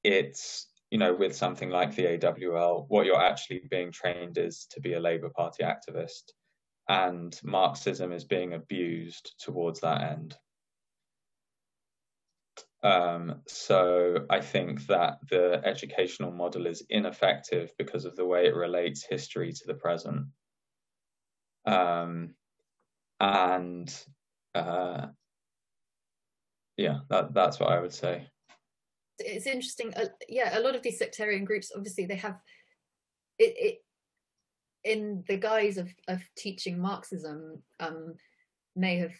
it's, you know, with something like the AWL, what you're actually being trained is to be a Labour Party activist. And Marxism is being abused towards that end. Um, so I think that the educational model is ineffective because of the way it relates history to the present. Um, and uh, yeah, that, that's what I would say. It's interesting. Uh, yeah, a lot of these sectarian groups, obviously, they have it, it in the guise of, of teaching Marxism. Um, may have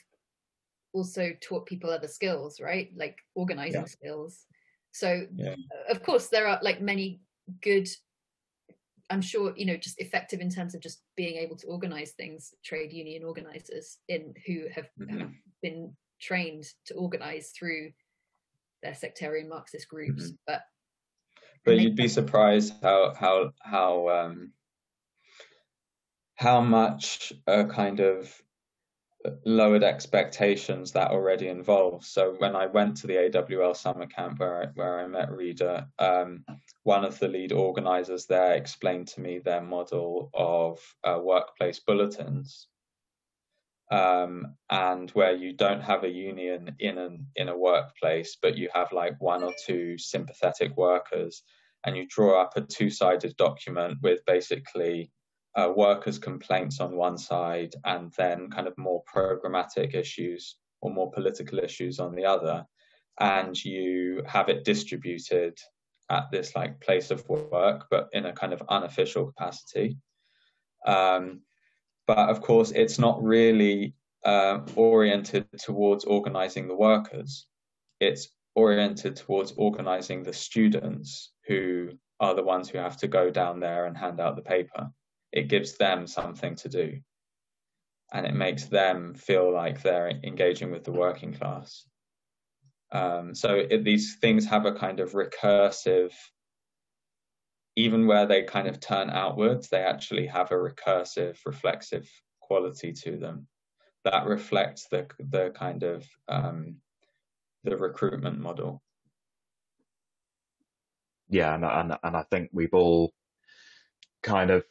also taught people other skills, right? Like organizing yeah. skills. So, yeah. of course, there are like many good, I'm sure, you know, just effective in terms of just being able to organize things, trade union organizers in who have, mm-hmm. have been trained to organize through their sectarian Marxist groups. Mm-hmm. But but you'd be surprised how how how um how much a kind of lowered expectations that already involves. So when I went to the AWL summer camp where I, where I met Rida, um, one of the lead organizers there explained to me their model of uh, workplace bulletins, um, and where you don't have a union in an in a workplace, but you have like one or two sympathetic workers, and you draw up a two-sided document with basically uh, workers' complaints on one side and then kind of more programmatic issues or more political issues on the other. And you have it distributed at this like place of work, but in a kind of unofficial capacity. Um, but of course, it's not really uh, oriented towards organizing the workers. It's oriented towards organizing the students who are the ones who have to go down there and hand out the paper it gives them something to do and it makes them feel like they're engaging with the working class. Um, so it, these things have a kind of recursive, even where they kind of turn outwards, they actually have a recursive, reflexive quality to them that reflects the the kind of um, the recruitment model. Yeah, and, and and I think we've all kind of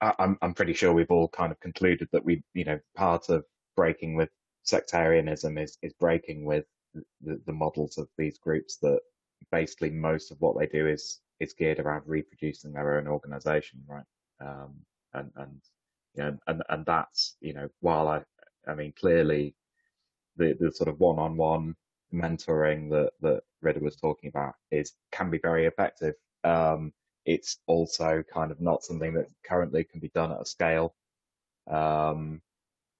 I'm I'm pretty sure we've all kind of concluded that we, you know, part of breaking with sectarianism is is breaking with the, the models of these groups that basically most of what they do is is geared around reproducing their own organization, right? Um, and and you know, and and that's you know, while I I mean clearly the the sort of one-on-one mentoring that that Rida was talking about is can be very effective. Um, it's also kind of not something that currently can be done at a scale um,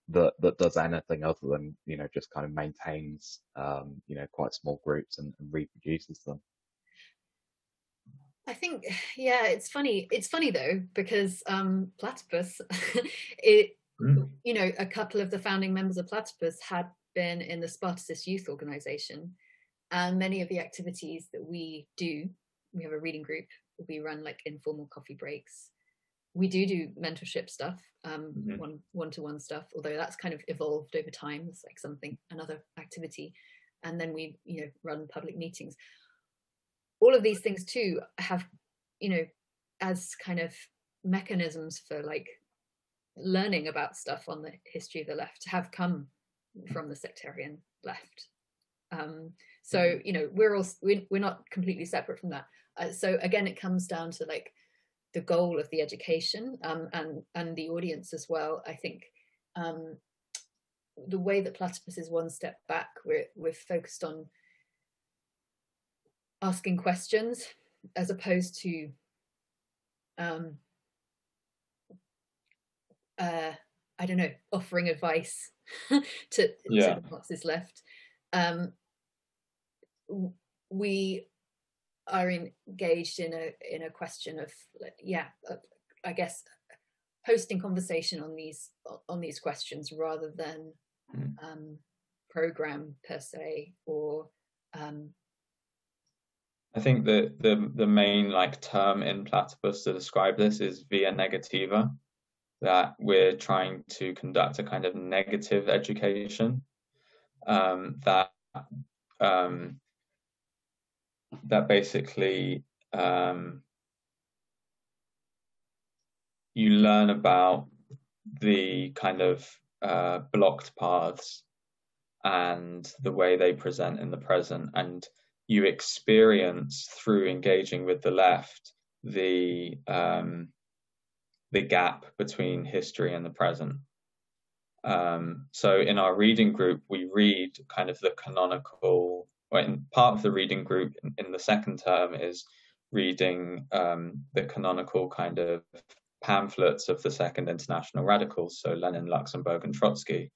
that that does anything other than you know just kind of maintains um, you know quite small groups and, and reproduces them. I think, yeah, it's funny. It's funny though because um, Platypus, it, mm. you know, a couple of the founding members of Platypus had been in the Spartacist Youth Organization, and many of the activities that we do, we have a reading group we run like informal coffee breaks. We do do mentorship stuff, um, mm-hmm. one one to one stuff. Although that's kind of evolved over time. It's like something another activity, and then we you know run public meetings. All of these things too have you know as kind of mechanisms for like learning about stuff on the history of the left have come from the sectarian left. Um, so mm-hmm. you know we're all we're, we're not completely separate from that uh, so again it comes down to like the goal of the education um, and and the audience as well i think um, the way that platypus is one step back we're we're focused on asking questions as opposed to um, uh, I don't know, offering advice to, yeah. to the left. Um, we are engaged in a in a question of yeah uh, i guess hosting conversation on these on these questions rather than mm. um, program per se or um, I think the, the the main like term in Platypus to describe this is via negativa, that we're trying to conduct a kind of negative education um, that um, that basically um, you learn about the kind of uh, blocked paths and the way they present in the present. And you experience through engaging with the left the um, the gap between history and the present um, so in our reading group we read kind of the canonical when part of the reading group in, in the second term is reading um, the canonical kind of pamphlets of the second international radicals, so Lenin, Luxemburg, and Trotsky.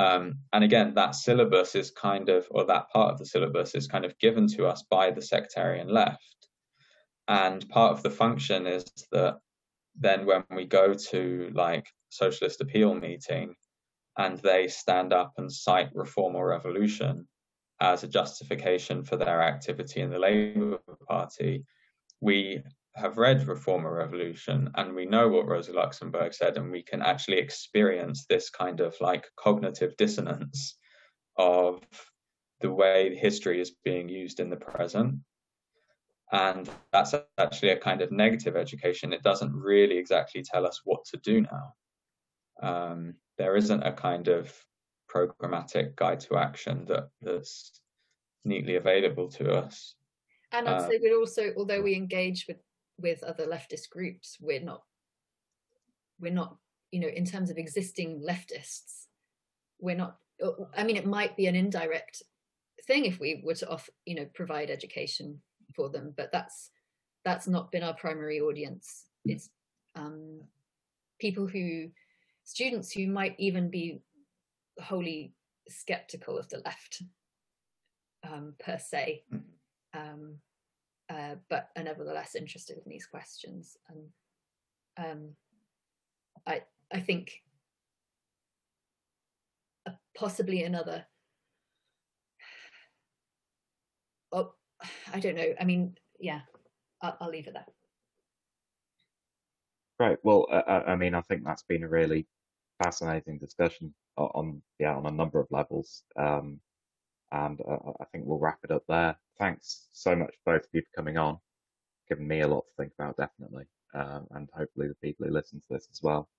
Um, and again, that syllabus is kind of, or that part of the syllabus is kind of given to us by the sectarian left. And part of the function is that then when we go to like socialist appeal meeting and they stand up and cite reform or revolution as a justification for their activity in the Labour Party, we have read Reform or Revolution and we know what Rosa Luxemburg said, and we can actually experience this kind of like cognitive dissonance of the way history is being used in the present. And that's actually a kind of negative education. It doesn't really exactly tell us what to do now. Um, there isn't a kind of programmatic guide to action that that's neatly available to us. And I'd uh, say that also, although we engage with with other leftist groups, we're not we're not you know in terms of existing leftists, we're not. I mean, it might be an indirect thing if we were to off you know provide education for them, but that's that's not been our primary audience. It's um, people who students who might even be wholly skeptical of the left um, per se, mm-hmm. um, uh, but are nevertheless interested in these questions. And um, I, I think uh, possibly another. Oh, I don't know. I mean, yeah, I'll, I'll leave it there. Right. Well, uh, I mean, I think that's been a really fascinating discussion on yeah on a number of levels. Um, and uh, I think we'll wrap it up there. Thanks so much both of you for coming on, giving me a lot to think about definitely, um, and hopefully the people who listen to this as well.